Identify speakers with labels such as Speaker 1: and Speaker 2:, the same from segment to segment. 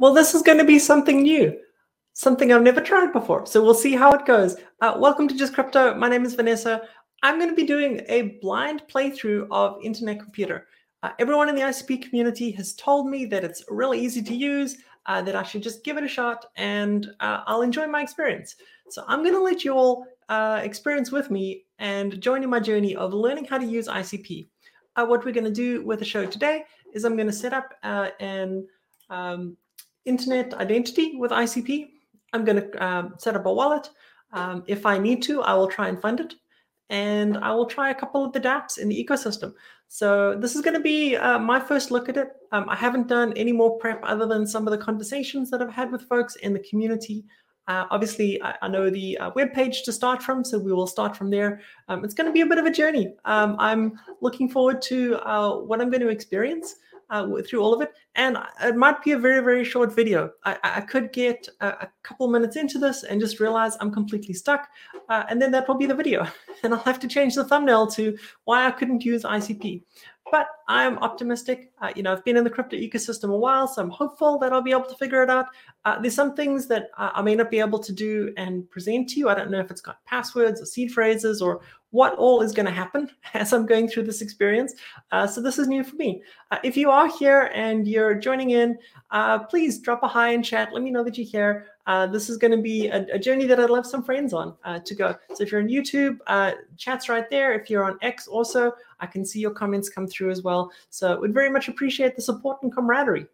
Speaker 1: Well, this is going to be something new, something I've never tried before. So we'll see how it goes. Uh, welcome to Just Crypto. My name is Vanessa. I'm going to be doing a blind playthrough of Internet Computer. Uh, everyone in the ICP community has told me that it's really easy to use, uh, that I should just give it a shot, and uh, I'll enjoy my experience. So I'm going to let you all uh, experience with me and join in my journey of learning how to use ICP. Uh, what we're going to do with the show today is I'm going to set up an um, internet identity with ICP. I'm going to um, set up a wallet. Um, if I need to, I will try and fund it. And I will try a couple of the dApps in the ecosystem. So this is going to be uh, my first look at it. Um, I haven't done any more prep other than some of the conversations that I've had with folks in the community. Uh, obviously, I, I, know the uh, web page to start from, so we will start from there. Um, it's going to be a bit of a journey. Um, I'm looking forward to uh, what I'm going to experience uh, through all of it. And it might be a very, very short video. I, I could get a, a, couple minutes into this and just realize I'm completely stuck. Uh, and then that will be the video. And I'll have to change the thumbnail to why I couldn't use ICP. But I'm optimistic. Uh, you know, I've been in the crypto ecosystem a while, so I'm hopeful that I'll be able to figure it out. Uh, there's some things that I may not be able to do and present to you. I don't know if it's got passwords or seed phrases or what all is going to happen as I'm going through this experience. Uh, so this is new for me. Uh, if you are here and you're joining in, uh, please drop a hi in chat. Let me know that you're here. Uh, this is going to be a, a, journey that I'd love some friends on uh, to go. So if you're on YouTube, uh, chat's right there. If you're on X also, I can see your comments come through as well. So we'd very much appreciate the support and camaraderie.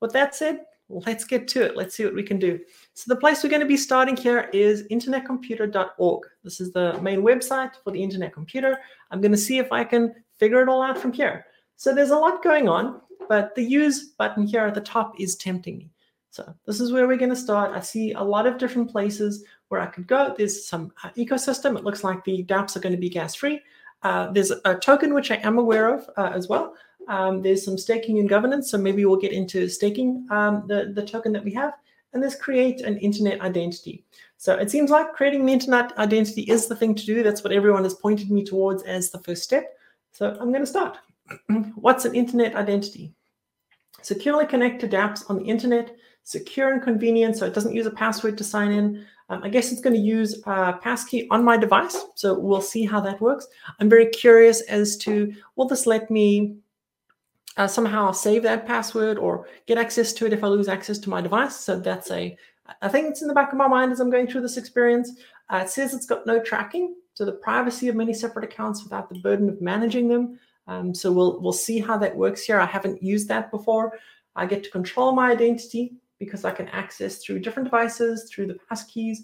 Speaker 1: With that said, let's get to it. Let's see what we can do. So the place we're going to be starting here is internetcomputer.org. This is the main website for the Internet Computer. I'm going to see if I can figure it all out from here. So there's a lot going on, but the use button here at the top is tempting me. So this is where we're going to start. I see a lot of different places where I could go. There's some uh, ecosystem. It looks like the dApps are going to be gas free. Uh, there's a token which I am aware of uh, as well. Um, there's some staking and governance, so maybe we'll get into staking um, the, the token that we have. And there's create an internet identity. So it seems like creating the internet identity is the thing to do. That's what everyone has pointed me towards as the first step. So I'm going to start. What's an internet identity? Securely connect to dApps on the internet, secure and convenient, so it doesn't use a password to sign in. Um, I guess it's going to use a passkey on my device, so we'll see how that works. I'm very curious as to, will this let me uh, somehow save that password or get access to it if I lose access to my device. So that's a, I think it's in the back of my mind as I'm going through this experience. Uh, it says it's got no tracking, so the privacy of many separate accounts without the burden of managing them. Um, so we'll we'll see how that works here. I haven't used that before. I get to control my identity because I can access through different devices through the passkeys.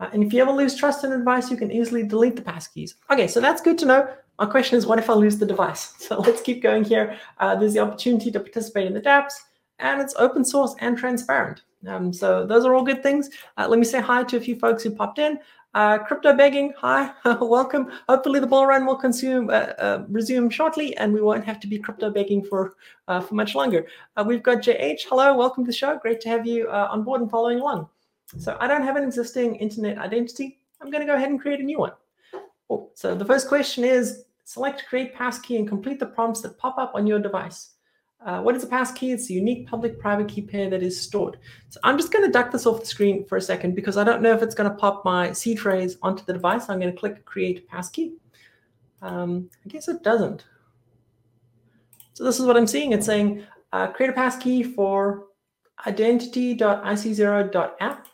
Speaker 1: Uh, and if you ever lose trust in a device, you can easily delete the passkeys. Okay, so that's good to know. My question is, what if I lose the device? So let's keep going here. Uh, there's the opportunity to participate in the dApps, and it's open source and transparent. Um, so those are all good things. Uh, let me say hi to a few folks who popped in. Uh, crypto begging, hi, welcome. Hopefully the ball run will consume uh, uh, resume shortly, and we won't have to be crypto begging for uh, for much longer. Uh, we've got JH. Hello, welcome to the show. Great to have you on board and following along. So I don't have an existing internet identity. I'm going to go ahead and create a new one. Oh, so the first question is Select Create Passkey and complete the prompts that pop up on your device. Uh, what is a passkey? It's a unique public-private key pair that is stored. So I'm just going to duck this off the screen for a second because I don't know if it's going to pop my seed phrase onto the device. I'm going to click Create Passkey. Um, I guess it doesn't. So this is what I'm seeing. It's saying uh, create a passkey for identity.ic0.app.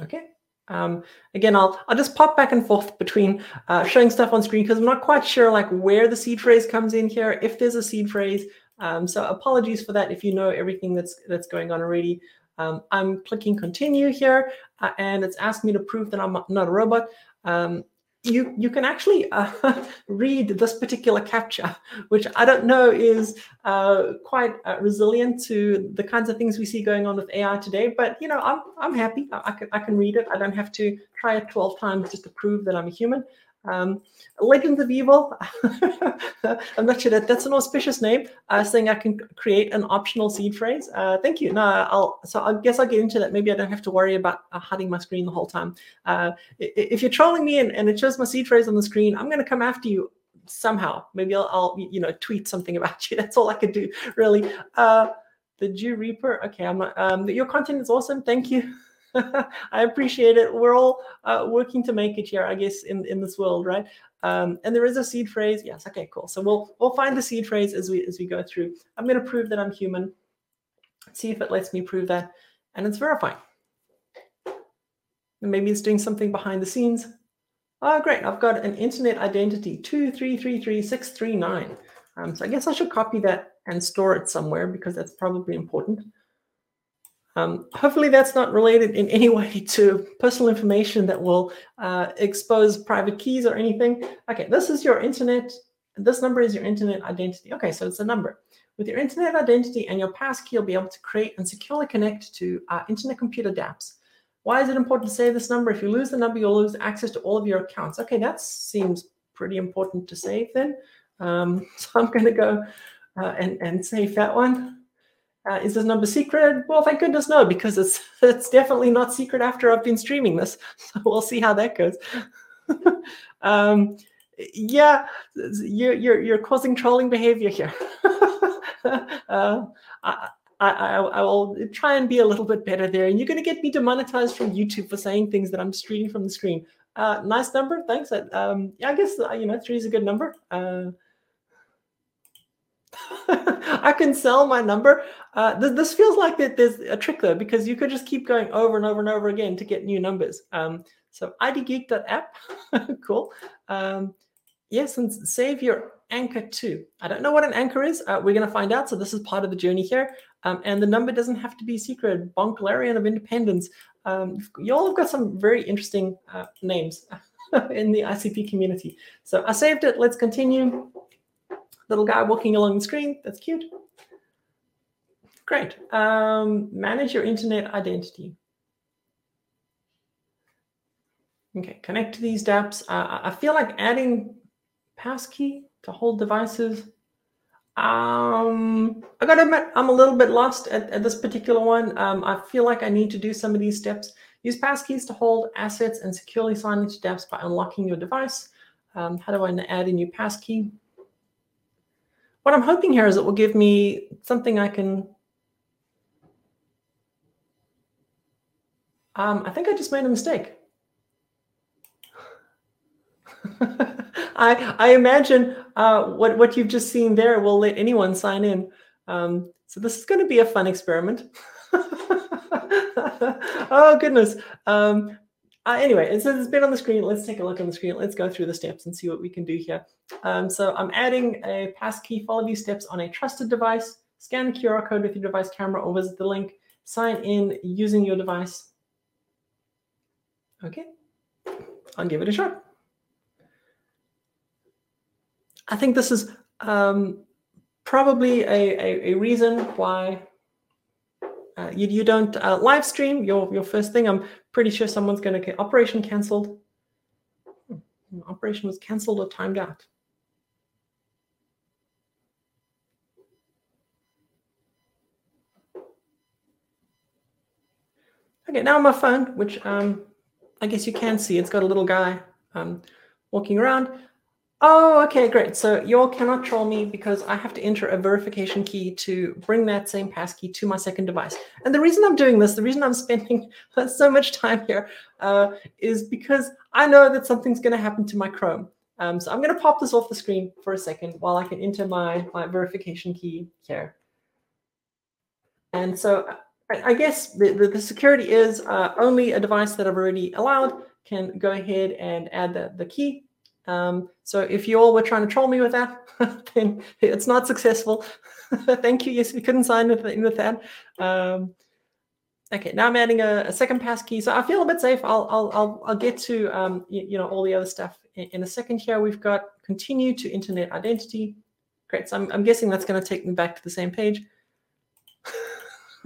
Speaker 1: Okay. Um, again, I'll I'll just pop back and forth between uh, showing stuff on screen because I'm not quite sure like where the seed phrase comes in here, if there's a seed phrase. Um, so apologies for that if you know everything that's that's going on already. Um, I'm clicking continue here, uh, and it's asking me to prove that I'm not a robot. Um, you you can actually uh, read this particular captcha, which I don't know is uh, quite uh, resilient to the kinds of things we see going on with AI today. But you know, I'm I'm happy. I, I, can I can read it. I don't have to try it 12 times just to prove that I'm a human. Um, Legends of Evil, I'm not sure that that's an auspicious name, uh, saying I can create an optional seed phrase. Uh, thank you. No, I'll, so I guess I'll get into that. Maybe I don't have to worry about uh, hiding my screen the whole time. Uh, if you're trolling me and, and it shows my seed phrase on the screen, I'm going to come after you somehow. Maybe I'll, I'll, you know, tweet something about you. That's all I could do, really. Uh, the Jew Reaper. Okay, I'm not. Um, your content is awesome. Thank you. I appreciate it. We're all uh, working to make it here, I guess, in in this world, right? Um, and there is a seed phrase. Yes. Okay. Cool. So we'll we'll find the seed phrase as we as we go through. I'm going to prove that I'm human. See if it lets me prove that, and it's verifying. And maybe it's doing something behind the scenes. Oh, great. I've got an internet identity, 2333639. Um, so I guess I should copy that and store it somewhere because that's probably important. Um, hopefully that's not related in any way to personal information that will uh, expose private keys or anything. Okay, this is your internet. This number is your internet identity. Okay, so it's a number. With your internet identity and your passkey, you'll be able to create and securely connect to uh, internet computer dApps. Why is it important to save this number? If you lose the number, you'll lose access to all of your accounts. Okay, that seems pretty important to save then. Um, so I'm going to go uh, and, and save that one. Uh, is this number secret? Well, thank goodness no, because it's it's definitely not secret after I've been streaming this. So we'll see how that goes. um, yeah, you're, you're, you're causing trolling behavior here. uh, I, I, I, will try and be a little bit better there. And you're going to get me demonetized from YouTube for saying things that I'm just reading from the screen. Uh, nice number. Thanks. Um, yeah, I guess, uh, you know, three is a good number. Uh, I can sell my number. Uh, th this feels like that there's a trick though, because you could just keep going over and over and over again to get new numbers. Um, so idgeek.app, cool. Um, yes, and save your anchor too. I don't know what an anchor is. Uh, we're going to find out. So this is part of the journey here. Um, and the number doesn't have to be secret. Bonklarian of Independence. Um, you all have got some very interesting uh, names in the ICP community. So I saved it. Let's continue. Little guy walking along the screen. That's cute. Great. Um, manage your internet identity. Okay, connect to these dApps. Uh, I feel like adding passkey to hold devices. Um, I gotta admit, I'm a little bit lost at, at this particular one. Um, I feel like I need to do some of these steps. Use passkeys to hold assets and securely sign into dApps by unlocking your device. Um, how do I add a new passkey? What I'm hoping here is it will give me something I can. Um, I think I just made a mistake. I, I imagine uh, what, what you've just seen there will let anyone sign in. Um, so this is going to be a fun experiment. oh, goodness. Um, uh, anyway, it says it's been on the screen. Let's take a look on the screen. Let's go through the steps and see what we can do here. Um, so I'm adding a passkey. Follow these steps on a trusted device. Scan the QR code with your device camera or visit the link. Sign in using your device. Okay, I'll give it a shot. I think this is um, probably a, a, a, reason why uh, you, you don't uh, live stream your, your first thing. I'm pretty sure someone's going to get operation canceled. Hmm, operation was canceled or timed out. Okay, now my phone, which um, I guess you can see, it's got a little guy um, walking around. Oh, okay, great. So you all cannot troll me because I have to enter a verification key to bring that same passkey to my second device. And the reason I'm doing this, the reason I'm spending so much time here, uh, is because I know that something's going to happen to my Chrome. Um, so I'm going to pop this off the screen for a second while I can enter my, my verification key here. And so I, I guess the, the, the, security is uh, only a device that I've already allowed can go ahead and add the, the key um, so if you all were trying to troll me with that, then it's not successful. Thank you. Yes, we couldn't sign with, with that. Um, okay, now I'm adding a, a, second passkey. So I feel a bit safe. I'll, I'll, I'll, I'll get to, um, you, you, know, all the other stuff in, in, a second here. We've got continue to internet identity. Great. So I'm, I'm guessing that's going to take me back to the same page.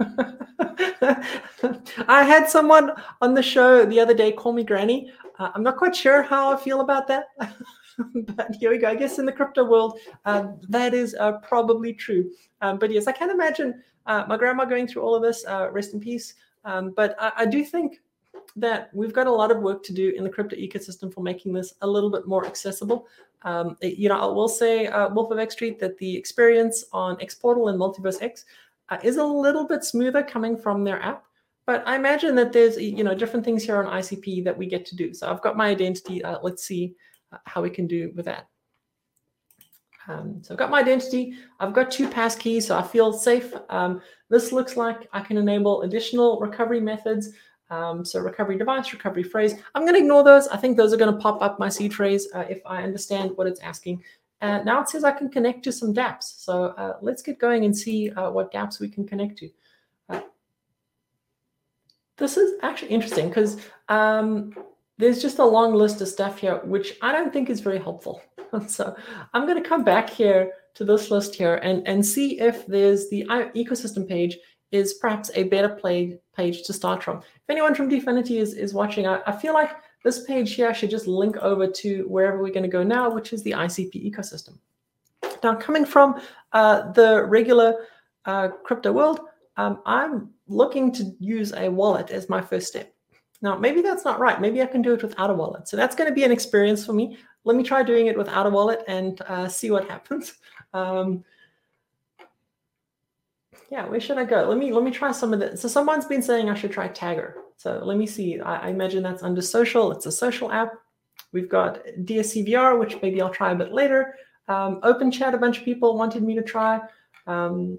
Speaker 1: I had someone on the show the other day call me granny. Uh, I'm not quite sure how I feel about that, but here we go. I guess in the crypto world, uh, that is uh, probably true. Um, but yes, I can imagine uh, my grandma going through all of this. Uh, rest in peace. Um, but I, I, do think that we've got a lot of work to do in the crypto ecosystem for making this a little bit more accessible. Um, you know, I will say, uh, Wolf of X Street, that the experience on xPortal and MultiversX uh, is a little bit smoother coming from their app. But I imagine that there's you know different things here on ICP that we get to do. So I've got my identity. Uh, let's see uh, how we can do with that. Um, so I've got my identity. I've got two pass keys, so I feel safe. Um, this looks like I can enable additional recovery methods. Um, so recovery device, recovery phrase. I'm going to ignore those. I think those are going to pop up my seed phrase uh, if I understand what it's asking. Uh, now it says I can connect to some dApps. So uh, let's get going and see uh, what dApps we can connect to. Uh, this is actually interesting because um, there's just a long list of stuff here, which I don't think is very helpful. so I'm going to come back here to this list here and, and see if there's the ecosystem page is perhaps a better play page to start from. If anyone from Dfinity is, is watching, I, I feel like this page here should just link over to wherever we're going to go now, which is the ICP ecosystem. Now, coming from uh, the regular uh, crypto world, um, I'm looking to use a wallet as my first step. Now, maybe that's not right. Maybe I can do it without a wallet. So that's going to be an experience for me. Let me try doing it without a wallet and uh, see what happens. Um, yeah, where should I go? Let me let me try some of this. So someone's been saying I should try Taggr. So let me see. I, I imagine that's under social. It's a social app. We've got DSCVR, which maybe I'll try a bit later. Um, OpenChat, a bunch of people wanted me to try. Um,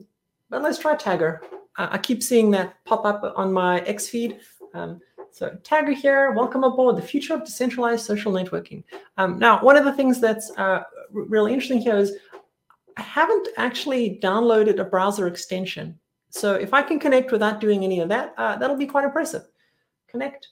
Speaker 1: but let's try Taggr. I keep seeing that pop up on my X feed. Um, so Taggr here, welcome aboard, the future of decentralized social networking. Um, now, one of the things that's uh, really interesting here is I haven't actually downloaded a browser extension. So if I can connect without doing any of that, uh, that'll be quite impressive. Connect.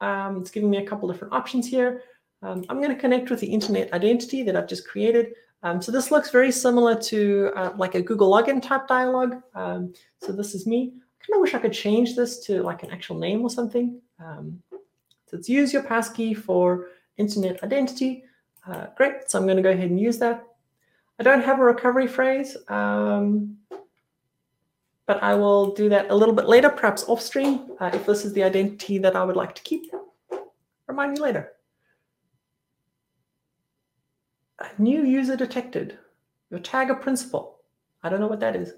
Speaker 1: Um, it's giving me a couple different options here. Um, I'm going to connect with the internet identity that I've just created. Um, so this looks very similar to uh, like a Google login type dialog. Um, so this is me. I kind of wish I could change this to like an actual name or something. Um, so it's use your passkey for internet identity. Uh, great. So I'm going to go ahead and use that. I don't have a recovery phrase, um, but I will do that a little bit later, perhaps off stream, uh, if this is the identity that I would like to keep. Remind me later. A new user detected. Your Taggr principal. I don't know what that is.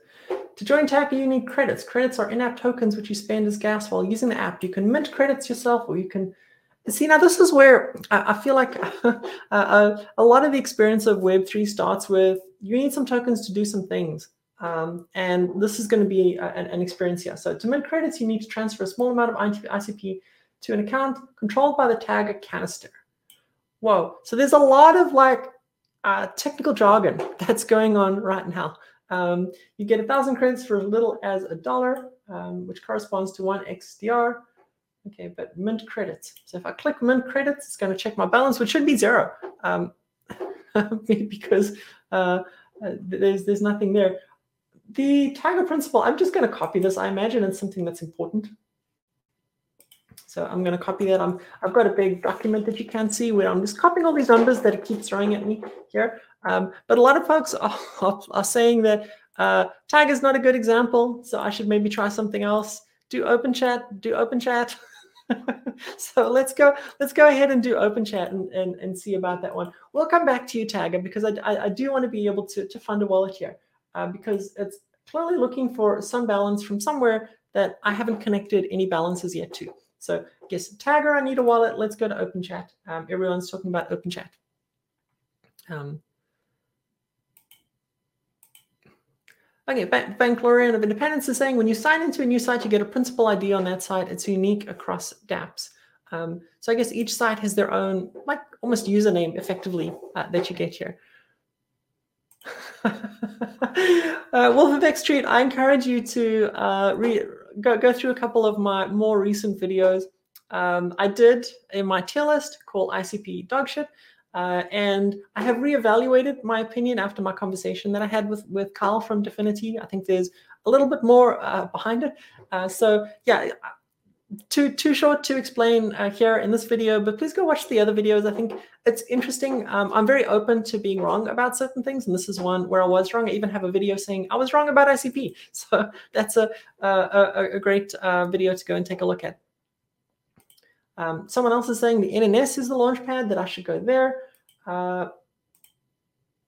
Speaker 1: To join Taggr, you need credits. Credits are in-app tokens which you spend as gas while using the app. You can mint credits yourself, or you can See, now this is where I, feel like a, a, lot of the experience of Web3 starts with you need some tokens to do some things. Um, and this is going to be a, an experience here. So to mint credits, you need to transfer a small amount of ICP to an account controlled by the Taggr canister. Whoa. So there's a lot of like uh, technical jargon that's going on right now. Um, you get a thousand credits for as little as a dollar, um, which corresponds to one XDR. Okay, but mint credits. So if I click mint credits, it's going to check my balance, which should be zero, um, because uh, uh, there's there's nothing there. The Taggr principal, I'm just going to copy this. I imagine it's something that's important. So I'm going to copy that. I'm, I've got a big document that you can't see where I'm just copying all these numbers that it keeps throwing at me here. Um, but a lot of folks are, are, saying that uh, is not a good example, so I should maybe try something else. Do open chat, do open chat. so let's go let's go ahead and do open chat and, and, and see about that one we'll come back to you Taggr because i, I, I do want to be able to, to fund a wallet here uh, because it's clearly looking for some balance from somewhere that i haven't connected any balances yet to so guess Taggr i need a wallet let's go to open chat um, everyone's talking about open chat um, Okay, Bank Lorian of Independence is saying when you sign into a new site, you get a principal ID on that site. It's unique across dApps. Um, so I guess each site has their own, like almost username effectively uh, that you get here. uh, Wolf of X Street, I encourage you to uh, go, go through a couple of my more recent videos. Um, I did in my tier list called ICP Dogshit. Uh, and I have reevaluated my opinion after my conversation that I had with, with Carl from Dfinity. I think there's a little bit more uh, behind it. Uh, so yeah, too too short to explain uh, here in this video, but please go watch the other videos. I think it's interesting. Um, I'm very open to being wrong about certain things, and this is one where I was wrong. I even have a video saying I was wrong about ICP. So that's a a, a great uh, video to go and take a look at. Um, someone else is saying the NNS is the launch pad, that I should go there. Uh,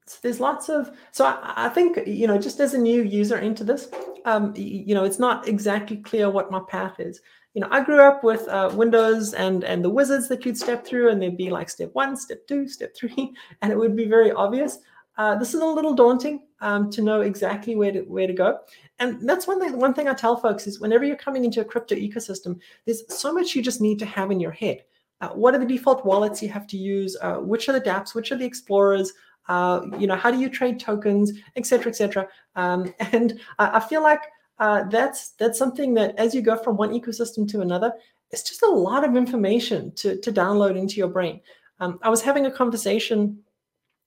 Speaker 1: so there's lots of so I, I, think you know just as a new user into this um, you know it's not exactly clear what my path is you know i grew up with uh, windows and and the wizards that you'd step through and there'd be like step one step two step three and it would be very obvious. Uh, this is a little daunting um, to know exactly where to where to go. And that's one thing one thing i tell folks is whenever you're coming into a crypto ecosystem there's so much you just need to have in your head. Uh, what are the default wallets you have to use? Uh, which are the dapps? Which are the explorers? Uh, you know, how do you trade tokens, et cetera, et cetera. Um, and I, I, feel like uh, that's that's something that as you go from one ecosystem to another, it's just a lot of information to, to download into your brain. Um, I was having a conversation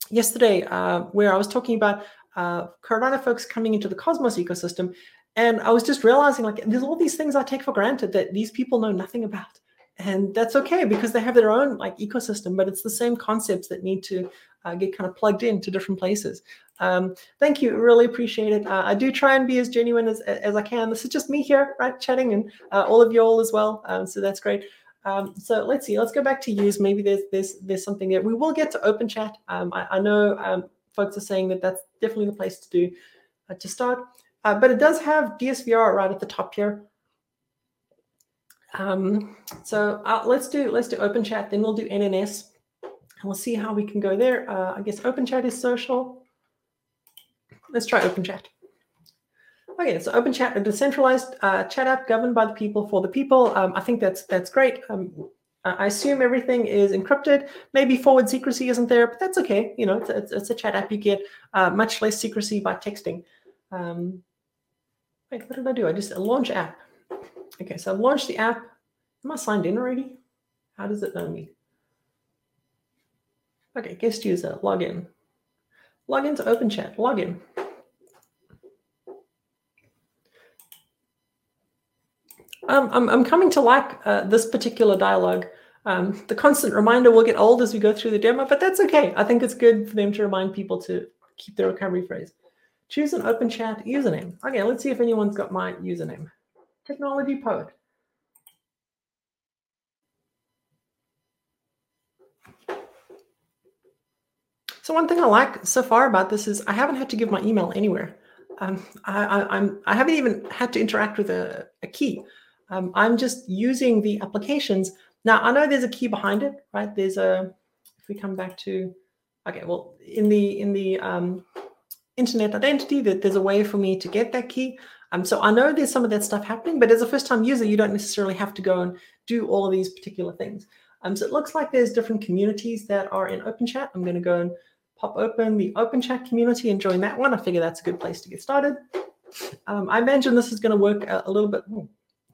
Speaker 1: yesterday uh, where I was talking about uh, Cardano folks coming into the Cosmos ecosystem, and I was just realizing like there's all these things I take for granted that these people know nothing about and that's okay because they have their own like ecosystem but it's the same concepts that need to uh, get kind of plugged into different places. Um, thank you really appreciate it. Uh, i do try and be as genuine as, as i can. This is just me here right chatting and uh, all of you all as well um, so that's great. Um, so let's see let's go back to use maybe there's there's there's something there. We will get to open chat. Um, I, I, know um, folks are saying that that's definitely the place to do uh, to start. Uh, but it does have DSCVR right at the top here um, so uh, let's do let's do open chat, then we'll do NNS, and we'll see how we can go there. Uh, I guess open chat is social. Let's try open chat. Okay, so open chat, a decentralized uh, chat app governed by the people for the people. Um, I think that's that's great. Um, I assume everything is encrypted. Maybe forward secrecy isn't there, but that's okay. You know, it's, it's, it's a chat app. You get uh, much less secrecy by texting. Um, wait, what did I do? I just launch app. Okay, so I've launched the app. Am I signed in already? How does it know me? Okay, guest user, login. Login to OpenChat, login. Um, I'm, I'm coming to like uh, this particular dialogue. Um, the constant reminder will get old as we go through the demo, but that's okay. I think it's good for them to remind people to keep their recovery phrase. Choose an open chat username. Okay, let's see if anyone's got my username technology poet. So one thing I like so far about this is I haven't had to give my email anywhere. Um, I, I, I'm I haven't even had to interact with a, a key. Um, I'm just using the applications. Now I know there's a key behind it, right? There's a if we come back to okay, well in the in the um, internet identity that there's a way for me to get that key. Um, so I know there's some of that stuff happening, but as a first-time user, you don't necessarily have to go and do all of these particular things. Um, so it looks like there's different communities that are in OpenChat. I'm going to go and pop open the OpenChat community and join that one. I figure that's a good place to get started. Um, I imagine this is going to work a, a little bit. Oh,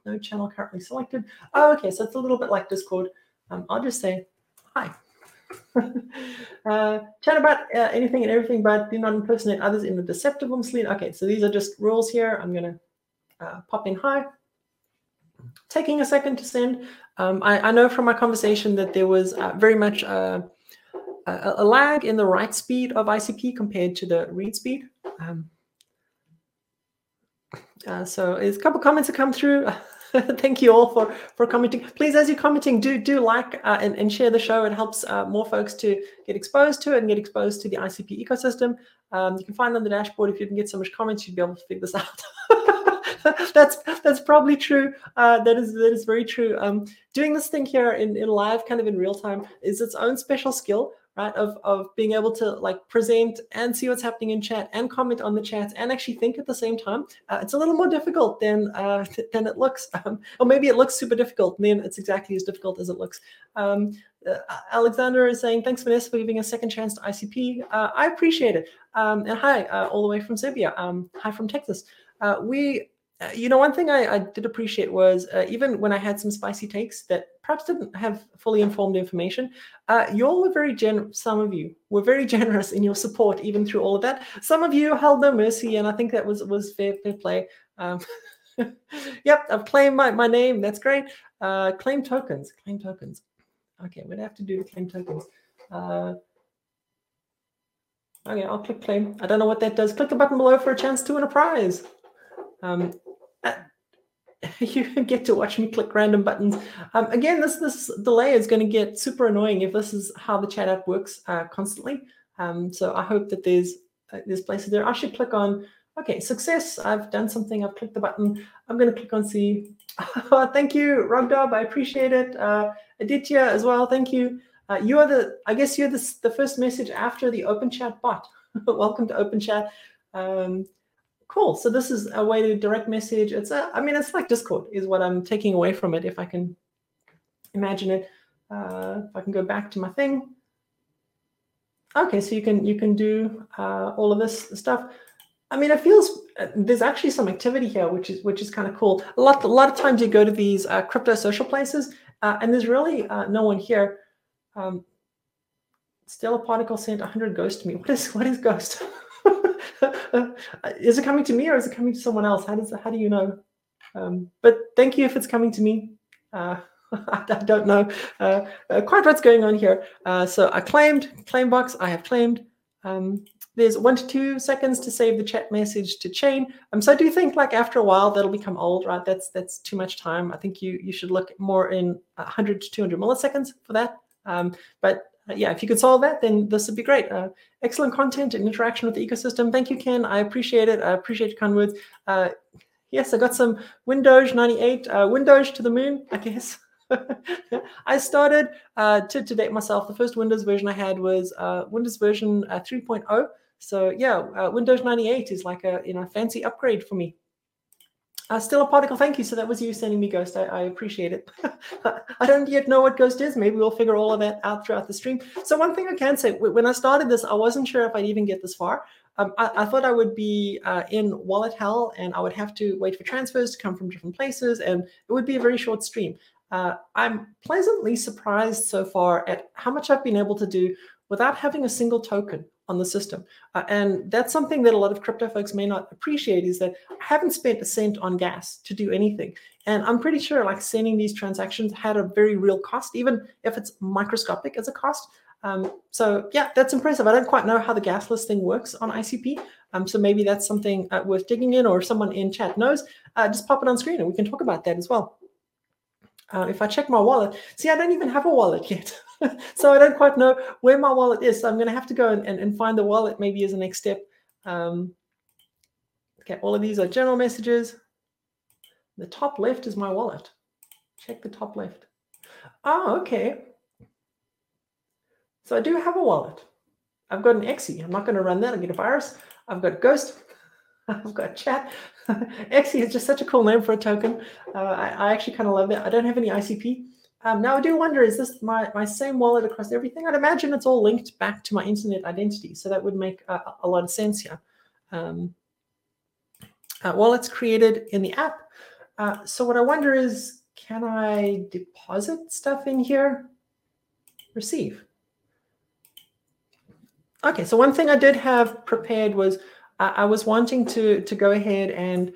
Speaker 1: no channel currently selected. Oh, okay, so it's a little bit like Discord. Um, I'll just say hi. uh, chat about uh, anything and everything, but do not impersonate others in the deceptive mislead. Okay, so these are just rules here. I'm going to uh, pop in hi. Taking a second to send. Um, I, I, know from my conversation that there was uh, very much uh, a, a, lag in the write speed of ICP compared to the read speed. Um, uh, so a couple comments that come through. Thank you all for for commenting. Please, as you're commenting, do do like uh, and, and share the show. It helps uh, more folks to get exposed to it and get exposed to the ICP ecosystem. Um, you can find on the dashboard if you can get so much comments, you'd be able to figure this out. that's that's probably true. Uh, that is that is very true. Um, doing this thing here in, in live, kind of in real time, is its own special skill right of, of being able to like present and see what's happening in chat and comment on the chats and actually think at the same time uh, it's a little more difficult than uh, than it looks um, or maybe it looks super difficult and then it's exactly as difficult as it looks. Um, uh, alexander is saying thanks vanessa for giving a second chance to icp uh, i appreciate it. Um, and hi uh, all the way from serbia. Um, hi from texas. Uh, we uh, you know, one thing I, I did appreciate was uh, even when I had some spicy takes that perhaps didn't have fully informed information, uh, you all were very generous. Some of you were very generous in your support, even through all of that. Some of you held no mercy, and I think that was was fair, fair play. Um, yep, I've claimed my, my name. That's great. Uh, claim tokens. Claim tokens. Okay, we'd have to do claim tokens. Uh, okay, I'll click claim. I don't know what that does. Click the button below for a chance to win a prize. Um, you get to watch me click random buttons. Um, again, this this delay is going to get super annoying if this is how the chat app works uh, constantly. Um, so I hope that there's uh, there's places there. I should click on okay success. I've done something. I've clicked the button. I'm going to click on see. thank you, Rogdob. I appreciate it. Uh, Aditya as well. Thank you. Uh, you are the I guess you're the the first message after the Open Chat bot. Welcome to Open Chat. Um, cool. So this is a way to direct message. It's a, I mean, it's like Discord is what I'm taking away from it. If I can imagine it, uh, if I can go back to my thing. Okay, so you can you can do uh, all of this stuff. I mean, it feels uh, there's actually some activity here, which is which is kind of cool. A lot a lot of times you go to these uh, crypto social places, uh, and there's really uh, no one here. Um, still a particle sent 100 ghost to me. What is what is ghost? is it coming to me or is it coming to someone else? How does how do you know? Um, but thank you if it's coming to me. Uh, I don't know uh, uh, quite what's going on here. Uh, so I claimed claim box. I have claimed. Um, there's one to two seconds to save the chat message to chain. Um, so I do think like after a while that'll become old, right? That's that's too much time. I think you you should look more in 100 to 200 milliseconds for that. Um, but yeah, if you could solve that, then this would be great. Uh, excellent content and interaction with the ecosystem. Thank you, Ken. I appreciate it. I appreciate your kind words. Uh, yes, I got some Windows 98, uh, Windows to the moon, I guess. I started uh, to, to date myself. The first Windows version I had was uh, Windows version 3.0. So yeah, Windows 98 is like a you know fancy upgrade for me. Uh, still a particle, thank you. So that was you sending me Ghost. I, I appreciate it. I don't yet know what Ghost is. Maybe we'll figure all of that out throughout the stream. So one thing I can say, when I started this, I wasn't sure if I'd even get this far. Um, I, I, thought I would be uh, in wallet hell and I would have to wait for transfers to come from different places and it would be a very short stream. Uh, I'm pleasantly surprised so far at how much I've been able to do without having a single token on the system. Uh, and that's something that a lot of crypto folks may not appreciate is that I haven't spent a cent on gas to do anything. And I'm pretty sure like sending these transactions had a very real cost, even if it's microscopic as a cost. Um, so yeah, that's impressive. I don't quite know how the gasless thing works on ICP. Um, so maybe that's something uh, worth digging in or someone in chat knows, uh, just pop it on screen and we can talk about that as well. Uh, if I check my wallet, see, I don't even have a wallet yet. so I don't quite know where my wallet is. So I'm going to have to go and, and, and, find the wallet maybe as a next step. Um, okay, all of these are general messages. The top left is my wallet. Check the top left. Oh, okay. So I do have a wallet. I've got an Exe. I'm not going to run that. I'll get a virus. I've got Ghost. I've got Chat. Exe is just such a cool name for a token. Uh, I, I, actually kind of love that. I don't have any ICP. Um, now I do wonder, is this my, my same wallet across everything? I'd imagine it's all linked back to my internet identity. So that would make a, a lot of sense here. Um, uh, wallets created in the app. Uh, so what I wonder is, can I deposit stuff in here? Receive. Okay, so one thing I did have prepared was uh, I was wanting to, to go ahead and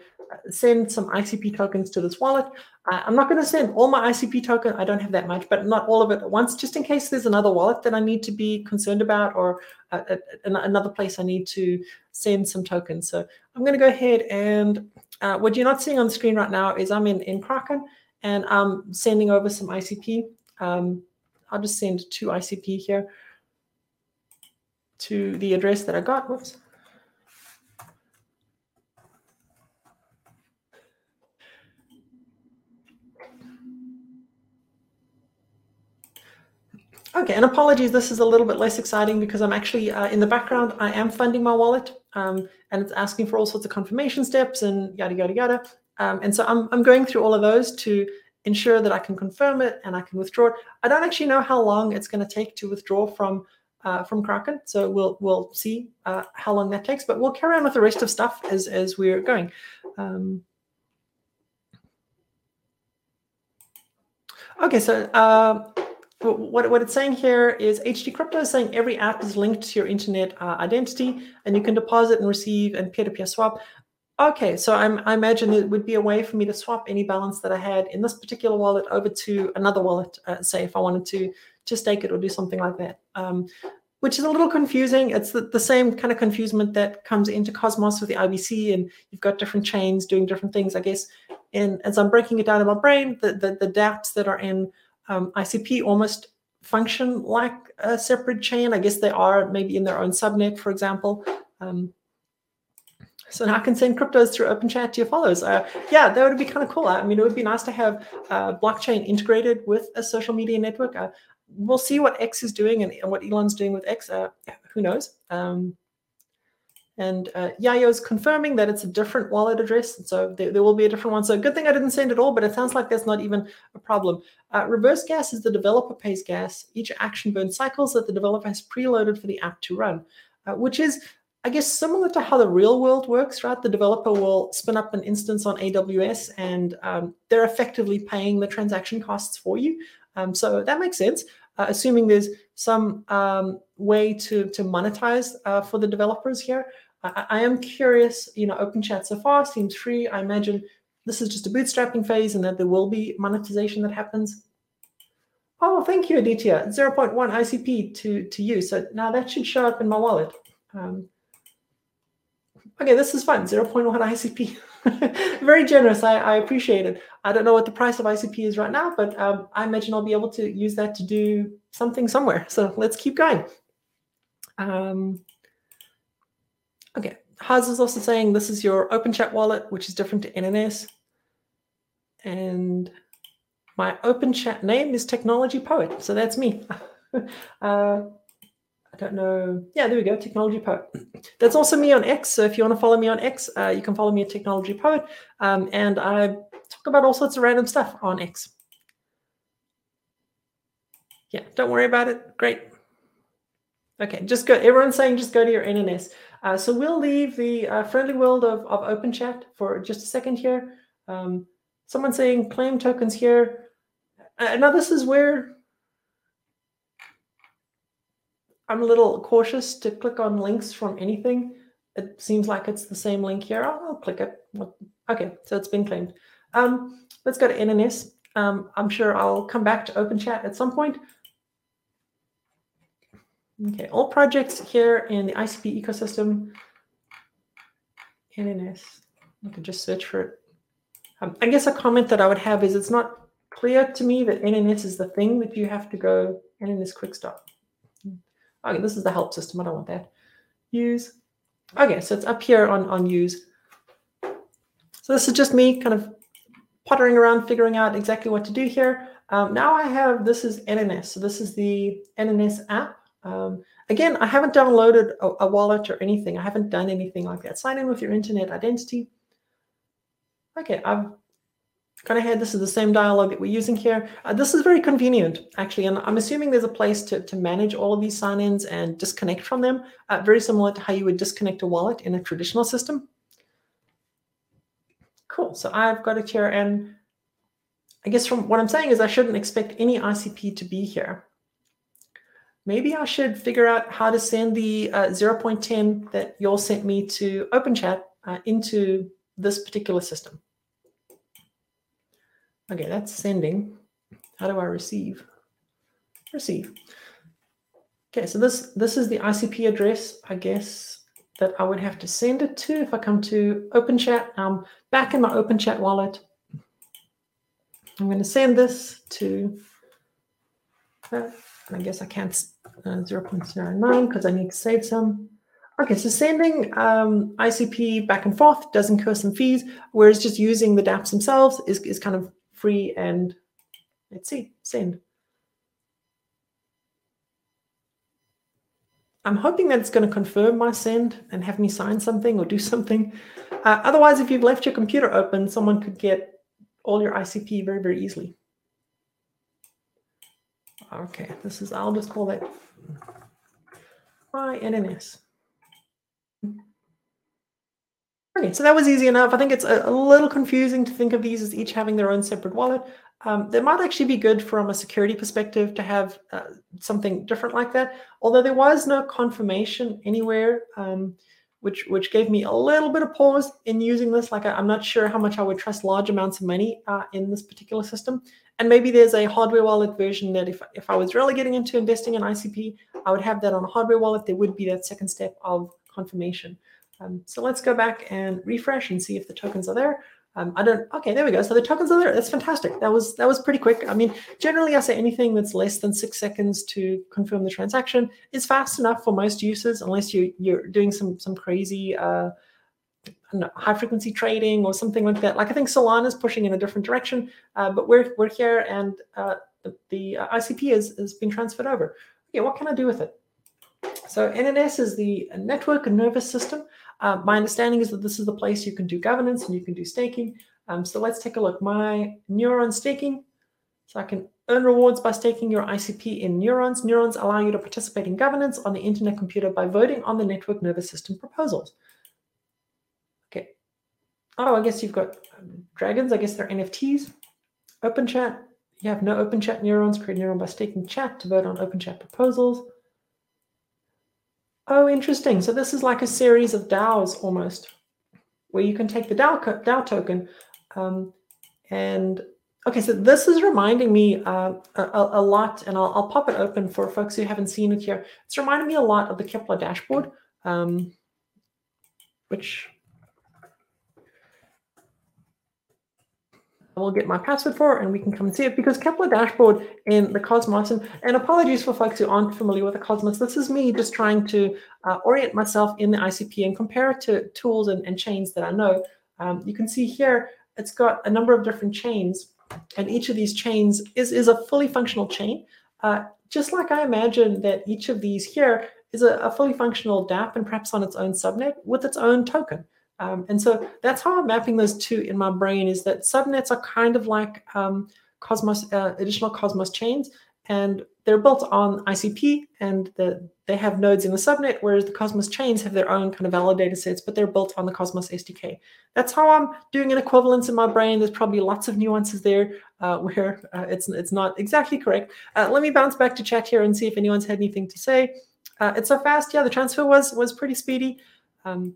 Speaker 1: send some ICP tokens to this wallet. Uh, I'm not going to send all my ICP token. I don't have that much, but not all of it at once, just in case there's another wallet that I need to be concerned about or uh, another place I need to send some tokens. So I'm going to go ahead and uh, what you're not seeing on the screen right now is I'm in, in Kraken and I'm sending over some ICP. Um, I'll just send two ICP here to the address that I got. Whoops. Okay, and apologies, this is a little bit less exciting because I'm actually uh, in the background, I am funding my wallet um, and it's asking for all sorts of confirmation steps and yada, yada, yada. Um, and so I'm, I'm going through all of those to ensure that I can confirm it and I can withdraw it. I don't actually know how long it's going to take to withdraw from uh, from Kraken, so we'll we'll see uh, how long that takes. But we'll carry on with the rest of stuff as as we're going. Um, okay, so uh, what, what it's saying here is HD Crypto is saying every app is linked to your internet uh, identity and you can deposit and receive and peer-to-peer swap. Okay, so I'm, I imagine it would be a way for me to swap any balance that I had in this particular wallet over to another wallet, uh, say if I wanted to to stake it or do something like that, um, which is a little confusing. It's the, the same kind of confusement that comes into Cosmos with the IBC and you've got different chains doing different things, I guess. And as I'm breaking it down in my brain, the, the, the doubts that are in um, ICP almost function like a separate chain. I guess they are maybe in their own subnet, for example. Um, so now I can send cryptos through OpenChat to your followers. Uh, yeah, that would be kind of cool. I mean, it would be nice to have uh, blockchain integrated with a social media network. Uh, we'll see what X is doing and, and what Elon's doing with X. Uh, who knows? Um, and uh, Yayo's confirming that it's a different wallet address. So there, there, will be a different one. So good thing I didn't send it all, but it sounds like that's not even a problem. Uh, reverse gas is the developer pays gas. Each action burns cycles that the developer has preloaded for the app to run, uh, which is, I guess, similar to how the real world works, right? The developer will spin up an instance on AWS and um, they're effectively paying the transaction costs for you. Um, so that makes sense. Uh, assuming there's some um, way to, to monetize uh, for the developers here. I, I am curious, you know, OpenChat so far seems free. I imagine this is just a bootstrapping phase and that there will be monetization that happens. Oh, thank you, Aditya. 0.1 ICP to, to you. So now that should show up in my wallet. Um, okay, this is fun. 0.1 ICP. Very generous. I, I appreciate it. I don't know what the price of ICP is right now, but um, I imagine I'll be able to use that to do something somewhere. So let's keep going. Um, Okay, Haz is also saying this is your OpenChat wallet, which is different to NNS. And my OpenChat name is Technology Poet, so that's me. uh, I don't know. Yeah, there we go, Technology Poet. That's also me on X. So if you want to follow me on X, uh, you can follow me at Technology Poet. Um, and I talk about all sorts of random stuff on X. Yeah, don't worry about it. Great. Okay, just go. Everyone's saying just go to your NNS. Uh, so we'll leave the uh, friendly world of, of OpenChat for just a second here. Um, someone saying claim tokens here. Uh, now this is where I'm a little cautious to click on links from anything. It seems like it's the same link here. I'll, I'll click it. Okay, so it's been claimed. Um, let's go to NNS. Um, I'm sure I'll come back to OpenChat at some point. Okay, all projects here in the ICP ecosystem. NNS. I can just search for it. Um, I guess a comment that I would have is it's not clear to me that NNS is the thing that you have to go NNS quick start. Okay, this is the help system. I don't want that. Use. Okay, so it's up here on, on use. So this is just me kind of pottering around, figuring out exactly what to do here. Um, now I have, this is NNS. So this is the NNS app. Um, again, I haven't downloaded a, a, wallet or anything. I haven't done anything like that. Sign in with your internet identity. Okay, I've gone ahead. This is the same dialog that we're using here. Uh, this is very convenient, actually, and I'm assuming there's a place to, to manage all of these sign-ins and disconnect from them, uh, very similar to how you would disconnect a wallet in a traditional system. Cool, so I've got it here, and I guess from what I'm saying is I shouldn't expect any ICP to be here maybe I should figure out how to send the uh, 0.10 that you all sent me to OpenChat uh, into this particular system. Okay, that's sending. How do I receive? Receive. Okay, so this, this is the ICP address, I guess, that I would have to send it to if I come to OpenChat. Um, back in my OpenChat wallet. I'm going to send this to uh, I guess I can't uh, 0.09 because I need to save some. Okay, so sending um, ICP back and forth does incur some fees, whereas just using the dApps themselves is, is kind of free and let's see, send. I'm hoping that it's going to confirm my send and have me sign something or do something. Uh, otherwise, if you've left your computer open, someone could get all your ICP very, very easily. Okay, this is, I'll just call it my NNS. Okay, so that was easy enough. I think it's a, a, little confusing to think of these as each having their own separate wallet. Um, they might actually be good from a security perspective to have uh, something different like that, although there was no confirmation anywhere, um, which which gave me a little bit of pause in using this. Like I, am not sure how much I would trust large amounts of money uh, in this particular system. And maybe there's a hardware wallet version that if, if I was really getting into investing in ICP, I would have that on a hardware wallet. There would be that second step of confirmation. Um, so let's go back and refresh and see if the tokens are there. Um, I don't. Okay, there we go. So the tokens are there. That's fantastic. That was that was pretty quick. I mean, generally, I say anything that's less than six seconds to confirm the transaction is fast enough for most users, unless you you're doing some some crazy. Uh, high frequency trading or something like that. Like I think Solana is pushing in a different direction, uh, but we're we're here and uh, the, the uh, ICP is has been transferred over. Okay, what can I do with it? So NNS is the network nervous system. Uh, my understanding is that this is the place you can do governance and you can do staking. Um, so let's take a look. My Neuron staking. So I can earn rewards by staking your ICP in neurons. Neurons allow you to participate in governance on the internet computer by voting on the network nervous system proposals. Okay. Oh, I guess you've got um, dragons. I guess they're NFTs. Open chat. You have no open chat neurons. Create neuron by staking chat to vote on open chat proposals. Oh, interesting. So this is like a series of DAOs almost, where you can take the DAO, DAO token. Um, and okay, so this is reminding me uh, a, a, lot, and I'll, I'll, pop it open for folks who haven't seen it here. It's reminding me a lot of the Keplr dashboard, um, which will get my password for and we can come and see it because Keplr dashboard in the Cosmos, and, and apologies for folks who aren't familiar with the Cosmos, this is me just trying to uh, orient myself in the ICP and compare it to tools and, and chains that I know. Um, you can see here, it's got a number of different chains and each of these chains is, is a fully functional chain. Uh, just like I imagine that each of these here is a, a fully functional dApp and perhaps on its own subnet with its own token. Um, and so that's how I'm mapping those two in my brain is that subnets are kind of like um, Cosmos, uh, additional Cosmos chains, and they're built on ICP and the, they have nodes in the subnet, whereas the Cosmos chains have their own kind of validator sets, but they're built on the Cosmos SDK. That's how I'm doing an equivalence in my brain. There's probably lots of nuances there uh, where uh, it's, it's not exactly correct. Uh, let me bounce back to chat here and see if anyone's had anything to say. Uh, it's so fast. Yeah, the transfer was was pretty speedy. Um,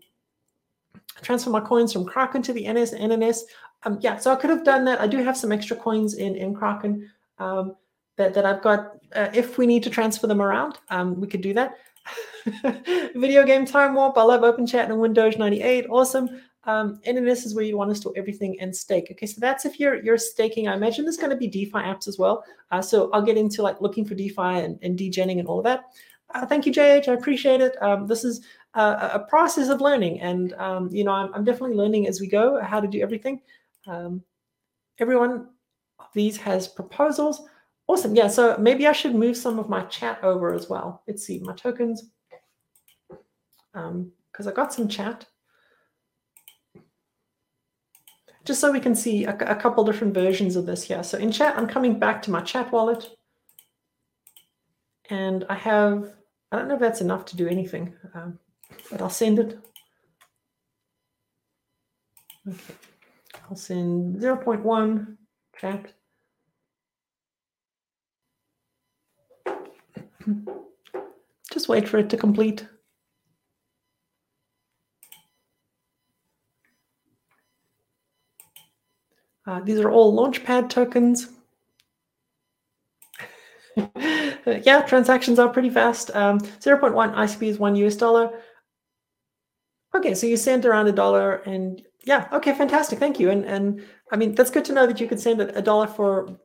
Speaker 1: transfer my coins from Kraken to the NS NNS. Um, yeah, so I could have done that. I do have some extra coins in, in Kraken um, that, that I've got. Uh, if we need to transfer them around, um, we could do that. Video game time warp. I love Open Chat and Windows 98. Awesome. Um, NNS is where you want to store everything and stake. Okay, so that's if you're you're staking. I imagine there's going to be DeFi apps as well. Uh, so I'll get into like looking for DeFi and, and degenning and all of that. Uh, thank you, JH. I appreciate it. Um, this is a, process of learning, and um, you know, I'm, I'm, definitely learning as we go how to do everything. Um, every one of these has proposals. Awesome. Yeah. So maybe I should move some of my chat over as well. Let's see my tokens because um, I got some chat. Just so we can see a, a couple different versions of this here. So in chat, I'm coming back to my chat wallet. And I have, I don't know if that's enough to do anything, um, but I'll send it. Okay, I'll send 0 0.1 chat. Just wait for it to complete. Uh, these are all Launchpad tokens. yeah, transactions are pretty fast. Um, 0.1 ICP is one US dollar. Okay, so you sent around a dollar and yeah, okay, fantastic. Thank you. And and I mean, that's good to know that you could send a dollar for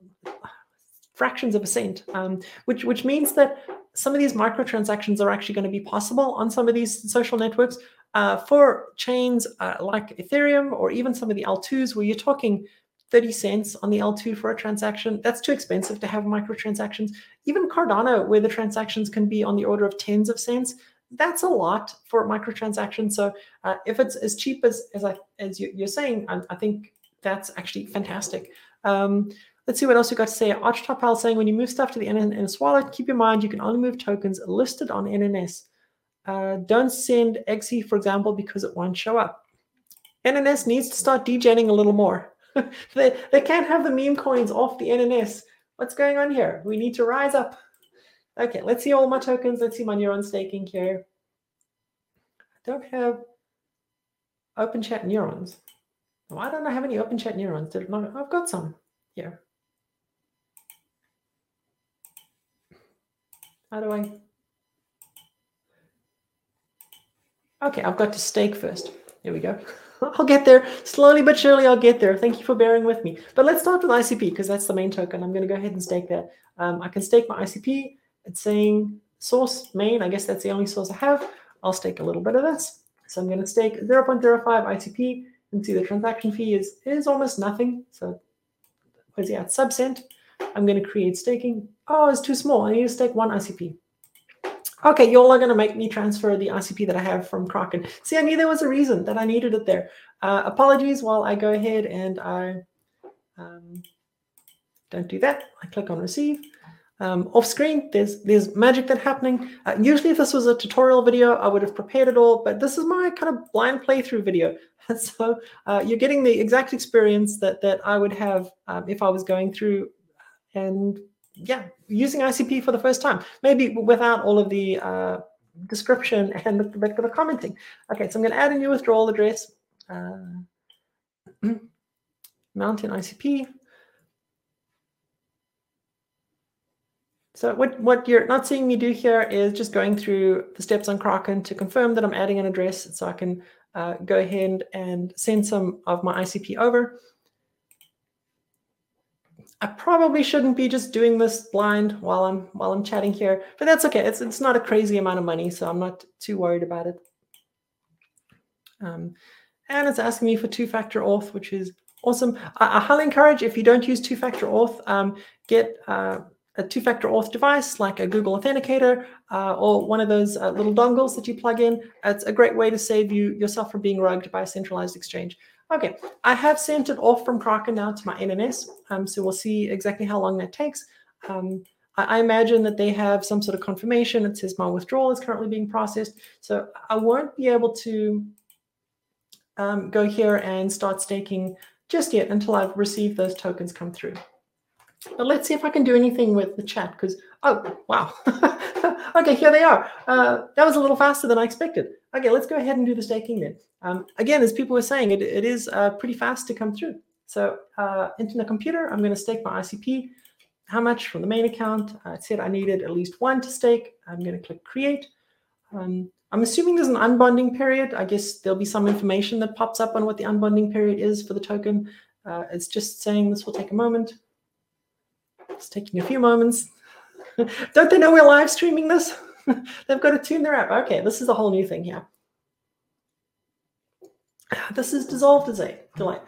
Speaker 1: fractions of a cent, um, which which means that some of these microtransactions are actually going to be possible on some of these social networks uh, for chains uh, like Ethereum or even some of the L2s where you're talking 30 cents on the L2 for a transaction. That's too expensive to have microtransactions. Even Cardano, where the transactions can be on the order of tens of cents, that's a lot for microtransactions. So uh, if it's as cheap as as I as you, are saying, I, I, think that's actually fantastic. Um, let's see what else we got to say. Archtopal saying when you move stuff to the NNS wallet, keep in mind you can only move tokens listed on NNS. Uh, don't send XE, for example, because it won't show up. NNS needs to start degenning a little more. they, they can't have the meme coins off the NNS. What's going on here? We need to rise up. Okay, let's see all my tokens. Let's see my neuron staking here. I don't have open chat neurons. Why don't I have any open chat neurons? I've got some here. How do I? Okay, I've got to stake first. Here we go. I'll get there slowly but surely. I'll get there. Thank you for bearing with me. But let's start with ICP because that's the main token. I'm going to go ahead and stake that. Um, I can stake my ICP. It's saying source main. I guess that's the only source I have. I'll stake a little bit of this. So I'm going to stake 0.05 ICP and see the transaction fee is is almost nothing. So where's he at? Subcent. I'm going to create staking. Oh, it's too small. I need to stake one ICP. Okay, y'all are going to make me transfer the ICP that I have from Kraken. See, I knew there was a reason that I needed it there. Uh, apologies while I go ahead and I um, don't do that. I click on receive. Um, off screen, there's there's magic that happening. Uh, usually, if this was a tutorial video, I would have prepared it all, but this is my kind of blind playthrough video. so uh, you're getting the exact experience that that I would have um, if I was going through and yeah, using ICP for the first time, maybe without all of the uh, description and the, the, the, commenting. Okay, so I'm going to add a new withdrawal address, uh, Mountain ICP. So what, what you're not seeing me do here is just going through the steps on Kraken to confirm that I'm adding an address so I can uh, go ahead and send some of my ICP over. I probably shouldn't be just doing this blind while I'm while I'm chatting here, but that's okay. It's it's not a crazy amount of money, so I'm not too worried about it. Um, and it's asking me for two-factor auth, which is awesome. I, I, highly encourage if you don't use two-factor auth, um, get uh, a two-factor auth device like a Google Authenticator uh, or one of those uh, little dongles that you plug in. It's a great way to save you yourself from being rugged by a centralized exchange. Okay, I have sent it off from Kraken now to my NNS, um, so we'll see exactly how long that takes. Um, I, I, imagine that they have some sort of confirmation. It says my withdrawal is currently being processed, so I won't be able to um, go here and start staking just yet until I've received those tokens come through. But let's see if I can do anything with the chat because, oh, wow. okay, here they are. Uh, that was a little faster than I expected. Okay, let's go ahead and do the staking then. Um, again, as people were saying, it, it is uh, pretty fast to come through. So uh, Internet Computer, I'm going to stake my ICP. How much from the main account? Uh, it said I needed at least one to stake. I'm going to click Create. Um, I'm assuming there's an unbonding period. I guess there'll be some information that pops up on what the unbonding period is for the token. Uh, it's just saying this will take a moment. It's taking a few moments. Don't they know we're live streaming this? They've got to tune their app. Okay, this is a whole new thing here. This is dissolve delay. delay.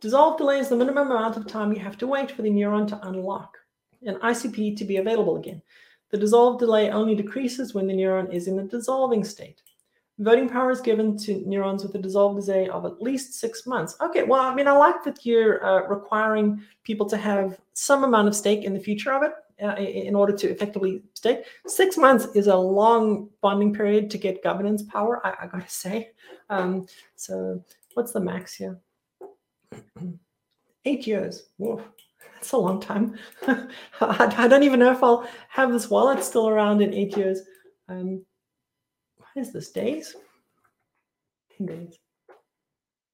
Speaker 1: Dissolve delay is the minimum amount of time you have to wait for the neuron to unlock and ICP to be available again. The dissolve delay only decreases when the neuron is in a dissolving state. Voting power is given to neurons with a dissolved delay of at least six months. Okay, well, I mean, I like that you're uh, requiring people to have some amount of stake in the future of it uh, in order to effectively stake. Six months is a long bonding period to get governance power, I, I gotta say. Um, so what's the max here? Eight years. Whoa, that's a long time. I, don't even know if I'll have this wallet still around in eight years. Um, is this, days? 10 days.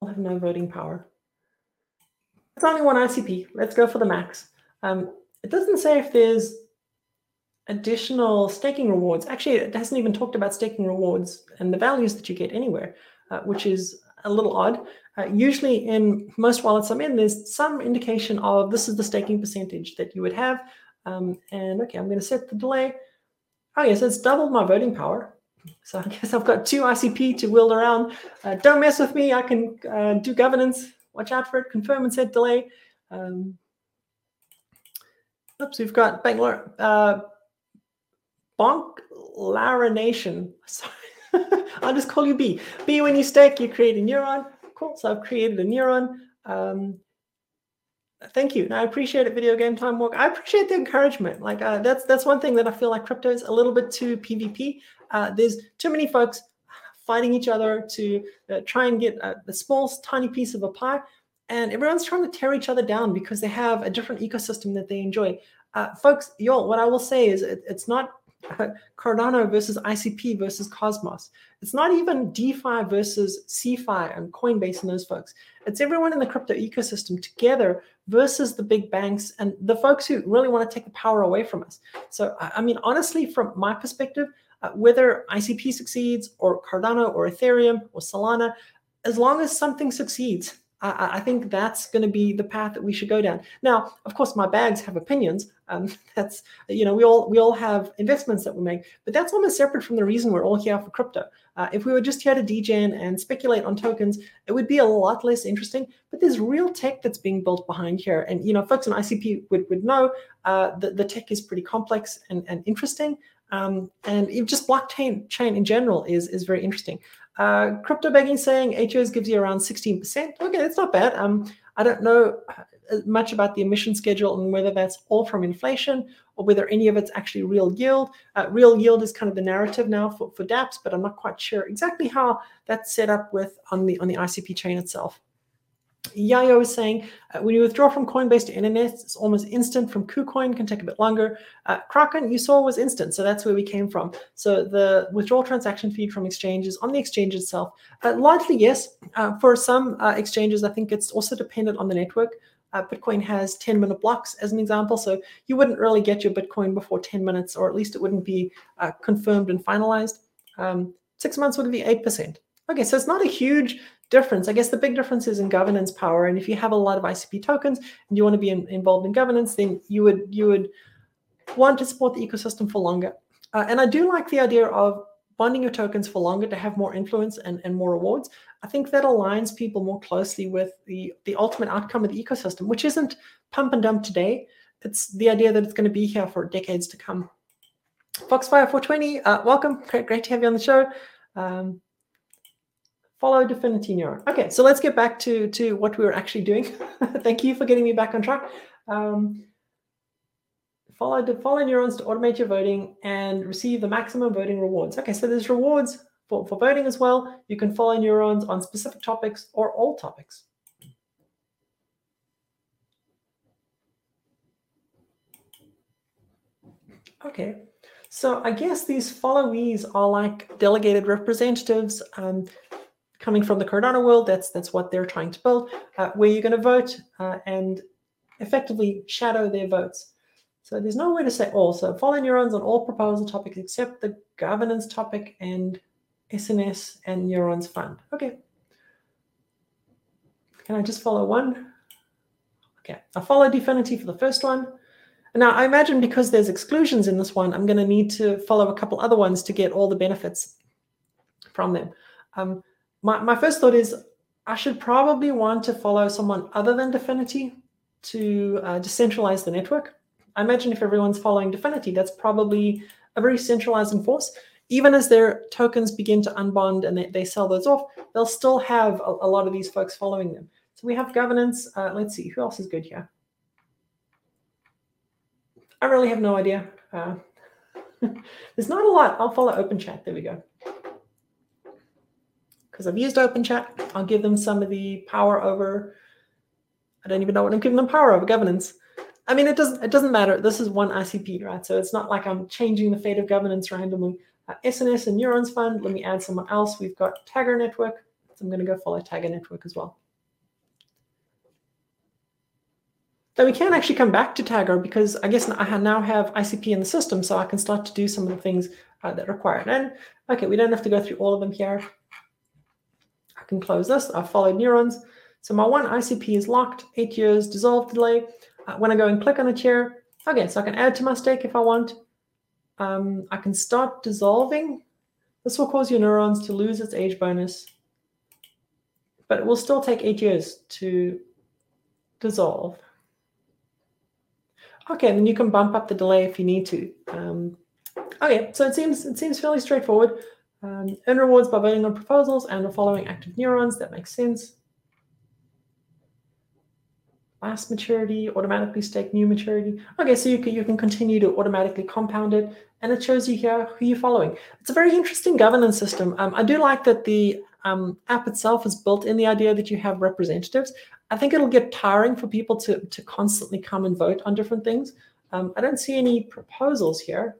Speaker 1: I'll have no voting power. It's only one ICP. Let's go for the max. Um, it doesn't say if there's additional staking rewards. Actually, it hasn't even talked about staking rewards and the values that you get anywhere, uh, which is a little odd. Uh, usually in most wallets I'm in, there's some indication of this is the staking percentage that you would have. Um, and okay, I'm going to set the delay. Oh yes, it's doubled my voting power. So I guess I've got two ICP to wield around. Uh, don't mess with me. I can uh, do governance. Watch out for it. Confirm and set delay. Um, Oops, we've got Bangalore. Uh, Bonk Larination. Sorry. I'll just call you B. B, when you stake, you create a neuron. Cool. So I've created a neuron. Um, thank you. I appreciate it, Video Game Time Walk. I appreciate the encouragement. Like uh, that's that's one thing that I feel like crypto is a little bit too PvP. Uh, there's too many folks fighting each other to uh, try and get a, a small, tiny piece of a pie and everyone's trying to tear each other down because they have a different ecosystem that they enjoy. Uh, folks, y'all, what I will say is it, it's not uh, Cardano versus ICP versus Cosmos. It's not even DeFi versus CeFi and Coinbase and those folks. It's everyone in the crypto ecosystem together versus the big banks and the folks who really want to take the power away from us. So, I mean, honestly, from my perspective, uh, whether ICP succeeds or Cardano or Ethereum or Solana, as long as something succeeds, I, I think that's going to be the path that we should go down. Now, of course, my bags have opinions. Um, that's you know we all we all have investments that we make, but that's almost separate from the reason we're all here for crypto. Uh, if we were just here to degen and speculate on tokens, it would be a lot less interesting. But there's real tech that's being built behind here, and you know folks in ICP would would know uh, the the tech is pretty complex and and interesting. Um, and just blockchain chain in general is is very interesting. Uh, crypto begging saying HOs gives you around 16%. Okay, that's not bad. Um, I don't know uh, much about the emission schedule and whether that's all from inflation or whether any of it's actually real yield. Uh, real yield is kind of the narrative now for, for dApps, but I'm not quite sure exactly how that's set up with on the on the ICP chain itself. Yayo is saying, uh, when you withdraw from Coinbase to NNS, it's almost instant. From KuCoin can take a bit longer. Uh, Kraken, you saw, was instant, so that's where we came from. So the withdrawal transaction feed from exchanges on the exchange itself, uh, largely yes. Uh, for some uh, exchanges, I think it's also dependent on the network. Uh, Bitcoin has 10 minute blocks as an example, so you wouldn't really get your Bitcoin before 10 minutes, or at least it wouldn't be confirmed and finalized. Um, six months would be 8%. Okay, so it's not a huge difference. I guess the big difference is in governance power. And if you have a lot of ICP tokens and you want to be in, involved in governance, then you would you would want to support the ecosystem for longer. Uh, and I do like the idea of bonding your tokens for longer to have more influence and, and more rewards. I think that aligns people more closely with the, the ultimate outcome of the ecosystem, which isn't pump and dump today. It's the idea that it's going to be here for decades to come. Foxfire 420, uh, welcome. Great, great to have you on the show. Um, follow Dfinity Neuron. Okay, so let's get back to, to what we were actually doing. Thank you for getting me back on track. Um, follow, follow neurons to automate your voting and receive the maximum voting rewards. Okay, so there's rewards for, for voting as well. You can follow neurons on specific topics or all topics. Okay, so I guess these followees are like delegated representatives. Um, coming from the Cardano world, that's that's what they're trying to build, uh, where you're going to vote uh, and effectively shadow their votes. So there's no way to say all. So follow neurons on all proposal topics except the governance topic and SNS and neurons fund. Okay. Can I just follow one? Okay, I follow Dfinity for the first one. Now, I imagine because there's exclusions in this one, I'm going to need to follow a couple other ones to get all the benefits from them. Um, my, my first thought is I should probably want to follow someone other than Dfinity to uh, decentralize the network. I imagine if everyone's following Dfinity, that's probably a very centralizing force. Even as their tokens begin to unbond and they, they sell those off, they'll still have a, a, lot of these folks following them. So we have governance. Uh, let's see, who else is good here? I really have no idea. Uh, there's not a lot. I'll follow open chat. There we go because I've used OpenChat. I'll give them some of the power over. I don't even know what I'm giving them power over governance. I mean, it doesn't it doesn't matter. This is one ICP, right? So it's not like I'm changing the fate of governance randomly. Uh, SNS and Neurons Fund. Let me add someone else. We've got Taggr Network. So I'm going to go follow Taggr Network as well. Then we can actually come back to Taggr because I guess I now have ICP in the system, so I can start to do some of the things uh, that require it. And okay, we don't have to go through all of them here can close this. I've followed neurons. So my one ICP is locked, eight years dissolved delay. Uh, when I go and click on a chair, okay, so I can add to my stake if I want. Um, I can start dissolving. This will cause your neurons to lose its age bonus, but it will still take eight years to dissolve. Okay, then you can bump up the delay if you need to. Um, okay, so it seems it seems fairly straightforward. Um, earn rewards by voting on proposals and the following active neurons. That makes sense. Last maturity, automatically stake new maturity. Okay, so you can, you can continue to automatically compound it, and it shows you here who you're following. It's a very interesting governance system. Um, I do like that the um, app itself is built in the idea that you have representatives. I think it'll get tiring for people to, to constantly come and vote on different things. Um, I don't see any proposals here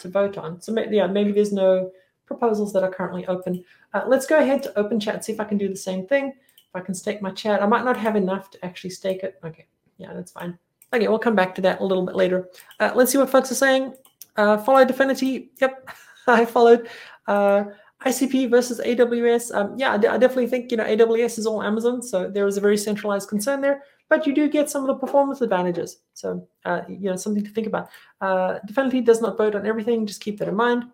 Speaker 1: to vote on. So yeah, maybe there's no proposals that are currently open. Uh, let's go ahead to open chat, see if I can do the same thing. If I can stake my chat, I might not have enough to actually stake it. Okay, yeah, that's fine. Okay, we'll come back to that a little bit later. Uh, let's see what folks are saying. Uh, follow Dfinity. Yep, I followed. Uh, ICP versus AWS. Um, yeah, I, d- I definitely think you know AWS is all Amazon, so there is a very centralized concern there. But you do get some of the performance advantages. So uh, you know something to think about. Uh, Dfinity does not vote on everything. Just keep that in mind.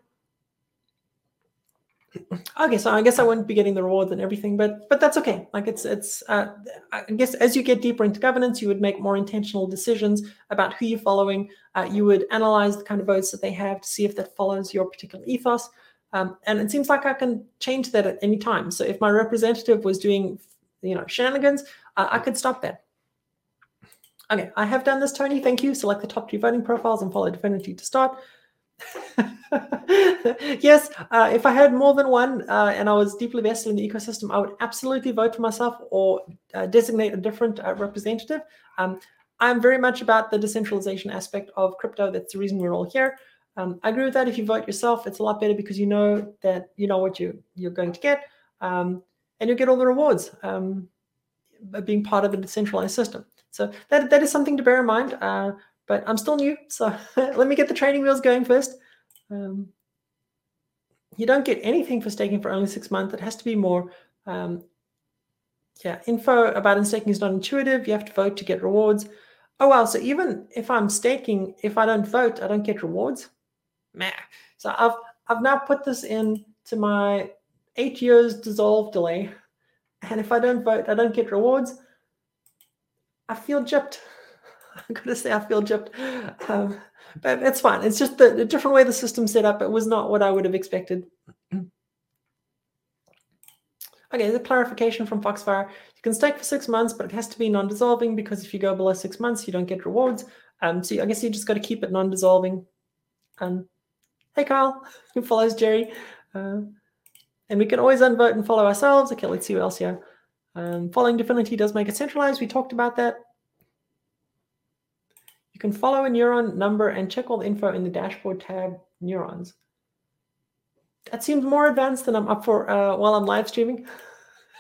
Speaker 1: Okay, so I guess I wouldn't be getting the rewards and everything, but but that's okay. Like it's it's uh, I guess as you get deeper into governance, you would make more intentional decisions about who you're following. Uh, you would analyze the kind of votes that they have to see if that follows your particular ethos. Um, and it seems like I can change that at any time. So if my representative was doing, you know, shenanigans, uh, I could stop that. Okay, I have done this, Tony. Thank you. Select the top two voting profiles and follow Dfinity to start. yes, uh, if I had more than one uh, and I was deeply vested in the ecosystem, I would absolutely vote for myself or uh, designate a different uh, representative. Um, I'm very much about the decentralization aspect of crypto. That's the reason we're all here. Um, I agree with that. If you vote yourself, it's a lot better because you know that you know what you you're going to get, um, and you get all the rewards um, being part of a decentralized system. So that that is something to bear in mind. But I'm still new, so let me get the training wheels going first. Um, you don't get anything for staking for only six months. It has to be more. Um, yeah, info about staking is not intuitive. You have to vote to get rewards. Oh well, so even if I'm staking, if I don't vote, I don't get rewards. Meh. So I've I've now put this in to my eight years dissolve delay, and if I don't vote, I don't get rewards. I feel gypped. I'm going to say I feel gypped. Um, but it's fine. It's just the, the different way the system's set up. It was not what I would have expected. Okay, the clarification from Foxfire. You can stake for six months, but it has to be non-dissolving because if you go below six months, you don't get rewards. Um, so I guess you just got to keep it non-dissolving. Um, hey, Kyle, who follows Jerry. Uh, and we can always unvote and follow ourselves. Okay, let's see what else here. Um, following Dfinity does make it centralized. We talked about that. You can follow a neuron number and check all the info in the dashboard tab neurons. That seems more advanced than I'm up for uh, while I'm live streaming.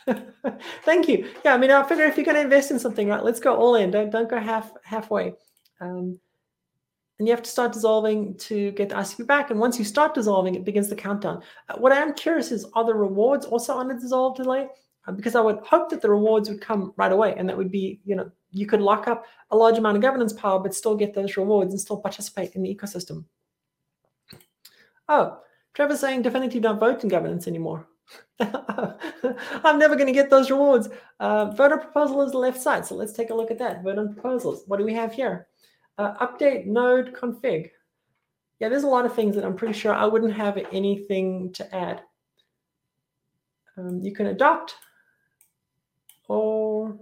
Speaker 1: Thank you. Yeah, I mean, I figure if you're going to invest in something, right, let's go all in. Don't don't go half halfway. Um, and you have to start dissolving to get the ICP back. And once you start dissolving, it begins the countdown. Uh, what I am curious is, are the rewards also on a dissolve delay? Uh, because I would hope that the rewards would come right away, and that would be, you know, you could lock up a large amount of governance power, but still get those rewards and still participate in the ecosystem. Oh, Trevor's saying Dfinity don't vote in governance anymore. I'm never going to get those rewards. Uh, voter proposal is the left side. So let's take a look at that. Vote on proposals. What do we have here? Uh, update node config. Yeah, there's a lot of things that I'm pretty sure I wouldn't have anything to add. Um, you can adopt or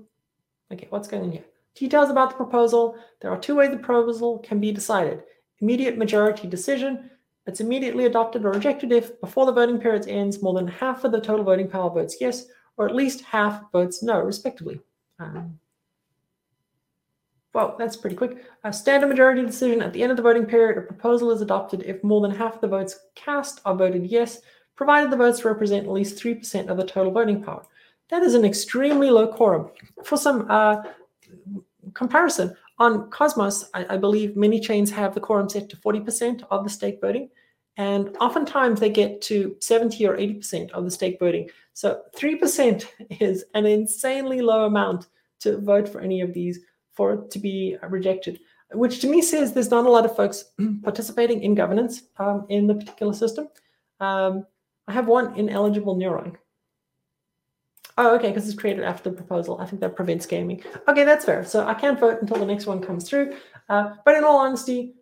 Speaker 1: Okay, what's going on here? Details about the proposal. There are two ways the proposal can be decided. Immediate majority decision. It's immediately adopted or rejected if, before the voting period ends, more than half of the total voting power votes yes, or at least half votes no, respectively. Um, well, that's pretty quick. A standard majority decision at the end of the voting period, a proposal is adopted if more than half of the votes cast are voted yes, provided the votes represent at least 3% of the total voting power. That is an extremely low quorum. For some uh, comparison, on Cosmos, I, I, believe many chains have the quorum set to 40% of the stake voting, and oftentimes they get to 70 or 80% of the stake voting. So 3% is an insanely low amount to vote for any of these for it to be rejected, which to me says there's not a lot of folks participating in governance um, in the particular system. Um, I have one ineligible neuron. Oh, okay, because it's created after the proposal. I think that prevents gaming. Okay, that's fair. So I can't vote until the next one comes through. Uh, but in all honesty,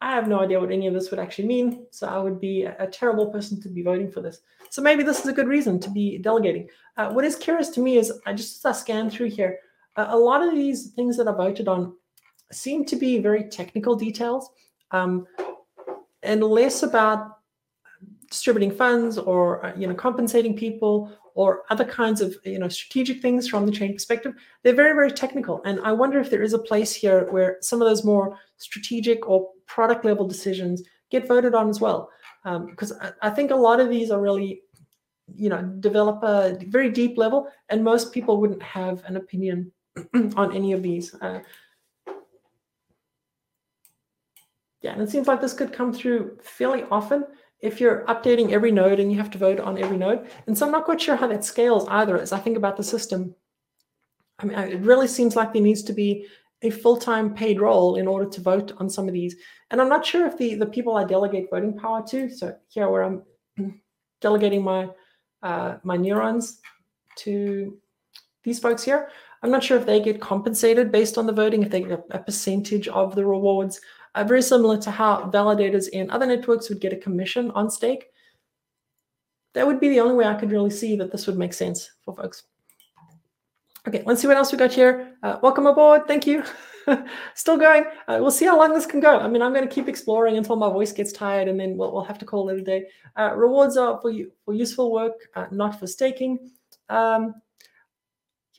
Speaker 1: I have no idea what any of this would actually mean. So I would be a, a terrible person to be voting for this. So maybe this is a good reason to be delegating. Uh, what is curious to me is I just as I scan through here, uh, a lot of these things that I voted on seem to be very technical details um, and less about distributing funds or uh, you know compensating people or other kinds of you know strategic things from the chain perspective they're very very technical. And i wonder if there is a place here where some of those more strategic or product level decisions get voted on as well. Um, because I, I, think a lot of these are really you know develop a very deep level and most people wouldn't have an opinion on any of these. Uh, yeah and it seems like this could come through fairly often if you're updating every node and you have to vote on every node. And so I'm not quite sure how that scales either as I think about the system. I mean, it really seems like there needs to be a full-time paid role in order to vote on some of these. And I'm not sure if the, the people I delegate voting power to, so here where I'm delegating my uh, my neurons to these folks here, I'm not sure if they get compensated based on the voting, if they get a, percentage of the rewards, uh, very similar to how validators in other networks would get a commission on stake. That would be the only way I could really see that this would make sense for folks. Okay, let's see what else we got here. Uh, welcome aboard. Thank you. Still going. Uh, we'll see how long this can go. I mean, I'm going to keep exploring until my voice gets tired, and then we'll, we'll have to call it a day. Uh, rewards are for you for useful work, uh, not for staking. Um,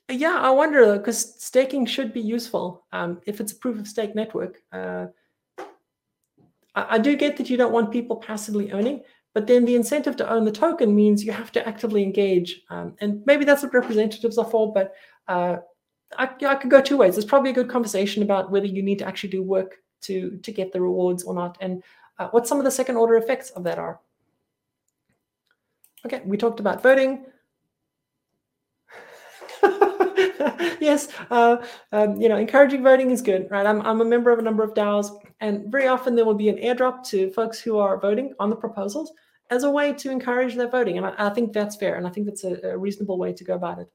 Speaker 1: yeah, I wonder because staking should be useful um, if it's a proof of stake network. I, I do get that you don't want people passively owning, but then the incentive to own the token means you have to actively engage. Um, and maybe that's what representatives are for, but uh, I, I could go two ways. There's probably a good conversation about whether you need to actually do work to, to get the rewards or not, and uh, what some of the second order effects of that are. Okay, we talked about voting. yes, uh, um, you know, encouraging voting is good, right? I'm, I'm a member of a number of DAOs, and very often there will be an airdrop to folks who are voting on the proposals as a way to encourage their voting. And I, I think that's fair, and I think that's a, a reasonable way to go about it.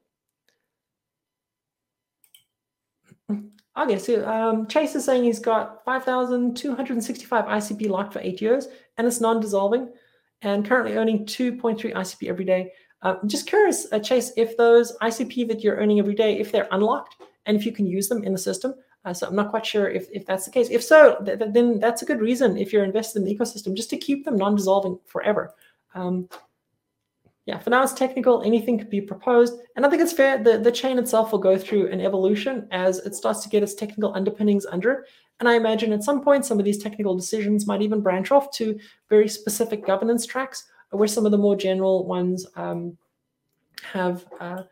Speaker 1: Okay, so um, Chase is saying he's got 5,265 ICP locked for eight years, and it's non-dissolving, and currently earning 2.3 ICP every day. Uh, just curious, uh, Chase, if those ICP that you're earning every day, if they're unlocked, and if you can use them in the system. Uh, so I'm not quite sure if, if that's the case. If so, th then that's a good reason if you're invested in the ecosystem, just to keep them non-dissolving forever. Um, yeah, for now it's technical. Anything could be proposed. And I think it's fair. The, the chain itself will go through an evolution as it starts to get its technical underpinnings under it. And I imagine at some point, some of these technical decisions might even branch off to very specific governance tracks where some of the more general ones um, have uh,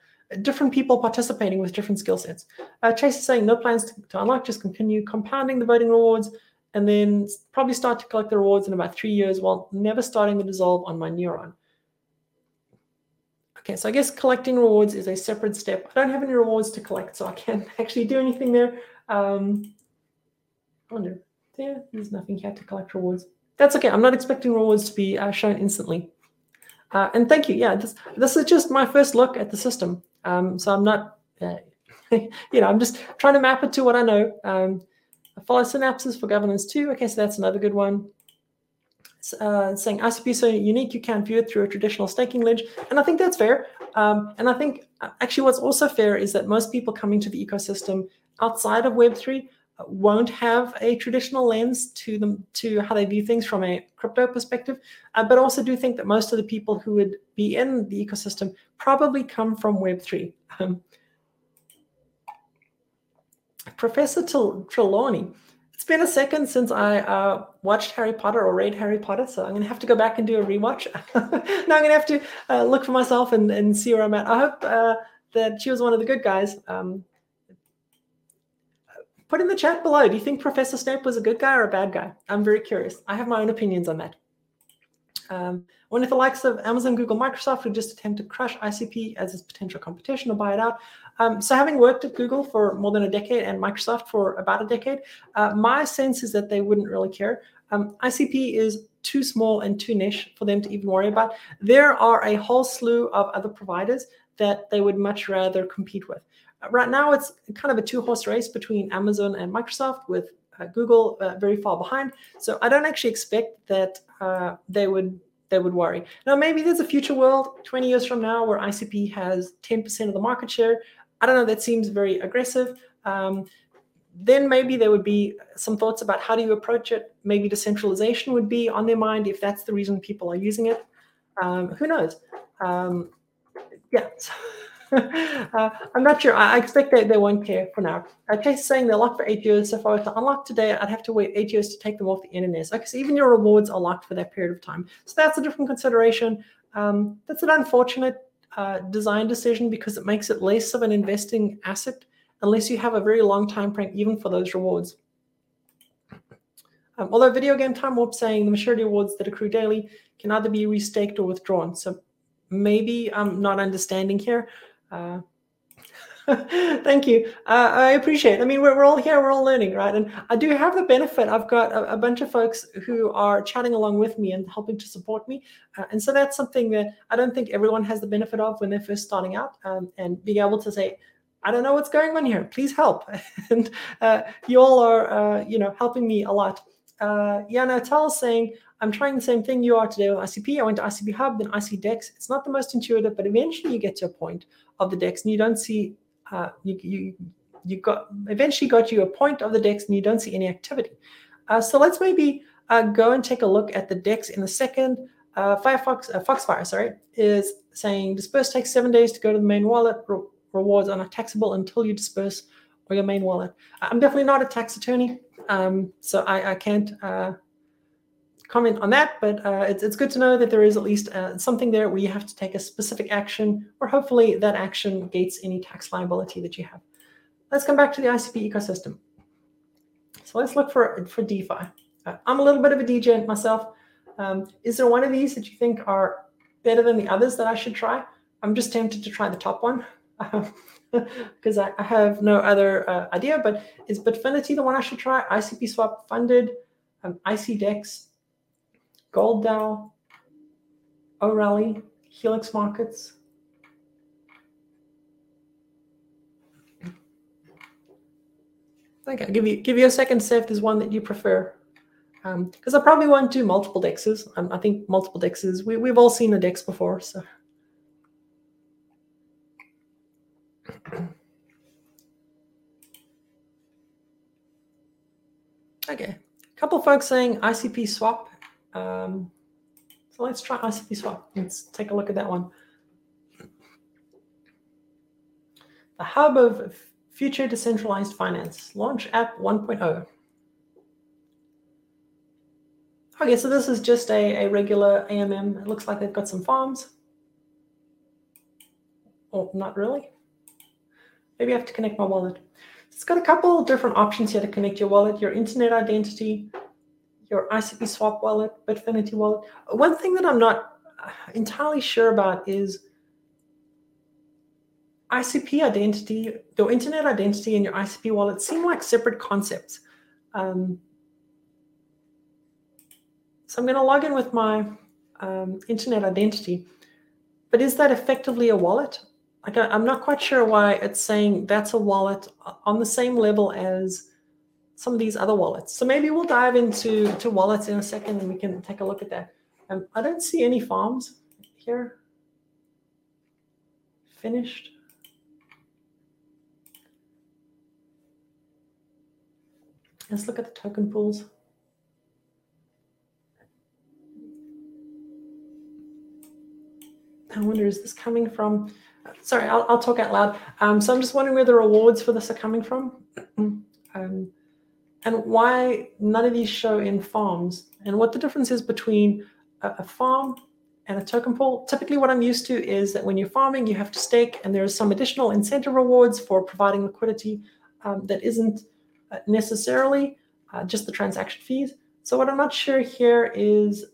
Speaker 1: different people participating with different skill sets. Uh, Chase is saying no plans to, to unlock, just continue compounding the voting rewards and then probably start to collect the rewards in about three years while never starting the dissolve on my neuron. Okay, so I guess collecting rewards is a separate step. I don't have any rewards to collect, so I can't actually do anything there. Um, I wonder, yeah, there's nothing here to collect rewards. That's okay. I'm not expecting rewards to be uh, shown instantly. Uh, and thank you. Yeah, this, this is just my first look at the system. Um, so I'm not, uh, you know, I'm just trying to map it to what I know. Um, follow synapses for governance too. Okay, so that's another good one uh, saying ICP is so unique you can't view it through a traditional staking ledge, and I think that's fair. Um, and I think uh, actually what's also fair is that most people coming to the ecosystem outside of Web three uh, won't have a traditional lens to them to how they view things from a crypto perspective, uh, but also do think that most of the people who would be in the ecosystem probably come from Web three. Um, Professor Trelawney it's been a second since I uh, watched Harry Potter or read Harry Potter, so I'm going to have to go back and do a rewatch. now I'm going to have to uh, look for myself and, and see where I'm at. I hope uh, that she was one of the good guys. Um, put in the chat below. Do you think Professor Snape was a good guy or a bad guy? I'm very curious. I have my own opinions on that. Um, one if the likes of Amazon, Google, Microsoft would just attempt to crush ICP as its potential competition or buy it out. Um, so having worked at Google for more than a decade and Microsoft for about a decade, uh, my sense is that they wouldn't really care. Um, ICP is too small and too niche for them to even worry about. There are a whole slew of other providers that they would much rather compete with. Right now, it's kind of a two-horse race between Amazon and Microsoft, with uh, Google uh, very far behind. So I don't actually expect that uh, they would they would worry. Now, maybe there's a future world 20 years from now where ICP has 10% of the market share. I don't know, that seems very aggressive. Um, then maybe there would be some thoughts about how do you approach it. Maybe decentralization would be on their mind if that's the reason people are using it. Um, who knows? Um, yeah. uh, I'm not sure. I, expect that they won't care for now. Chase is saying they're locked for eight years. So if I were to unlock today, I'd have to wait eight years to take them off the internet. Okay, so even your rewards are locked for that period of time. So that's a different consideration. Um, that's an unfortunate uh, design decision because it makes it less of an investing asset unless you have a very long time frame, even for those rewards. Um, although video game time warp saying the maturity rewards that accrue daily can either be restaked or withdrawn. So maybe I'm not understanding here. Uh, Thank you. Uh, I appreciate it. I mean, we're, we're all here, we're all learning, right? And I do have the benefit. I've got a, a bunch of folks who are chatting along with me and helping to support me. Uh, and so that's something that I don't think everyone has the benefit of when they're first starting out um, and being able to say, I don't know what's going on here. Please help. and uh, you all are, uh, you know, helping me a lot. Uh, Yana Tal saying, I'm trying the same thing you are today with ICP. I went to ICP Hub, then ICDex. It's not the most intuitive, but eventually you get to a point of the dex, and you don't see uh, you, you you got eventually got you a point of the dex, and you don't see any activity. Uh, so let's maybe uh, go and take a look at the dex in a second. Uh, Firefox, uh, Foxfire, sorry, is saying disperse takes seven days to go to the main wallet. Re- rewards are not taxable until you disperse or your main wallet. I'm definitely not a tax attorney, um, so I, I can't uh, comment on that, but uh, it's, it's good to know that there is at least uh, something there where you have to take a specific action, or hopefully that action gates any tax liability that you have. Let's come back to the ICP ecosystem. So let's look for, for DeFi. Uh, I'm a little bit of a DJ myself. Um, is there one of these that you think are better than the others that I should try? I'm just tempted to try the top one because I, I, have no other uh, idea, but is Bitfinity the one I should try? ICP Swap funded, um, ICDEX, Gold DAO, O'Reilly, Helix Markets. Okay, I'll give you give you a second say if there's one that you prefer. Because um, I probably won't do multiple dexes. Um, I think multiple dexes, we, we've all seen a dex before, so. Okay, a couple folks saying ICP swap um, so let's try ICP. Let's take a look at that one. The hub of future decentralized finance, launch app 1.0. Okay, so this is just a, a regular AMM. It looks like they've got some farms. Oh, not really. Maybe I have to connect my wallet. It's got a couple different options here to connect your wallet, your internet identity, your ICP swap wallet, Bitfinity wallet. One thing that I'm not entirely sure about is ICP identity, your internet identity and your ICP wallet seem like separate concepts. Um, so I'm going to log in with my um, internet identity, but is that effectively a wallet? Like I, I'm not quite sure why it's saying that's a wallet on the same level as some of these other wallets. So maybe we'll dive into to wallets in a second and we can take a look at that. Um, I don't see any farms here. Finished. Let's look at the token pools. I wonder, is this coming from? Sorry, I'll, I'll talk out loud. Um, so I'm just wondering where the rewards for this are coming from. um, and why none of these show in farms and what the difference is between a, a, farm and a token pool. Typically, what I'm used to is that when you're farming, you have to stake, and there's some additional incentive rewards for providing liquidity um, that isn't uh, necessarily uh, just the transaction fees. So, what I'm not sure here is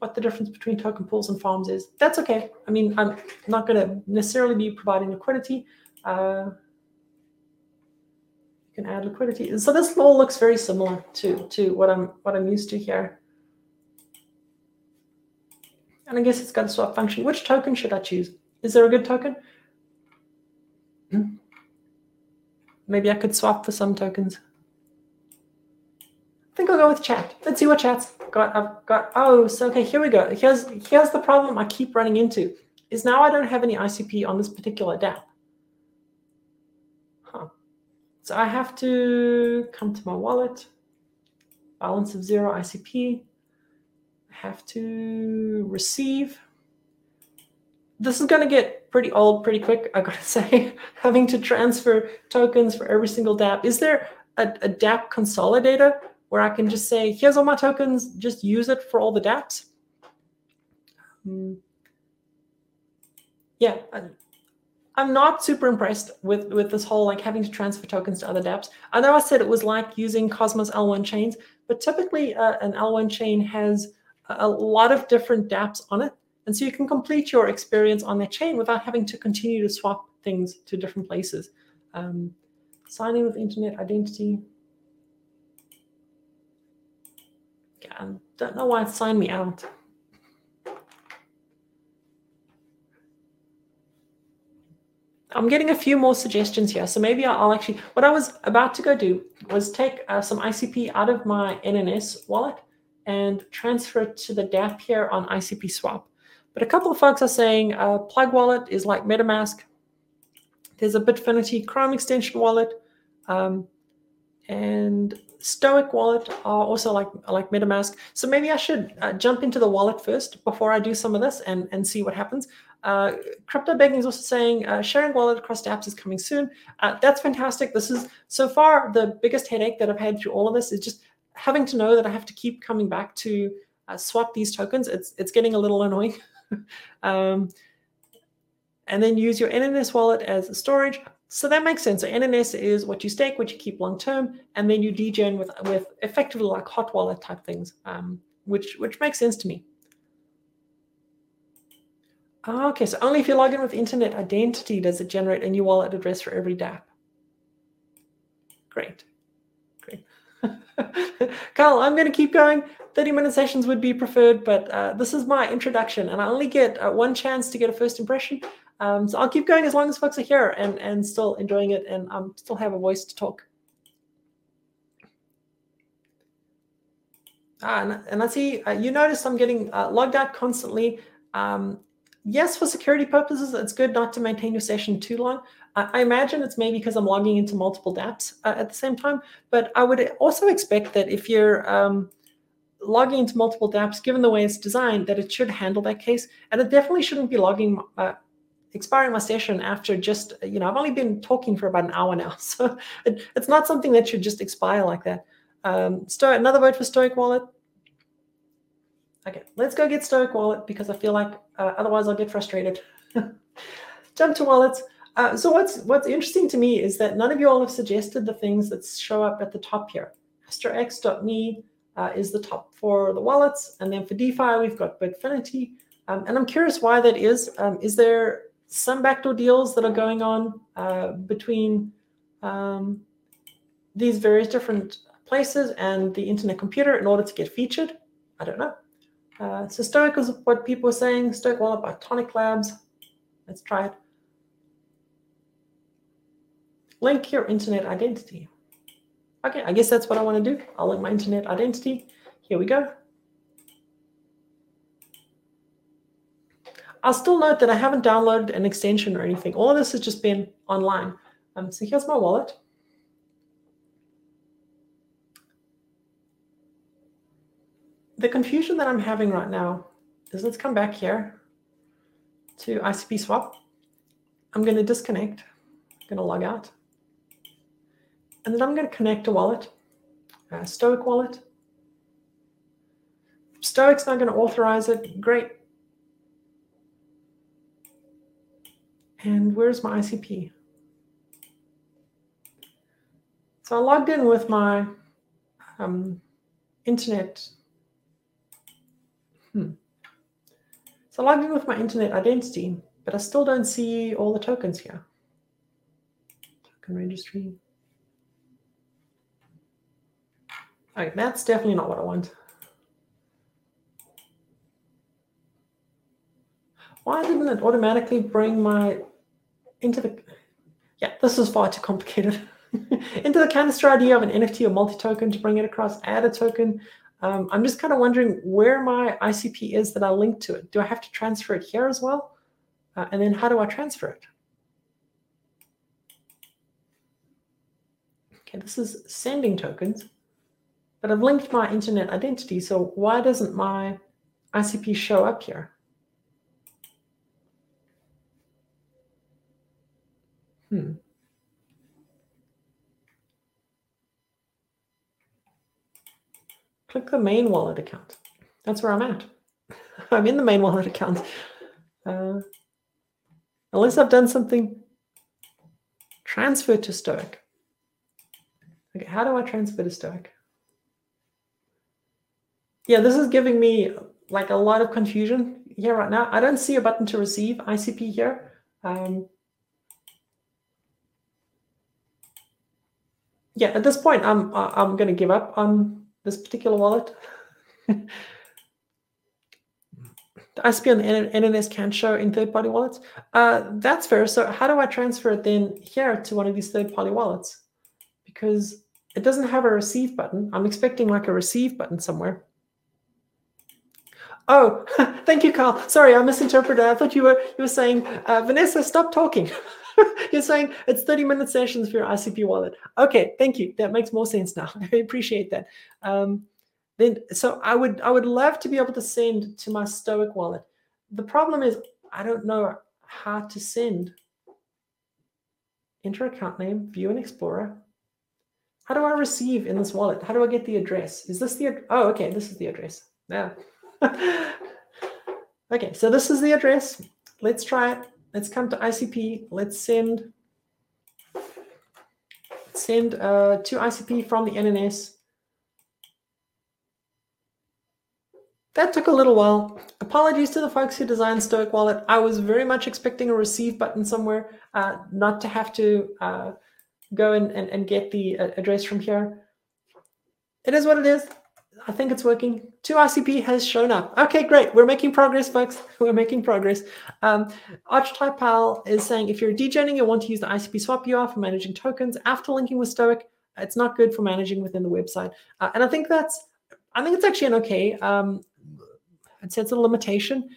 Speaker 1: what the difference between token pools and farms is. That's okay. I mean, I'm not going to necessarily be providing liquidity. Uh, you can add liquidity. So this all looks very similar to, to what I'm what I'm used to here. And I guess it's got a swap function. Which token should I choose? Is there a good token? Maybe I could swap for some tokens. I think I'll go with chat. Let's see what chat's got. I've got, oh, so okay, here we go. Here's, here's the problem I keep running into is now I don't have any ICP on this particular DApp. So I have to come to my wallet, balance of zero ICP. I have to receive. This is going to get pretty old pretty quick, I gotta say, having to transfer tokens for every single DApp. Is there a, a DApp consolidator where I can just say, here's all my tokens, just use it for all the DApps? Um, yeah, I'm not super impressed with with this whole like having to transfer tokens to other dApps. I know I said it was like using Cosmos L1 chains, but typically uh, an L1 chain has a lot of different dApps on it. And so you can complete your experience on that chain without having to continue to swap things to different places. Um, sign in with internet identity. Yeah, I don't know why it signed me out. I'm getting a few more suggestions here. So maybe I'll actually, what I was about to go do was take uh, some ICP out of my NNS wallet and transfer it to the dApp here on ICP Swap. But a couple of folks are saying uh, Plug Wallet is like MetaMask. There's a Bitfinity Chrome extension wallet. Um, and Stoic Wallet are also like like MetaMask. So maybe I should uh, jump into the wallet first before I do some of this and, and see what happens. Uh, Crypto Begging is also saying uh, sharing wallet across apps is coming soon. Uh, that's fantastic. This is so far the biggest headache that I've had through all of this is just having to know that I have to keep coming back to uh, swap these tokens. It's it's getting a little annoying. um, and then use your NNS wallet as storage. So that makes sense. So NNS is what you stake, what you keep long term, and then you degen with with effectively like hot wallet type things, um, which which makes sense to me. Ah, okay, so only if you log in with internet identity does it generate a new wallet address for every dApp. Great, great. Carl, I'm going to keep going. 30 minute sessions would be preferred, but uh, this is my introduction, and I only get uh, one chance to get a first impression. Um, so I'll keep going as long as folks are here and, and still enjoying it and um, still have a voice to talk. Ah, and, and I see uh, you notice I'm getting uh, logged out constantly. Um, yes, for security purposes, it's good not to maintain your session too long. I imagine it's maybe because I'm logging into multiple dApps uh, at the same time, but I would also expect that if you're um, logging into multiple dApps, given the way it's designed, that it should handle that case. And it definitely shouldn't be logging, uh, expiring my session after just, you know, I've only been talking for about an hour now. So it, it's not something that should just expire like that. Um, Sto another vote for Stoic Wallet. Okay, let's go get Stoic Wallet because I feel like uh, otherwise I'll get frustrated. Jump to wallets. Uh, so what's what's interesting to me is that none of you all have suggested the things that show up at the top here. AstroX.me uh, is the top for the wallets, and then for DeFi we've got Bitfinity. Um, and I'm curious why that is. Um, is there some backdoor deals that are going on uh, between um, these various different places and the internet computer in order to get featured? I don't know. Uh, so Stoic is what people are saying. Stoic wallet by Toniq Labs. Let's try it. Link your internet identity. Okay, I guess that's what I want to do. I'll link my internet identity. Here we go. I'll still note that I haven't downloaded an extension or anything. All of this has just been online. Um, so here's my wallet. The confusion that I'm having right now is let's come back here to ICP swap. I'm going to disconnect. I'm going to log out. And then I'm going to connect a wallet, a Stoic wallet. Stoic's not going to authorize it. Great. And where's my ICP? So I logged in with my um, internet. Hmm. So I logged in with my internet identity, but I still don't see all the tokens here. Token registry. Okay, that's definitely not what I want. Why didn't it automatically bring my into the yeah, this is far too complicated. into the canister ID of an NFT or multi-token to bring it across, add a token. Um, I'm just kind of wondering where my ICP is that I link to it. Do I have to transfer it here as well? Uh, and then how do I transfer it? Okay, this is sending tokens. But I've linked my internet identity, so why doesn't my ICP show up here? Hmm. Click the main wallet account. That's where I'm at. I'm in the main wallet account. Uh, unless I've done something, transfer to Stoic. Okay, how do I transfer to Stoic? yeah, this is giving me like a lot of confusion here right now. I don't see a button to receive ICP here. Um, yeah, at this point, I'm I'm going to give up on this particular wallet. the ICP on the NNS can show in third-party wallets. Uh, that's fair. So how do I transfer it then here to one of these third-party wallets? Because it doesn't have a receive button. I'm expecting like a receive button somewhere. Oh, thank you, Carl. Sorry, I misinterpreted. I thought you were you were saying, uh, Vanessa, stop talking. You're saying it's 30 minute sessions for your ICP wallet. Okay, thank you. That makes more sense now. I appreciate that. Um, then, so I would I would love to be able to send to my Stoic wallet. The problem is I don't know how to send. Enter account name, view and explorer. How do I receive in this wallet? How do I get the address? Is this the oh okay, this is the address. Yeah. okay, so this is the address. Let's try it. Let's come to ICP. Let's send send uh, to ICP from the NNS. That took a little while. Apologies to the folks who designed Stoic Wallet. I was very much expecting a receive button somewhere, uh, not to have to uh, go and, and, and get the uh, address from here. It is what it is. I think it's working. 2ICP has shown up. Okay, great. We're making progress, folks. We're making progress. Um, Pal is saying if you're degening, you want to use the ICP swap UR for managing tokens after linking with Stoic. It's not good for managing within the website. Uh, and I think that's, I think it's actually an okay. Um, I'd say it's a limitation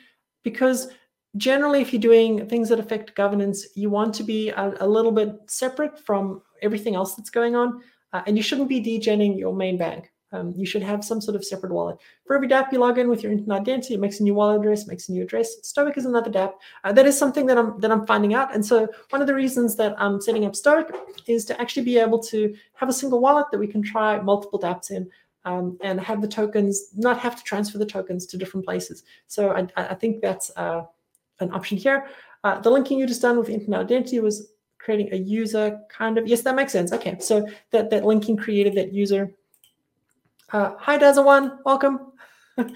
Speaker 1: because generally, if you're doing things that affect governance, you want to be a, a little bit separate from everything else that's going on. Uh, and you shouldn't be degenning your main bank. Um, you should have some sort of separate wallet. For every dApp you log in with your internet identity, it makes a new wallet address, makes a new address. Stoic is another dApp. Uh, that is something that I'm that I'm finding out. And so one of the reasons that I'm setting up Stoic is to actually be able to have a single wallet that we can try multiple dApps in. Um, and have the tokens not have to transfer the tokens to different places. So I, I think that's uh, an option here. Uh, the linking you just done with internet identity was creating a user kind of yes that makes sense okay so that that linking created that user uh, hi, One, welcome.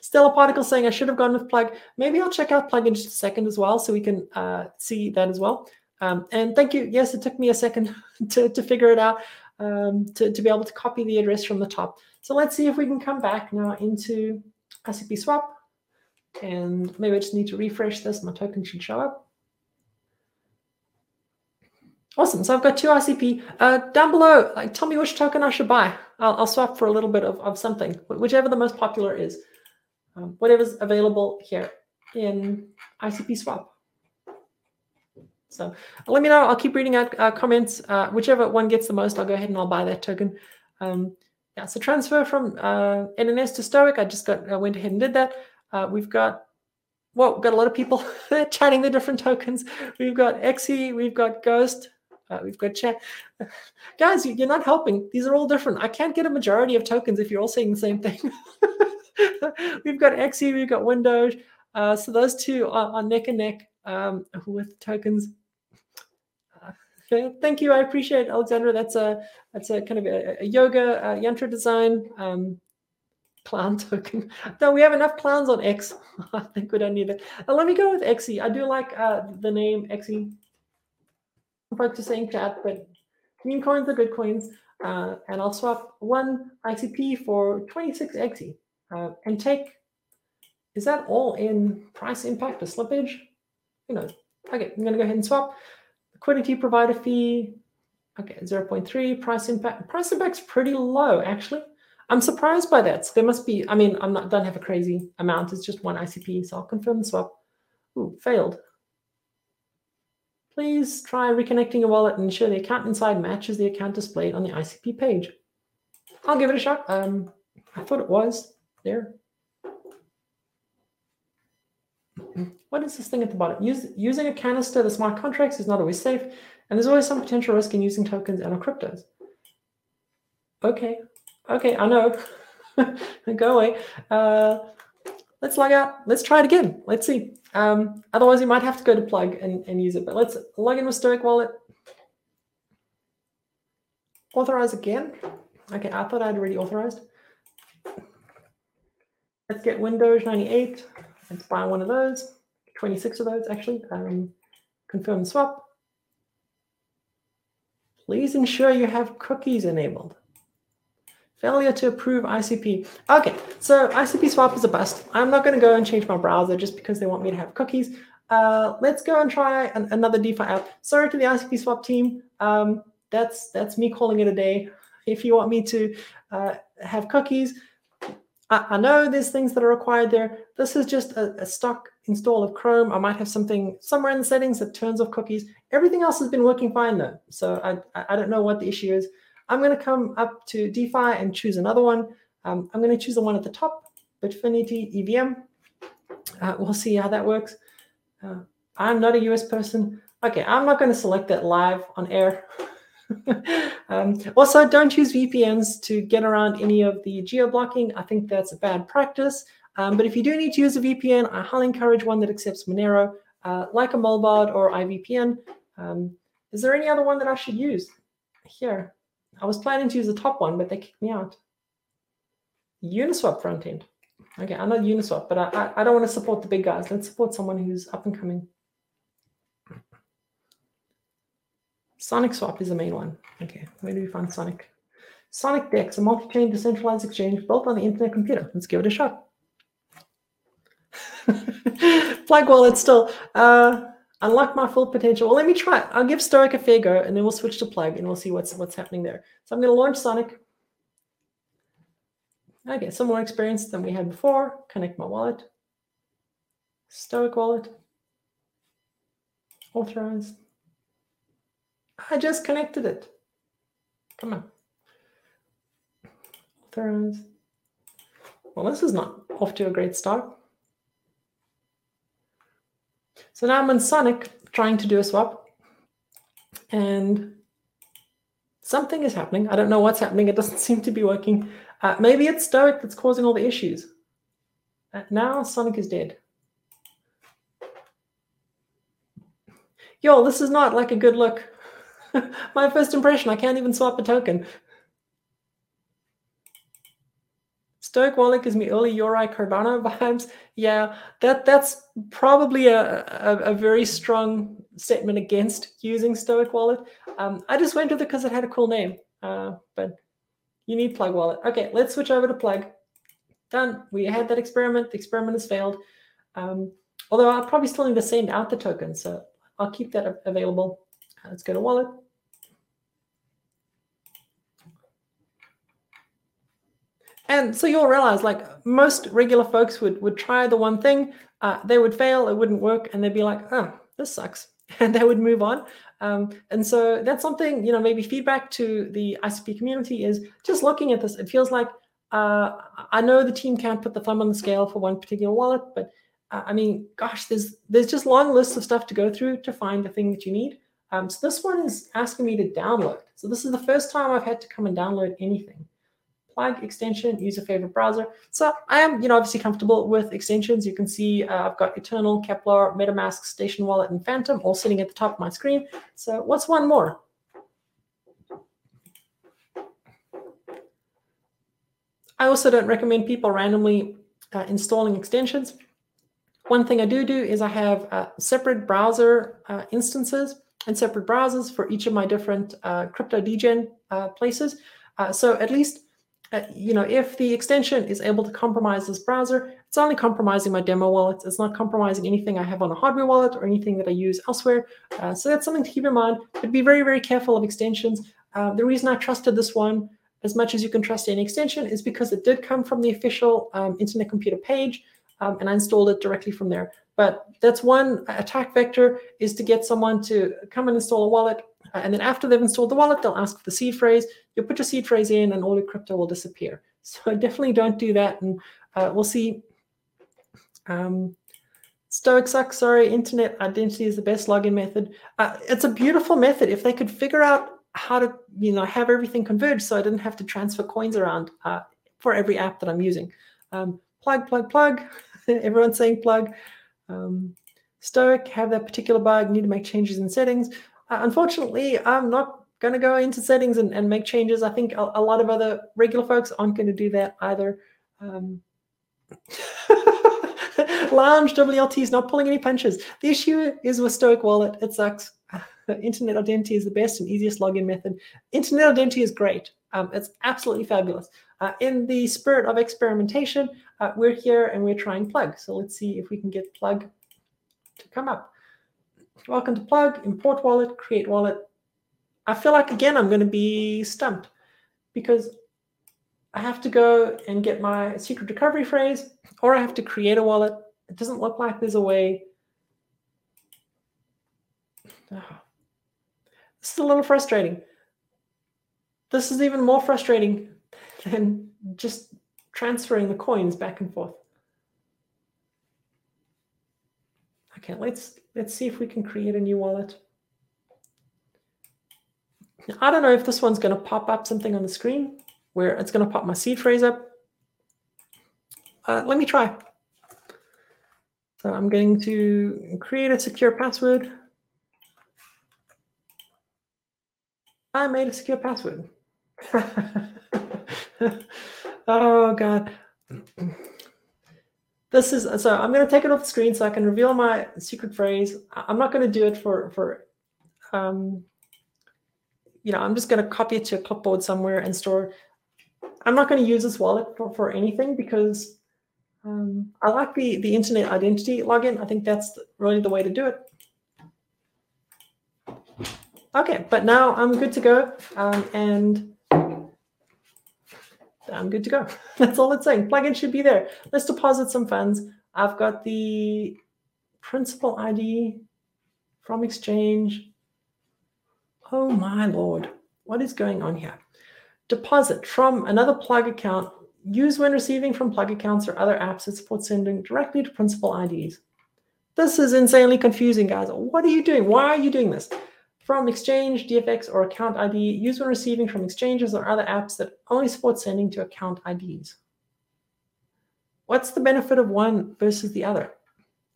Speaker 1: Stella Particle saying I should have gone with plug. Maybe I'll check out plug in just a second as well, so we can uh, see that as well. Um, and thank you. Yes, it took me a second to, to figure it out um, to, to be able to copy the address from the top. So let's see if we can come back now into ICP swap. And maybe I just need to refresh this. My token should show up. Awesome. So I've got two ICP. Uh, down below, like tell me which token I should buy. I'll, I'll swap for a little bit of, of something, whichever the most popular is. Um, whatever's available here in ICP swap. So let me know. I'll keep reading out uh, comments. Uh, whichever one gets the most, I'll go ahead and I'll buy that token. Um, yeah, so transfer from uh, NNS to Stoic. I just got I went ahead and did that. Uh, we've got well, we've got a lot of people chatting the different tokens. We've got Xe, we've got Ghost, uh, we've got chat. Guys, you're not helping. These are all different. I can't get a majority of tokens if you're all saying the same thing. we've got Xe, we've got Windows. Uh, so those two are, are, neck and neck um, with tokens. Uh, thank you. I appreciate it, Alexandra. That's a that's a kind of a, a yoga uh, yantra design um, clown token. No, we have enough clowns on X. I think we don't need it. Uh, let me go with Xe. I do like uh, the name Xe purchasing chat, but meme coins are good coins. Uh, and I'll swap one ICP for 26 XE uh, and take, is that all in price impact or slippage? Who knows? Okay, I'm going to go ahead and swap. Liquidity provider fee, okay, 0.3. Price impact, price impact's pretty low, actually. I'm surprised by that. So there must be, I mean, I'm not, don't have a crazy amount. It's just one ICP, so I'll confirm the swap. Ooh, failed. Please try reconnecting your wallet and ensure the account inside matches the account displayed on the ICP page. I'll give it a shot. Um, I thought it was there. What is this thing at the bottom? Use, using a canister, the smart contracts is not always safe, and there's always some potential risk in using tokens and or cryptos. Okay, okay, I know. Go away. Uh, let's log out. Let's try it again. Let's see. Um, otherwise, you might have to go to plug and, and use it. But let's log in with Stoic Wallet. Authorize again. Okay, I thought I'd already authorized. let's get Windows 98. Let's buy one of those, 26 of those actually. Um, confirm swap. Please ensure you have cookies enabled. Failure to approve ICP. Okay, so ICP swap is a bust. I'm not going to go and change my browser just because they want me to have cookies. Uh, let's go and try an, another DeFi app. Sorry to the ICP swap team. Um, that's that's me calling it a day. If you want me to uh, have cookies, I, I, know there's things that are required there. This is just a, a stock install of Chrome. I might have something somewhere in the settings that turns off cookies. Everything else has been working fine though. So I, I don't know what the issue is. I'm going to come up to DeFi and choose another one. Um, I'm going to choose the one at the top, Bitfinity EVM. Uh, we'll see how that works. Uh, I'm not a US person. Okay, I'm not going to select that live on air. um, also, don't use VPNs to get around any of the geo blocking. I think that's a bad practice. Um, but if you do need to use a VPN, I highly encourage one that accepts Monero, uh, like a Mullvad or iVPN. Um, is there any other one that I should use? Here, I was planning to use the top one, but they kicked me out. Uniswap front end. Okay, I'm not Uniswap, but I, I, I don't want to support the big guys. Let's support someone who's up and coming. Sonic Swap is the main one. Okay, where do we find Sonic? Sonic Dex, a multi-chain decentralized exchange built on the internet computer. Let's give it a shot. Plug wallet still. Uh, unlock my full potential. Well, let me try. I'll give Stoic a fair go, and then we'll switch to Plug, and we'll see what's what's happening there. So I'm going to launch Sonic. Okay, some more experience than we had before. Connect my wallet. Stoic wallet. Authorize. I just connected it. Come on. Authorize. Well, this is not off to a great start. So now I'm in Sonic trying to do a swap. And something is happening. I don't know what's happening. It doesn't seem to be working. Uh, maybe it's Stoic that's causing all the issues. Uh, now Sonic is dead. Yo, this is not like a good look. My first impression, I can't even swap a token. Stoic Wallet gives me early Yoroi Cardano vibes. Yeah, that that's probably a, a, a, very strong statement against using Stoic Wallet. Um, I just went with it because it had a cool name. Uh, but you need Plug Wallet. Okay, let's switch over to Plug. Done. We had that experiment. The experiment has failed. Um, although I'll probably still need to send out the token, so I'll keep that available. Let's go to Wallet. And so you'll realize, like most regular folks would would try the one thing, uh, they would fail, it wouldn't work, and they'd be like, "Oh, this sucks," and they would move on. Um, and so that's something, you know, maybe feedback to the ICP community is just looking at this. It feels like uh, I know the team can't put the thumb on the scale for one particular wallet, but uh, I mean, gosh, there's there's just long lists of stuff to go through to find the thing that you need. Um, so this one is asking me to download. So this is the first time I've had to come and download anything plug extension, use a favorite browser. So I am, you know, obviously comfortable with extensions. You can see uh, I've got Eternl, Keplr, MetaMask, Station Wallet, and Phantom all sitting at the top of my screen. So what's one more? I also don't recommend people randomly uh, installing extensions. One thing I do do is I have uh, separate browser uh, instances and separate browsers for each of my different uh, crypto degen uh, places. so at least uh, you know, if the extension is able to compromise this browser, it's only compromising my demo wallet. It's not compromising anything I have on a hardware wallet or anything that I use elsewhere. Uh, so that's something to keep in mind. But be very, very careful of extensions. Uh, the reason I trusted this one as much as you can trust any extension is because it did come from the official um, Internet Computer page, um, and I installed it directly from there. But that's one attack vector is to get someone to come and install a wallet, uh, and then after they've installed the wallet, they'll ask for the seed phrase. You'll put your seed phrase in, and all your crypto will disappear. So definitely don't do that. And uh, we'll see. Um, Stoic sucks. Sorry, internet identity is the best login method. Uh, it's a beautiful method. If they could figure out how to, you know, have everything converge, so I didn't have to transfer coins around uh, for every app that I'm using. Um, plug, plug, plug. Everyone's saying plug. Um, Stoic have that particular bug. Need to make changes in settings. Uh, unfortunately, I'm not going to go into settings and, and make changes. I think a, a, lot of other regular folks aren't going to do that either. Um, Lounge WLT is not pulling any punches. The issue is with Stoic Wallet. It sucks. Internet identity is the best and easiest login method. Internet identity is great. Um, it's absolutely fabulous. Uh, in the spirit of experimentation, uh, we're here and we're trying plug. So let's see if we can get plug to come up. Welcome to plug, import wallet, create wallet. I feel like, again, I'm going to be stumped because I have to go and get my secret recovery phrase, or I have to create a wallet. It doesn't look like there's a way. Oh. This is a little frustrating. This is even more frustrating than just transferring the coins back and forth. Okay, let's let's see if we can create a new wallet. I don't know if this one's going to pop up something on the screen where it's going to pop my seed phrase up. Uh, let me try. So I'm going to create a secure password. I made a secure password. oh God. This is so I'm going to take it off the screen so I can reveal my secret phrase. I'm not going to do it for for um, you know, I'm just going to copy it to a clipboard somewhere and store. I'm not going to use this wallet for, for anything because um, I like the, the internet identity login. I think that's really the way to do it. Okay, but now I'm good to go. Um, and I'm good to go. That's all it's saying. Plugin should be there. Let's deposit some funds. I've got the principal ID from Exchange. Oh my lord, what is going on here? Deposit from another plug account. Use when receiving from plug accounts or other apps that support sending directly to principal IDs. This is insanely confusing, guys. What are you doing? Why are you doing this? From Exchange, DFX, or account ID, use when receiving from exchanges or other apps that only support sending to account IDs. What's the benefit of one versus the other?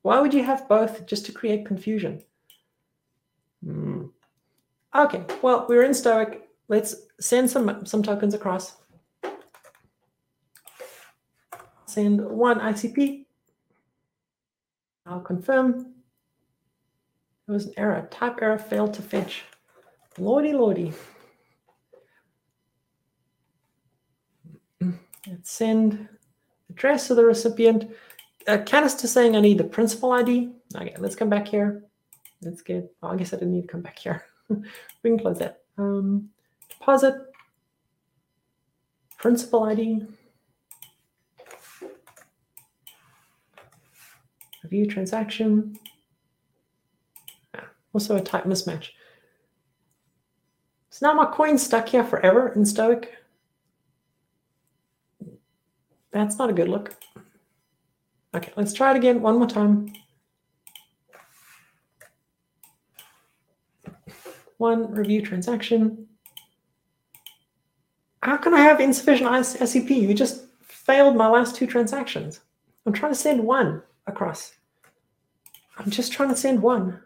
Speaker 1: Why would you have both just to create confusion? Okay, well, we're in Stoic. Let's send some, some tokens across. Send one ICP. I'll confirm. There was an error. Type error failed to fetch. Lordy, lordy. Let's send address of the recipient. Uh, canister saying I need the principal ID. Okay, let's come back here. Let's get, oh, I guess I didn't need to come back here. we can close that. Um, deposit, principal ID, review transaction, also a type mismatch. So now my coin's stuck here forever in Stoic. That's not a good look. Okay, let's try it again one more time. One review transaction. How can I have insufficient ICP? You just failed my last two transactions. I'm trying to send one across. I'm just trying to send one.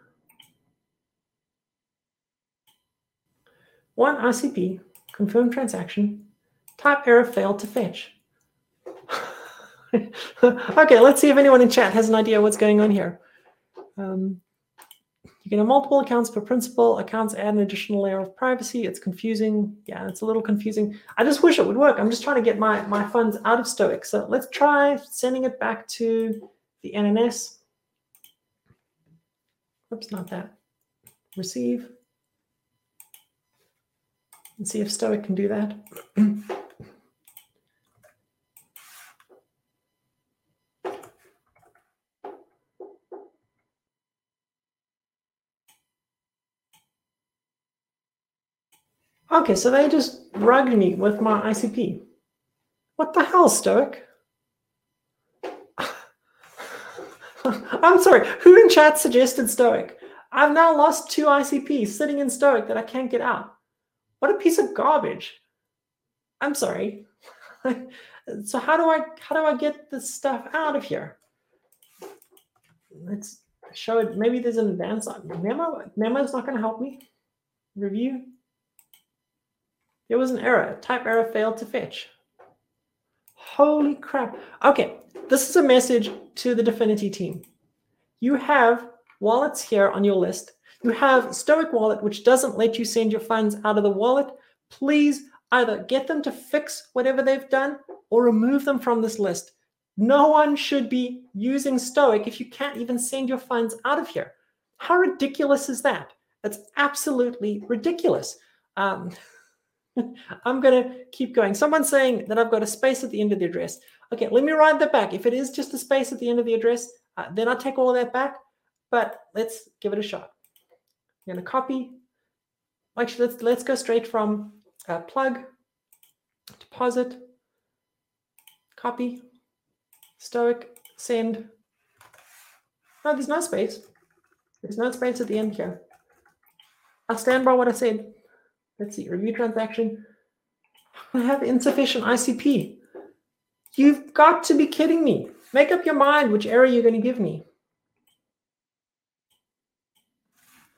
Speaker 1: One ICP, confirm transaction, type error failed to fetch. okay, let's see if anyone in chat has an idea what's going on here. Um, you can have multiple accounts per principal. Accounts add an additional layer of privacy. It's confusing. Yeah, it's a little confusing. I just wish it would work. I'm just trying to get my, my funds out of Stoic. So let's try sending it back to the NNS. Oops, not that. Receive. And see if Stoic can do that. Okay, so they just rugged me with my ICP. What the hell, Stoic? I'm sorry, who in chat suggested Stoic? I've now lost two ICPs sitting in Stoic that I can't get out. What a piece of garbage. I'm sorry. so how do I how do I get this stuff out of here? Let's show it. Maybe there's an advanced memo. Memo is not going to help me. Review. There was an error. Type error failed to fetch. Holy crap. Okay, this is a message to the Dfinity team. You have wallets here on your list. You have Stoic Wallet, which doesn't let you send your funds out of the wallet. Please either get them to fix whatever they've done or remove them from this list. No one should be using Stoic if you can't even send your funds out of here. How ridiculous is that? That's absolutely ridiculous. Um, I'm going to keep going. Someone's saying that I've got a space at the end of the address. Okay, let me write that back. If it is just a space at the end of the address, uh, then I'll take all that back. But let's give it a shot. I'm going to copy. Actually, let's let's go straight from uh, plug, deposit, copy, stoic, send. No, there's no space. There's no space at the end here. I'll stand by what I said. Let's see, review transaction. I have insufficient ICP. You've got to be kidding me. Make up your mind which error you're going to give me.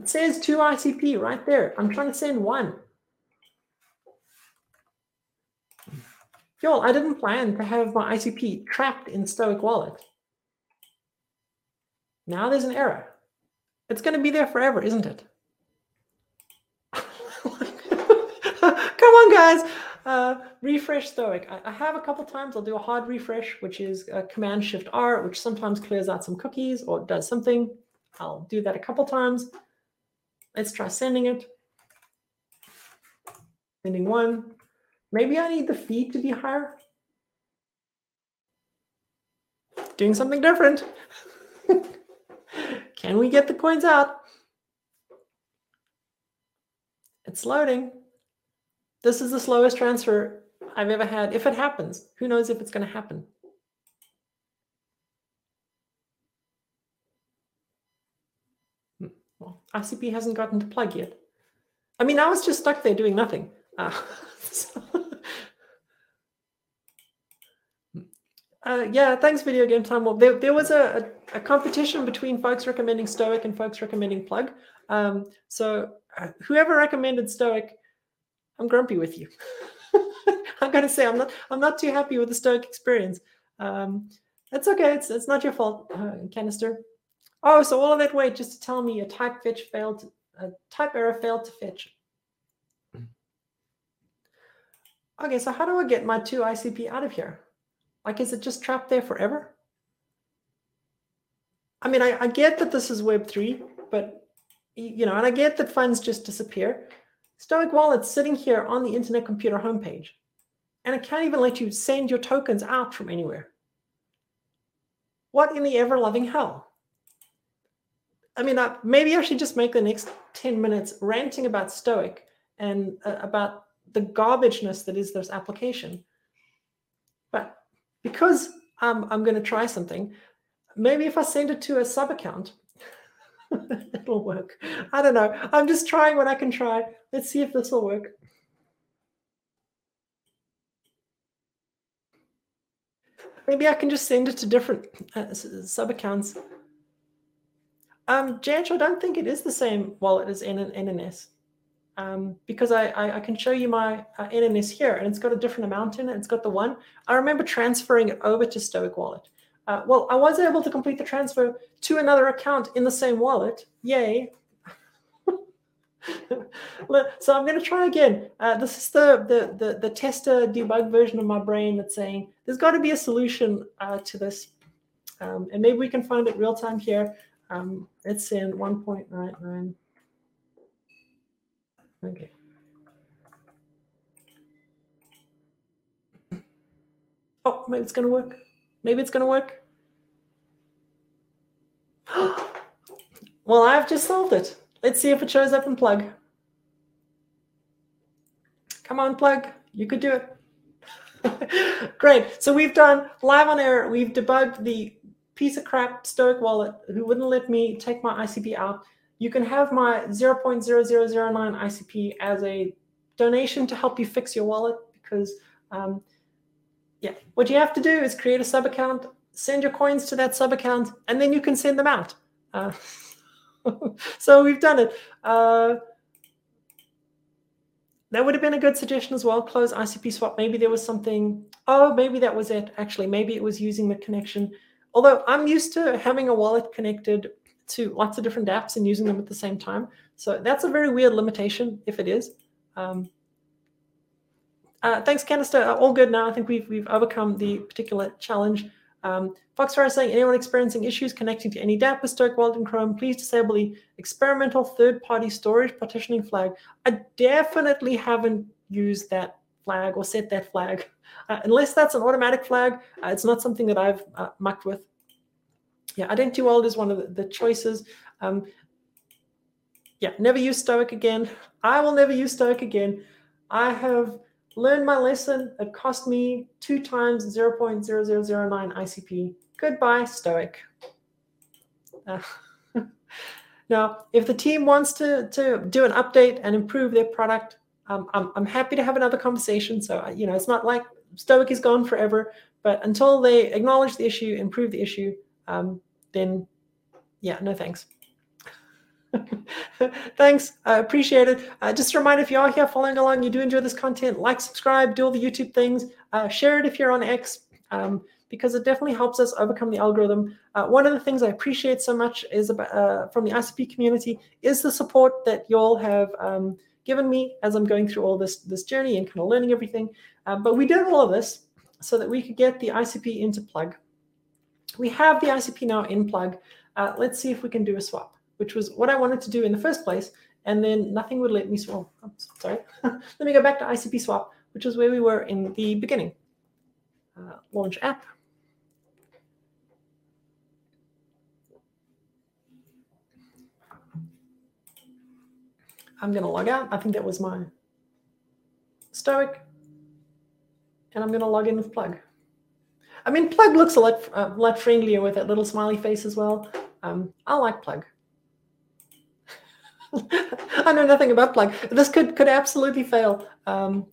Speaker 1: It says two ICP right there. I'm trying to send one. Y'all, I didn't plan to have my ICP trapped in Stoic Wallet. Now there's an error. It's going to be there forever, isn't it? Come on, guys. Uh, refresh Stoic. I, I, have a couple times. I'll do a hard refresh, which is Command Shift R, which sometimes clears out some cookies or does something. I'll do that a couple times. Let's try sending it. Sending one. Maybe I need the feed to be higher. Doing something different. Can we get the coins out? It's loading. This is the slowest transfer I've ever had. If it happens, who knows if it's going to happen? Hmm, well, ICP hasn't gotten to plug yet. I mean, I was just stuck there doing nothing. Uh, so. uh, yeah, thanks, Video Game Time. Well, there, there was a, a, a, competition between folks recommending Stoic and folks recommending Plug. Um, so uh, whoever recommended Stoic I'm grumpy with you. I'm gonna say I'm not I'm not too happy with the Stoic experience. Um, that's okay. It's it's not your fault, uh, canister. Oh, so all of that wait just to tell me a type fetch failed, a type error failed to fetch. Okay, so how do I get my two ICP out of here? Like, is it just trapped there forever? I mean, I, I get that this is Web3, but, you know, and I get that funds just disappear. Stoic Wallet's sitting here on the Internet Computer homepage, and it can't even let you send your tokens out from anywhere. What in the ever loving hell? I mean, uh, maybe I should just make the next 10 minutes ranting about Stoic and uh, about the garbageness that is this application. But because um, I'm going to try something, maybe if I send it to a sub account, It'll work. I don't know. I'm just trying what I can try. Let's see if this will work. Maybe I can just send it to different uh, sub accounts. Um, Janch, I don't think it is the same wallet as NNS um, because I, I, I, can show you my uh, NNS here and it's got a different amount in it. It's got the one. I remember transferring it over to Stoic Wallet. Uh, well, I was able to complete the transfer to another account in the same wallet. Yay. so I'm going to try again. Uh, this is the, the, the, the, tester debug version of my brain that's saying there's got to be a solution uh, to this. Um, and maybe we can find it real time here. Um, it's in 1.99. Okay. Oh, maybe it's going to work. Maybe it's going to work. well, I've just solved it. Let's see if it shows up in plug. Come on, plug. You could do it. Great. So we've done live on air. We've debugged the piece of crap Stoic wallet who wouldn't let me take my ICP out. You can have my 0.0009 ICP as a donation to help you fix your wallet because um, yeah, what you have to do is create a sub account, send your coins to that sub account, and then you can send them out. Uh, so we've done it. Uh, that would have been a good suggestion as well. Close ICP swap. Maybe there was something. Oh, maybe that was it. Actually, maybe it was using the connection. Although I'm used to having a wallet connected to lots of different apps and using them at the same time. So that's a very weird limitation if it is. Um, uh, thanks, Canister. Uh, all good now. I think we've we've overcome the particular challenge. Um, Foxfire saying anyone experiencing issues connecting to any dApp with Wallet in Chrome, please disable the experimental third-party storage partitioning flag. I definitely haven't used that flag or set that flag. Uh, unless that's an automatic flag, uh, it's not something that I've uh, mucked with. Yeah, Identity Wallet is one of the, the choices. Um, yeah, never use Stoic again. I will never use Stoic again. I have learned my lesson. It cost me two times 0.0009 ICP. Goodbye, Stoic. Uh, now, if the team wants to, to do an update and improve their product, um, I'm, I'm happy to have another conversation. So, you know, it's not like Stoic is gone forever, but until they acknowledge the issue, improve the issue, um, then yeah, no thanks. Thanks. I appreciate it. Uh, just a reminder if you are here following along, you do enjoy this content, like, subscribe, do all the YouTube things, uh, share it if you're on X, um, because it definitely helps us overcome the algorithm. Uh, one of the things I appreciate so much is about, uh, from the ICP community is the support that y'all have um, given me as I'm going through all this, this journey and kind of learning everything. Um, but we did all of this so that we could get the ICP into plug. We have the ICP now in plug. Uh, let's see if we can do a swap which was what I wanted to do in the first place. And then nothing would let me swap. Oh, sorry. let me go back to ICP swap, which is where we were in the beginning. Uh, launch app. I'm going to log out. I think that was my Stoic. And I'm going to log in with Plug. I mean, Plug looks a lot, uh, lot friendlier with that little smiley face as well. Um, I like Plug. I know nothing about plug. This could could absolutely fail. Um,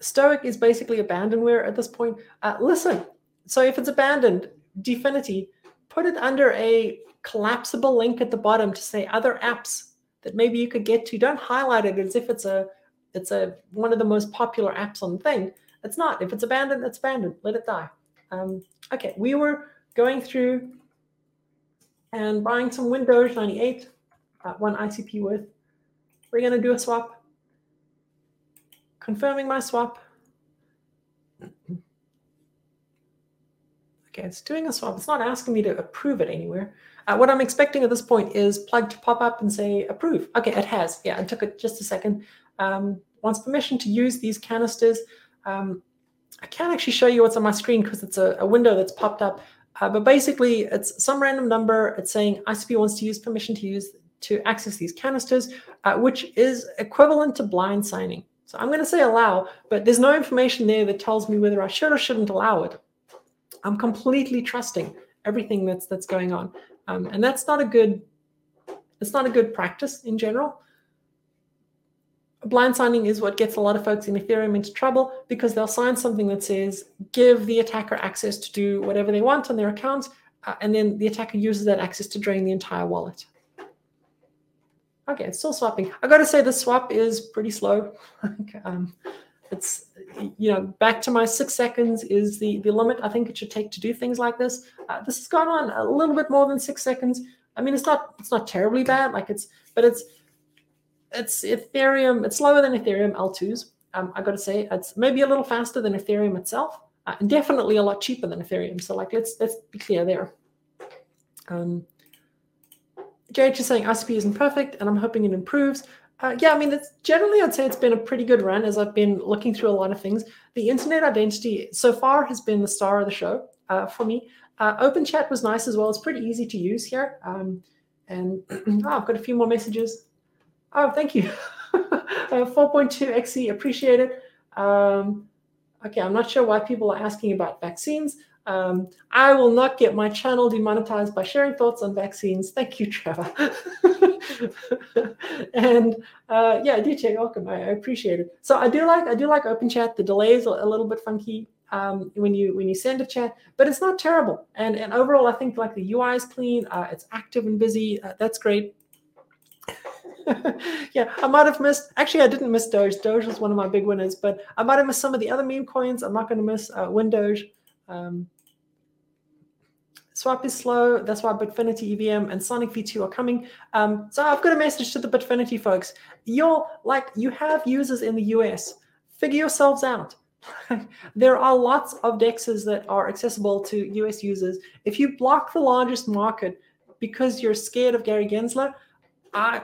Speaker 1: Stoic is basically abandonware at this point. Uh, listen, so if it's abandoned, Dfinity, put it under a collapsible link at the bottom to say other apps that maybe you could get to. Don't highlight it as if it's a it's a one of the most popular apps on the thing. It's not. If it's abandoned, it's abandoned. Let it die. Um, okay, we were going through and buying some Windows 98 uh, one ICP with. We're going to do a swap. Confirming my swap. Okay, it's doing a swap. It's not asking me to approve it anywhere. Uh, what I'm expecting at this point is plug to pop up and say approve. Okay, it has. Yeah, it took it just a second. Um, wants permission to use these canisters. Um, I can't actually show you what's on my screen because it's a, a, window that's popped up. Uh, but basically, it's some random number. It's saying ICP wants to use permission to use to access these canisters, uh, which is equivalent to blind signing. So I'm going to say allow, but there's no information there that tells me whether I should or shouldn't allow it. I'm completely trusting everything that's that's going on, um, and that's not a good. It's not a good practice in general. Blind signing is what gets a lot of folks in Ethereum into trouble because they'll sign something that says give the attacker access to do whatever they want on their accounts, uh, and then the attacker uses that access to drain the entire wallet. Okay, it's still swapping. I got to say the swap is pretty slow. um, it's you know back to my six seconds is the the limit I think it should take to do things like this. Uh, this has gone on a little bit more than six seconds. I mean, it's not it's not terribly bad. Like it's but it's it's Ethereum. It's slower than Ethereum L2s. Um, I got to say it's maybe a little faster than Ethereum itself, uh, and definitely a lot cheaper than Ethereum. So like let's let's be clear there. Um, JH is saying ICP isn't perfect, and I'm hoping it improves. Uh, yeah, I mean, it's generally, I'd say it's been a pretty good run as I've been looking through a lot of things. The internet identity so far has been the star of the show uh, for me. Uh, Open chat was nice as well. It's pretty easy to use here. Um, and oh, I've got a few more messages. Oh, thank you. 4.2 XE, appreciate it. Um, okay, I'm not sure why people are asking about vaccines. Um, I will not get my channel demonetized by sharing thoughts on vaccines. Thank you, Trevor. and uh, yeah, DJ, welcome. I, I, appreciate it. So I do like I do like Open Chat. The delay is a, little bit funky um, when you when you send a chat, but it's not terrible. And and overall, I think like the UI is clean. Uh, it's active and busy. Uh, that's great. yeah, I might have missed. Actually, I didn't miss Doge. Doge was one of my big winners, but I might have missed some of the other meme coins. I'm not going to miss uh. Um, Swap is slow. That's why Bitfinity EVM and Sonic V2 are coming. Um, so I've got a message to the Bitfinity folks. You're like, you have users in the US. Figure yourselves out. there are lots of dexes that are accessible to US users. If you block the largest market because you're scared of Gary Gensler, I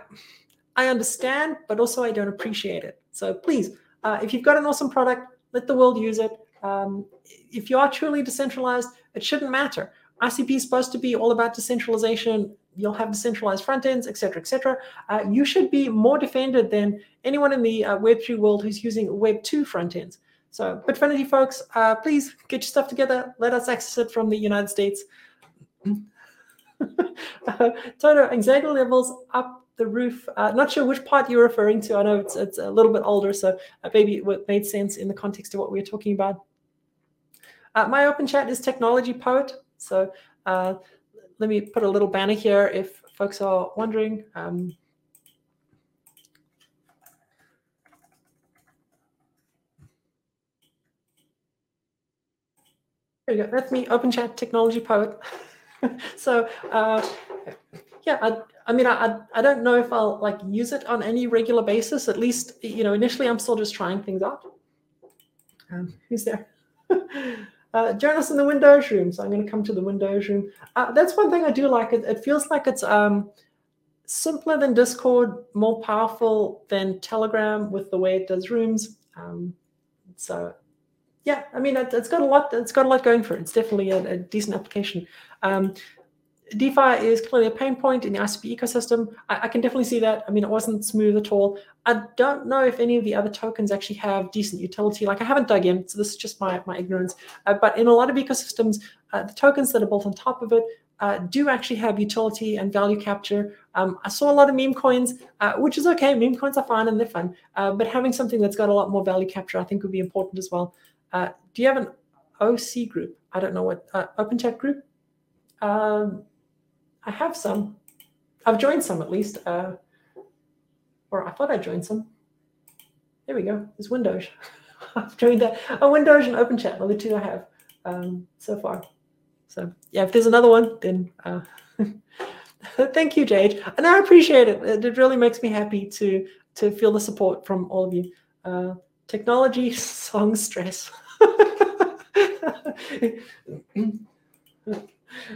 Speaker 1: I understand, but also I don't appreciate it. So please, uh, if you've got an awesome product, let the world use it. Um, if you are truly decentralized, it shouldn't matter. ICP is supposed to be all about decentralization. You'll have decentralized front ends, etc., etc. Uh, you should be more defended than anyone in the uh, Web3 world who's using Web2 front ends. So, Bitfinity folks, uh, please get your stuff together. Let us access it from the United States. Toto, anxiety levels up the roof. Uh, not sure which part you're referring to. I know it's, it's a little bit older, so uh, maybe it made sense in the context of what we are talking about. Uh, my open chat is technology poet. So uh, let me put a little banner here if folks are wondering. Um, there you go. That's me, open chat technology poet. so uh, yeah, I, I mean, I, I don't know if I'll like use it on any regular basis. At least, you know, initially I'm still just trying things out. Um, who's there? Uh, join us in the Windows room. So I'm going to come to the Windows room. Uh, that's one thing I do like. It, it feels like it's um, simpler than Discord, more powerful than Telegram with the way it does rooms. Um, so yeah, I mean, it, has got a lot. It's got a lot going for it. It's definitely a, a decent application. Um, DeFi is clearly a pain point in the ICP ecosystem. I, I, can definitely see that. I mean, it wasn't smooth at all. I don't know if any of the other tokens actually have decent utility. Like I haven't dug in, so this is just my, my ignorance. Uh, but in a lot of ecosystems, uh, the tokens that are built on top of it uh, do actually have utility and value capture. Um, I saw a lot of meme coins, uh, which is okay. Meme coins are fine and they're fun. Uh, but having something that's got a lot more value capture, I think would be important as well. Uh, do you have an OC group? I don't know what, open chat group? Um, I have some. I've joined some at least. Uh, or I thought I joined some. There we go. There's Windows. I've joined that. A Windows and Open Chat are the two I have um, so far. So yeah, if there's another one, then uh, thank you, Jade. And I appreciate it. It really makes me happy to to feel the support from all of you. Uh, technology, song stress.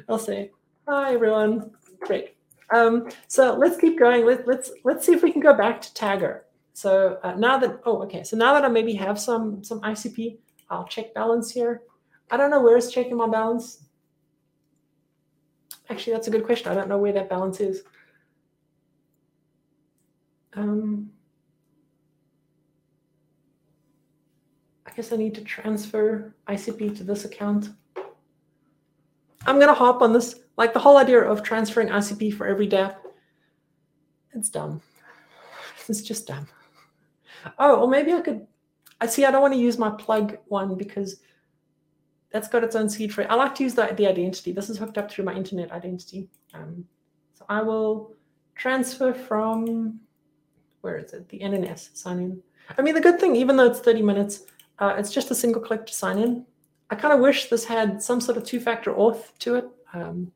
Speaker 1: I'll say. Hi, everyone. Great. Um, so let's keep going. Let, let's let's see if we can go back to Taggr. So uh, now that oh okay, so now that I maybe have some some ICP, I'll check balance here. I don't know where is checking my balance. Actually, that's a good question. I don't know where that balance is. Um, I guess I need to transfer ICP to this account. I'm going to hop on this. Like the whole idea of transferring ICP for every dApp, it's dumb. It's just dumb. Oh, or maybe I could. I see. I don't want to use my plug one because that's got its own seed phrase. I like to use the, the identity. This is hooked up through my internet identity. Um, so I will transfer from where is it? The NNS sign in. I mean, the good thing, even though it's 30 minutes, uh, it's just a single click to sign in. I kind of wish this had some sort of two-factor auth to it. Um,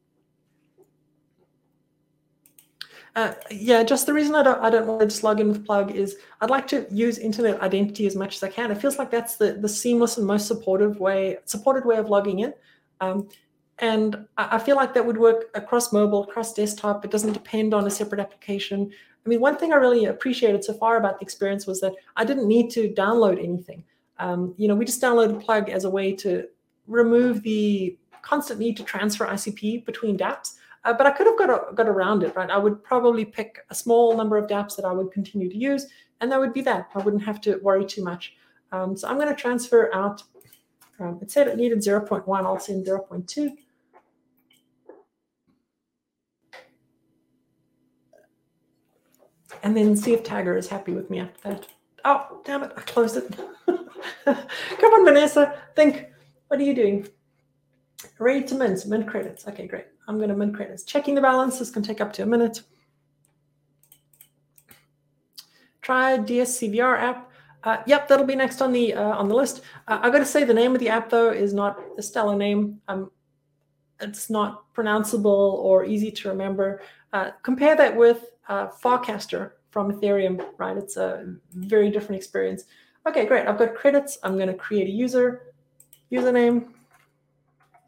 Speaker 1: uh, yeah, just the reason I don't I don't want to just log in with plug is I'd like to use internet identity as much as I can. It feels like that's the the seamless and most supportive way supported way of logging in. Um, and I feel like that would work across mobile, across desktop. It doesn't depend on a separate application. I mean, one thing I really appreciated so far about the experience was that I didn't need to download anything. Um, you know, we just downloaded Plug as a way to remove the constant need to transfer ICP between dApps. Uh, but I could have got, a, got around it, right? I would probably pick a small number of dApps that I would continue to use, and that would be that. I wouldn't have to worry too much. Um, so I'm going to transfer out. Um, it said it needed 0.1. I'll send 0.2. And then see if Taggr is happy with me after that. Oh, damn it. I closed it. Come on, Vanessa. Think. What are you doing? Ready to mint. Mint credits. Okay, great. I'm going to mint credits. Checking the balance. This can take up to a minute. try DSCVR app. Uh, yep, that'll be next on the uh, on the list. Uh, I got to say the name of the app though is not a stellar name. Um, it's not pronounceable or easy to remember. Uh, compare that with uh, Farcaster from Ethereum, right? It's a very different experience. Okay, great. I've got credits. I'm going to create a user, username,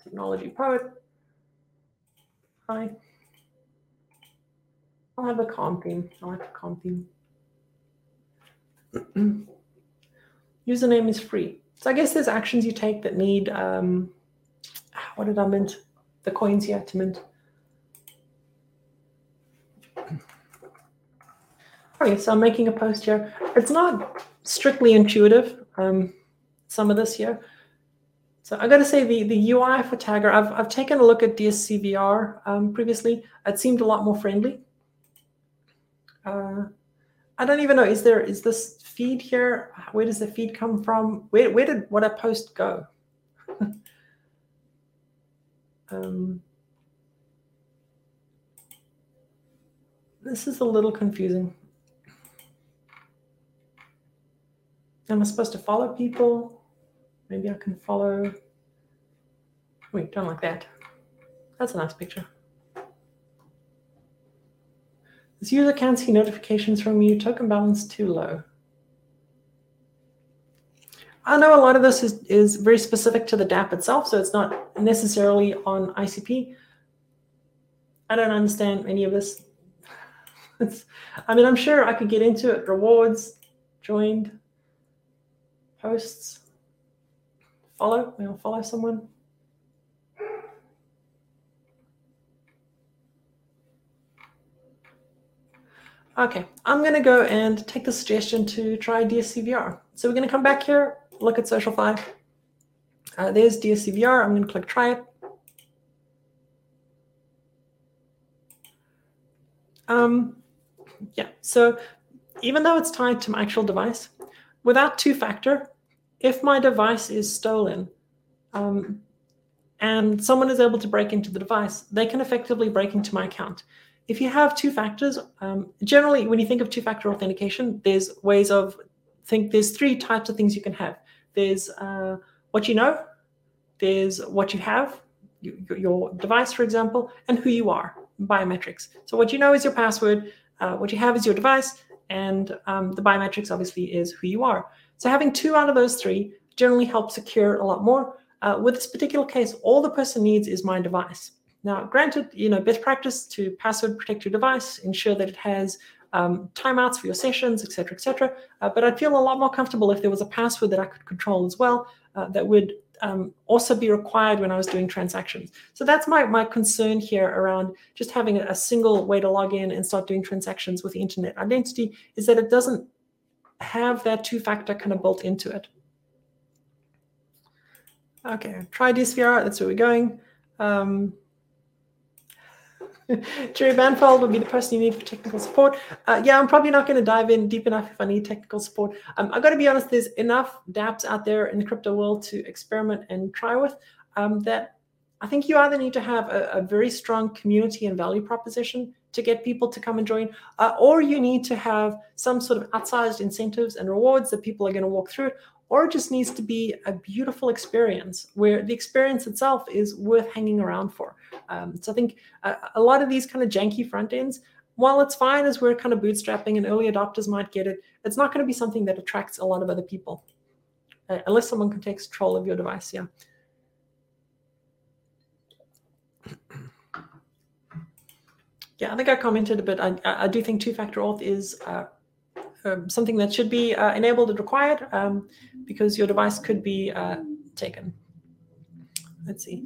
Speaker 1: technology poet. Hi. I'll have a calm theme. I like a calm theme. Username is free. So I guess there's actions you take that need, um, what did I mint? The coins you have to mint. Okay, so I'm making a post here. It's not strictly intuitive, um, some of this here. So I've got to say the, the UI for Taggr, I've, I've taken a look at DSCVR um, previously. It seemed a lot more friendly. Uh, I don't even know, is there, is this feed here? Where does the feed come from? Where, where did what I post go? um, this is a little confusing. Am I supposed to follow people? Maybe I can follow. Wait, don't like that. That's a nice picture. This user can't see notifications from you. Token balance too low. I know a lot of this is, is very specific to the dApp itself, so it's not necessarily on ICP. I don't understand any of this. It's, I mean, I'm sure I could get into it. Rewards, joined, posts, follow, you know, follow someone. Okay, I'm to go and take the suggestion to try DSCVR. So we're to come back here, look at SocialFi. Uh, there's DSCVR. I'm to click try it. Um, yeah, so even though it's tied to my actual device, without two-factor, if my device is stolen um, and someone is able to break into the device, they can effectively break into my account. If you have two factors, um, generally when you think of two-factor authentication, there's ways of think there's three types of things you can have. There's uh, what you know, there's what you have, your device, for example, and who you are, biometrics. So what you know is your password, uh, what you have is your device, and um, the biometrics obviously is who you are. So having two out of those three generally helps secure a lot more. Uh, with this particular case, all the person needs is my device. Now, granted, you know, best practice to password protect your device, ensure that it has um, timeouts for your sessions, etc., etc. Uh, but I'd feel a lot more comfortable if there was a password that I could control as well uh, that would um, also be required when I was doing transactions. So that's my, my concern here around just having a, single way to log in and start doing transactions with internet identity is that it doesn't have that two-factor kind of built into it. Okay, try DSCVR, that's where we're going. Um, Jerry Banfield would be the person you need for technical support. Uh, yeah, I'm probably not going to dive in deep enough if I need technical support. Um, I've got to be honest, there's enough dApps out there in the crypto world to experiment and try with um, that I think you either need to have a, a, very strong community and value proposition to get people to come and join, uh, or you need to have some sort of outsized incentives and rewards that people are going to walk through, or it just needs to be a beautiful experience where the experience itself is worth hanging around for. Um, so I think a, a, lot of these kind of janky front ends, while it's fine as we're kind of bootstrapping and early adopters might get it, it's not going to be something that attracts a lot of other people, uh, unless someone can take control of your device. Yeah. Yeah, I think I commented a bit. I, I do think two-factor auth is uh, um, something that should be uh, enabled and required um, because your device could be uh, taken. Let's see.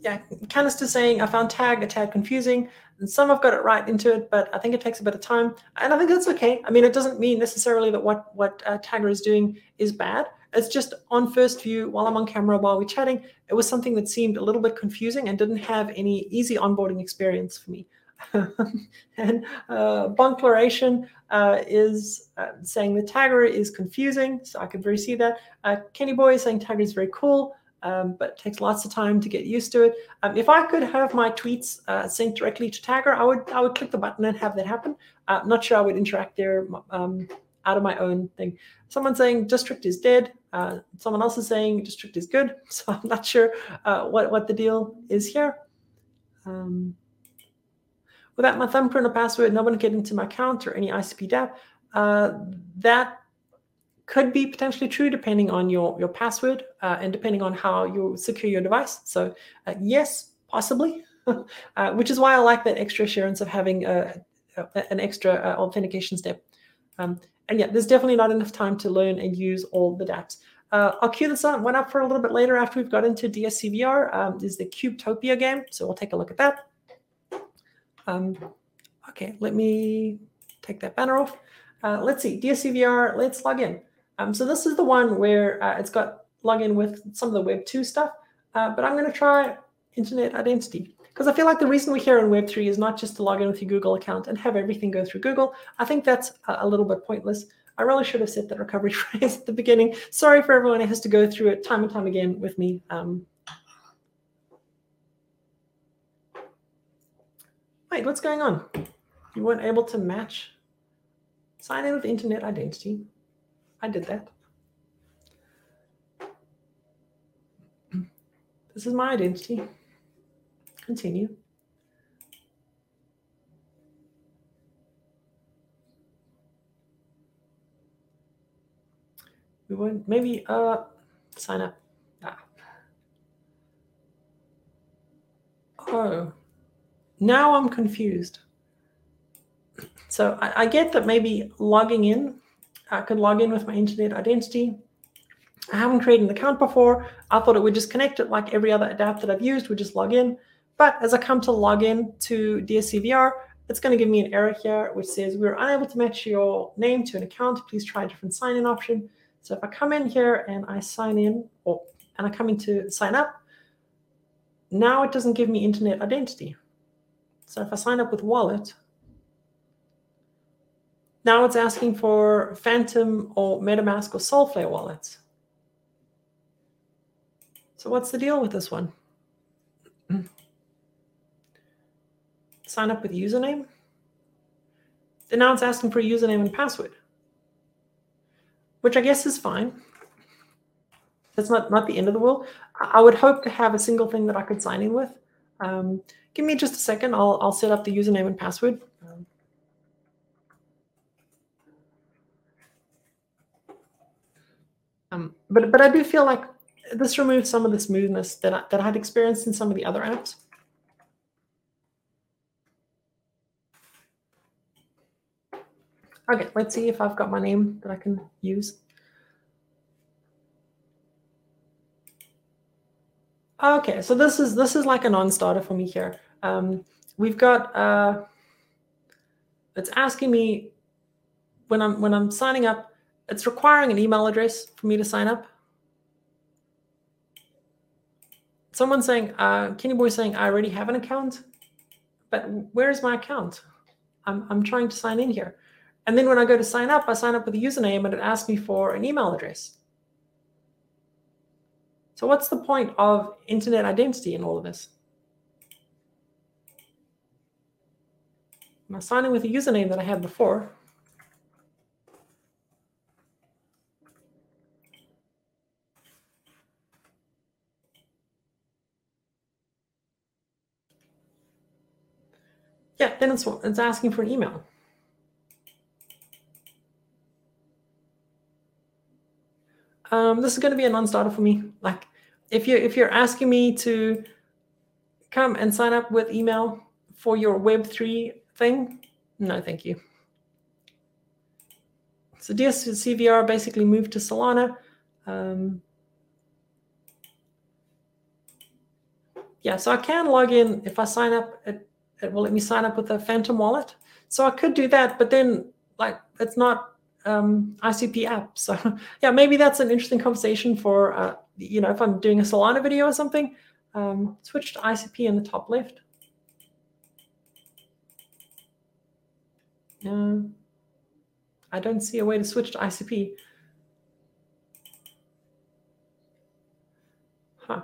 Speaker 1: Yeah, Canister saying I found tag a tad confusing, and some have got it right into it, but I think it takes a bit of time, and I think that's okay. I mean, it doesn't mean necessarily that what what uh, Taggr is doing is bad. It's just on first view, while I'm on camera, while we're chatting, it was something that seemed a little bit confusing and didn't have any easy onboarding experience for me. and uh, Bonkloration uh, is uh, saying the Taggr is confusing, so I can very see that. Uh, Kenny Boy is saying Taggr is very cool. um, but it takes lots of time to get used to it. Um, if I could have my tweets uh, sent directly to Taggr, I would I would click the button and have that happen. Uh, not sure I would interact there um, out of my own thing. Someone saying district is dead. Uh, someone else is saying district is good. So I'm not sure uh, what what the deal is here. Um, without my thumbprint or password, no one can get into my account or any ICP dApp. Uh, that could be potentially true depending on your, your password uh, and depending on how you secure your device. So uh, yes, possibly, uh, which is why I like that extra assurance of having a, a, an extra authentication step. Um, and yeah, there's definitely not enough time to learn and use all the dApps. Uh, I'll cue this one up for a little bit later after we've got into DSCVR. Um, is the Cubetopia game, so we'll take a look at that. Um, okay, let me take that banner off. Uh, let's see, DSCVR, let's log in. Um, so this is the one where uh, it's got login with some of the Web 2 stuff, uh, but I'm going to try internet identity because I feel like the reason we're here in Web 3 is not just to log in with your Google account and have everything go through Google. I think that's a, a little bit pointless. I really should have said that recovery phrase at the beginning. Sorry for everyone who has to go through it time and time again with me. Um, wait, what's going on? You weren't able to match sign in with internet identity. I did that. This is my identity. Continue. We want maybe uh sign up. Ah. Oh, now I'm confused. So I, I get that maybe logging in I could log in with my internet identity. I haven't created an account before. I thought it would just connect it like every other dApp that I've used, would just log in. But as I come to log in to DSCVR, it's going to give me an error here, which says we're unable to match your name to an account. Please try a different sign-in option. So if I come in here and I sign in, or and I come in to sign up, now it doesn't give me internet identity. So if I sign up with wallet, now it's asking for Phantom or MetaMask or Solflare wallets. So what's the deal with this one? Sign up with username. And now it's asking for a username and password, which I guess is fine. That's not, not the end of the world. I would hope to have a single thing that I could sign in with. Um, give me just a second. I'll, I'll set up the username and password. Um, but but I do feel like this removes some of the smoothness that I, that I had experienced in some of the other apps. Okay, let's see if I've got my name that I can use. Okay, so this is this is like a non-starter for me here. Um, we've got uh, it's asking me when I'm when I'm signing up it's requiring an email address for me to sign up. Someone saying, uh, Kenny Boy saying, I already have an account, but where's my account? I'm, I'm trying to sign in here. And then when I go to sign up, I sign up with a username and it asks me for an email address. So what's the point of internet identity in all of this? Am I signing with a username that I had before? Yeah, then it's, it's asking for an email. Um, this is going to be a non-starter for me. Like, if you if you're asking me to come and sign up with email for your Web3 thing, no, thank you. So DSCVR basically moved to Solana. Um, yeah, so I can log in if I sign up at it will let me sign up with a Phantom wallet. So I could do that, but then like it's not um, ICP app. So yeah, maybe that's an interesting conversation for uh, you know if I'm doing a Solana video or something. Um, switch to ICP in the top left. Uh, I don't see a way to switch to ICP. Huh.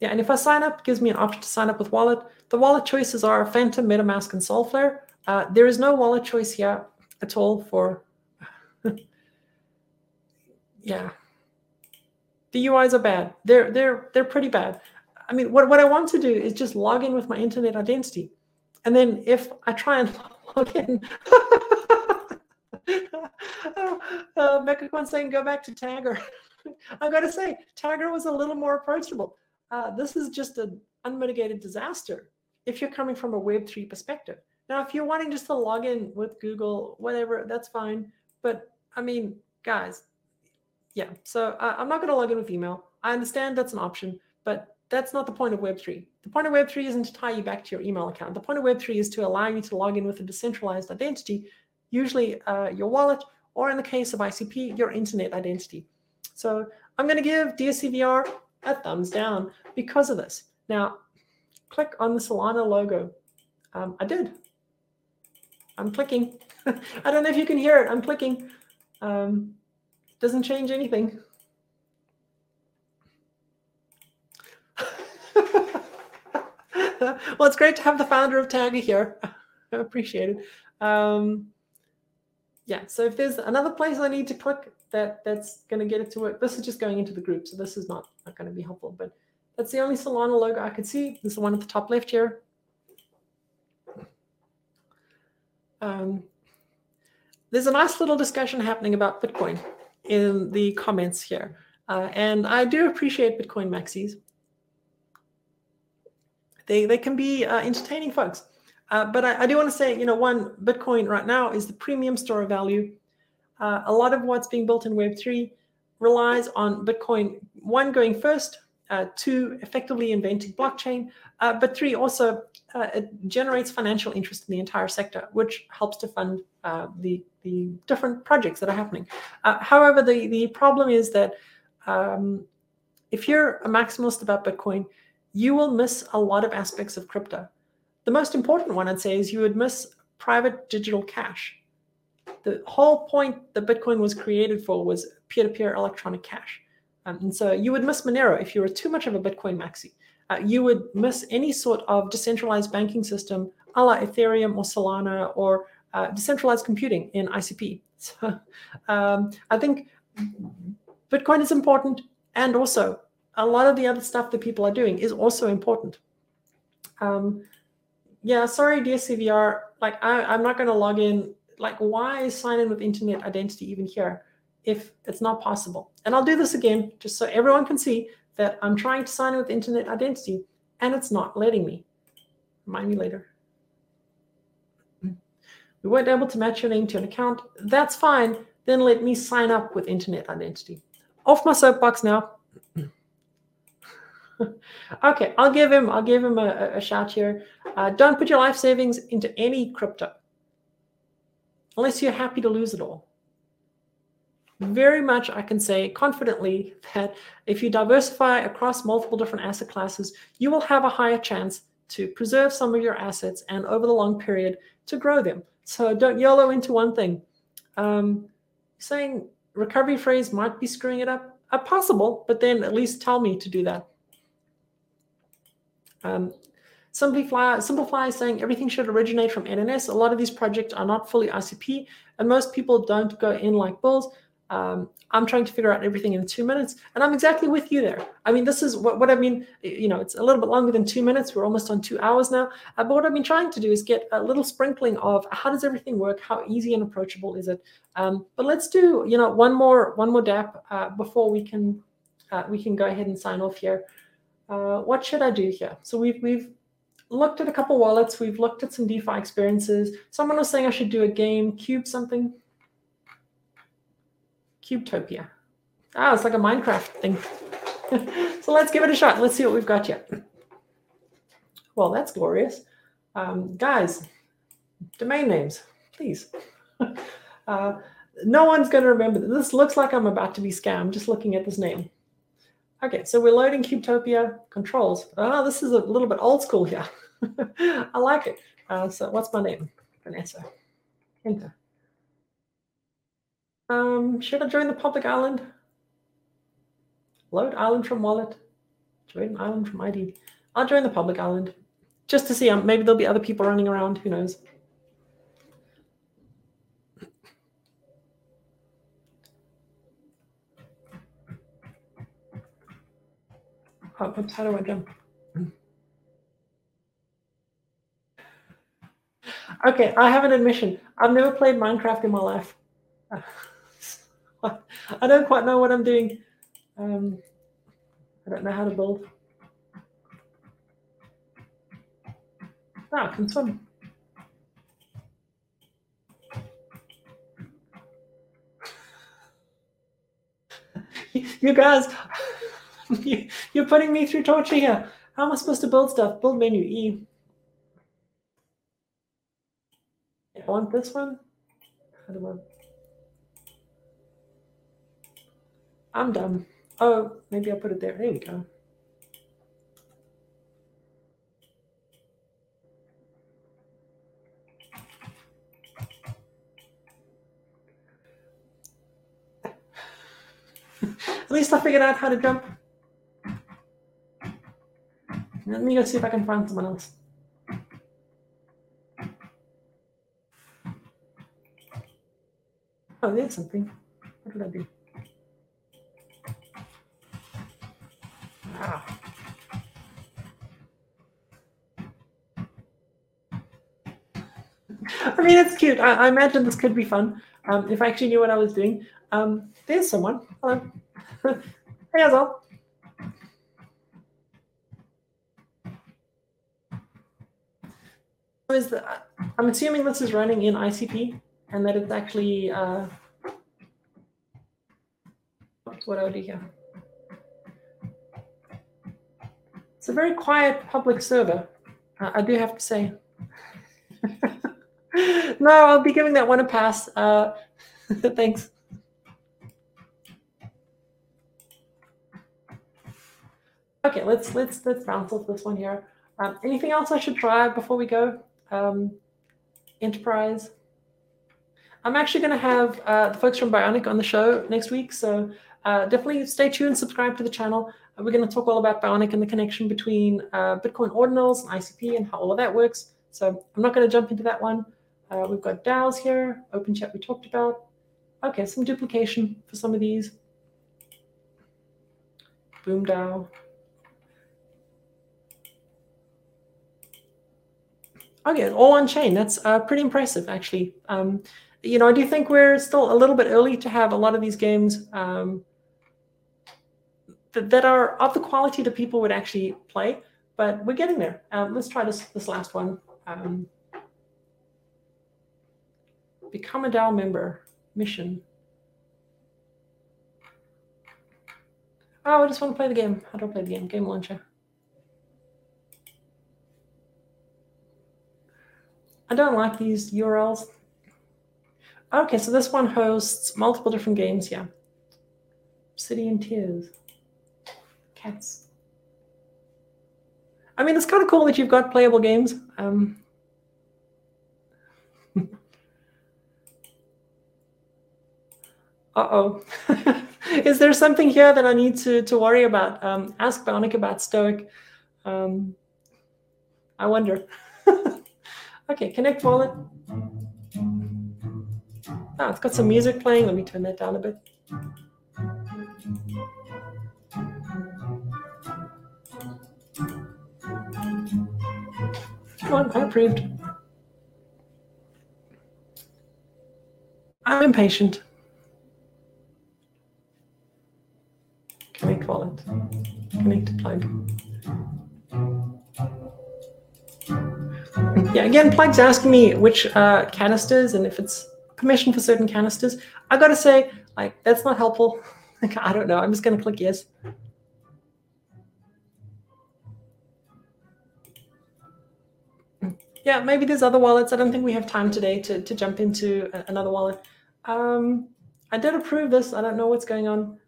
Speaker 1: yeah, and if I sign up, gives me an option to sign up with wallet. The wallet choices are Phantom, MetaMask, and Solflare. Uh, there is no wallet choice here at all for, yeah. The UIs are bad. They're they're they're pretty bad. I mean, what, what I want to do is just log in with my internet identity. And then if I try and log in, uh, Mechaquan saying go back to Taggr. I've got to say, Taggr was a little more approachable. Uh, this is just an unmitigated disaster if you're coming from a Web3 perspective. Now, if you're wanting just to log in with Google, whatever, that's fine. But I mean, guys, yeah. So uh, I'm not going to log in with email. I understand that's an option, but that's not the point of Web3. The point of Web3 isn't to tie you back to your email account. The point of Web3 is to allow you to log in with a decentralized identity, usually uh, your wallet, or in the case of ICP, your internet identity. So I'm going to give DSCVR a thumbs down because of this. Now, click on the Solana logo. Um, I did. I'm clicking. I don't know if you can hear it. I'm clicking. Um, doesn't change anything. well, it's great to have the founder of Taggr here. I appreciate it. Um, yeah, so if there's another place I need to click that that's going to get it to work, this is just going into the group, so this is not, not going to be helpful. But that's the only Solana logo I could see. This is the one at the top left here. Um, there's a nice little discussion happening about Bitcoin in the comments here. Uh, and I do appreciate Bitcoin maxis. They, they can be uh, entertaining folks. Uh, but I, I do want to say, you know, one, Bitcoin right now is the premium store of value. Uh, a lot of what's being built in Web3 relies on Bitcoin, one, going first, uh, two, effectively inventing blockchain, uh, but three, also uh, it generates financial interest in the entire sector, which helps to fund uh, the, the different projects that are happening. Uh, however, the, the problem is that um, if you're a maximalist about Bitcoin, you will miss a lot of aspects of crypto. The most important one, I'd say, is you would miss private digital cash. The whole point that Bitcoin was created for was peer to peer electronic cash. Um, and so you would miss Monero if you were too much of a Bitcoin maxi. Uh, you would miss any sort of decentralized banking system a la Ethereum or Solana or uh, decentralized computing in ICP. So um, I think Bitcoin is important. And also, a lot of the other stuff that people are doing is also important. Um, yeah, sorry, DSCVR. Like, I, I'm not going to log in. Like, why sign in with internet identity even here if it's not possible? And I'll do this again just so everyone can see that I'm trying to sign in with internet identity and it's not letting me. Remind me later. We weren't able to match your name to an account. That's fine. Then let me sign up with internet identity. Off my soapbox now. okay, I'll give him. I'll give him a, a shout here. Uh, don't put your life savings into any crypto, unless you're happy to lose it all. Very much, I can say confidently that if you diversify across multiple different asset classes, you will have a higher chance to preserve some of your assets and over the long period to grow them. So don't YOLO into one thing. Um, saying recovery phrase might be screwing it up, uh, possible, but then at least tell me to do that. Um, Simplify, Simplify is saying everything should originate from NNS. A lot of these projects are not fully ICP, and most people don't go in like bulls. Um, I'm trying to figure out everything in two minutes, and I'm exactly with you there. I mean, this is what, what I mean. You know, it's a little bit longer than two minutes. We're almost on two hours now. Uh, but what I've been trying to do is get a little sprinkling of how does everything work? How easy and approachable is it? Um, but let's do, you know, one more one more dApp uh, before we can uh, we can go ahead and sign off here. Uh, what should I do here? So we've we've looked at a couple wallets. We've looked at some DeFi experiences. Someone was saying I should do a game, cube something. Cubetopia. Ah, it's like a Minecraft thing. so let's give it a shot. Let's see what we've got yet. Well, that's glorious. Um, guys, domain names, please. uh, no one's going to remember. This looks like I'm about to be scammed just looking at this name. Okay, so we're loading Cubetopia controls. Oh, this is a little bit old school here. I like it. Uh, so what's my name? Vanessa. Enter. Um, should I join the public island? Load island from wallet. Join island from ID. I'll join the public island just to see. Um, maybe there'll be other people running around. Who knows? Oh, oops, how do I jump? Okay, I have an admission. I've never played Minecraft in my life. I don't quite know what I'm doing. Um, I don't know how to build. Ah, can you guys, you're putting me through torture here. How am I supposed to build stuff? Build menu E. I want this one. How do I? I'm done. Oh, maybe I'll put it there. There we go. At least I figured out how to jump. Let me go see if I can find someone else. Oh, there's something. What did I do? Ah. I mean, it's cute. I, I, imagine this could be fun um, if I actually knew what I was doing. Um, there's someone. Hello. hey, Azal. Is the, I'm assuming this is running in ICP and that it's actually uh, what I do here. A very quiet public server, uh, I do have to say. no, I'll be giving that one a pass. Uh, thanks. Okay, let's let's let's bounce off this one here. Um, anything else I should try before we go? Um, enterprise. I'm actually going to have uh, the folks from Bionic on the show next week, so uh, definitely stay tuned, subscribe to the channel. We're going to talk all about Bionic and the connection between uh, Bitcoin ordinals and ICP and how all of that works. So I'm not going to jump into that one. Uh, we've got DAOs here, open chat we talked about. Okay, some duplication for some of these. Boom DAO. Okay, all on chain. That's uh, pretty impressive, actually. Um, you know, I do think we're still a little bit early to have a lot of these games um, that, that are of the quality that people would actually play, but we're getting there. Um, let's try this this last one. Um, become a DAO member mission. Oh, I just want to play the game. How do I play the game? Game launcher. I don't like these URLs. Okay, so this one hosts multiple different games. Yeah. City in Tears. Cats. I mean, it's kind of cool that you've got playable games. Um, Uh-oh. Is there something here that I need to, to worry about? Um, ask Bionic about Stoic. Um, I wonder. okay, connect wallet. Oh, it's got some music playing. Let me turn that down a bit. On, I approved. I'm impatient. Connect wallet. Connect plug. Yeah, again, plug's asking me which uh, canisters and if it's permission for certain canisters. I gotta say, like, that's not helpful. Like, I don't know. I'm just gonna click yes. Yeah, maybe there's other wallets. I don't think we have time today to, to jump into another wallet. Um, I did approve this. I don't know what's going on.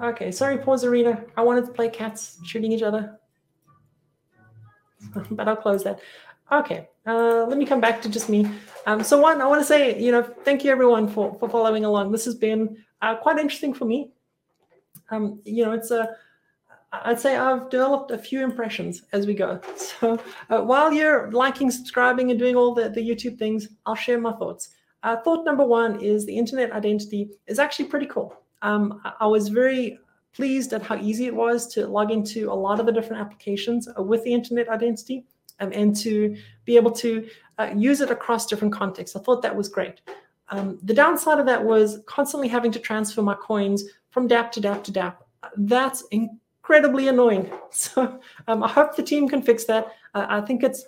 Speaker 1: Okay, sorry, pause arena. I wanted to play cats shooting each other. but I'll close that. Okay, uh, let me come back to just me. Um, so one, I want to say, you know, thank you everyone for for following along. This has been uh, quite interesting for me. Um, you know, it's a I'd say I've developed a few impressions as we go. So uh, while you're liking, subscribing, and doing all the, the YouTube things, I'll share my thoughts. Uh, thought number one is the internet identity is actually pretty cool. Um, I, I, was very pleased at how easy it was to log into a lot of the different applications uh, with the internet identity um, and to be able to uh, use it across different contexts. I thought that was great. Um, the downside of that was constantly having to transfer my coins from DApp to DApp to DApp. That's incredibly annoying. So um, I hope the team can fix that. Uh, I think it's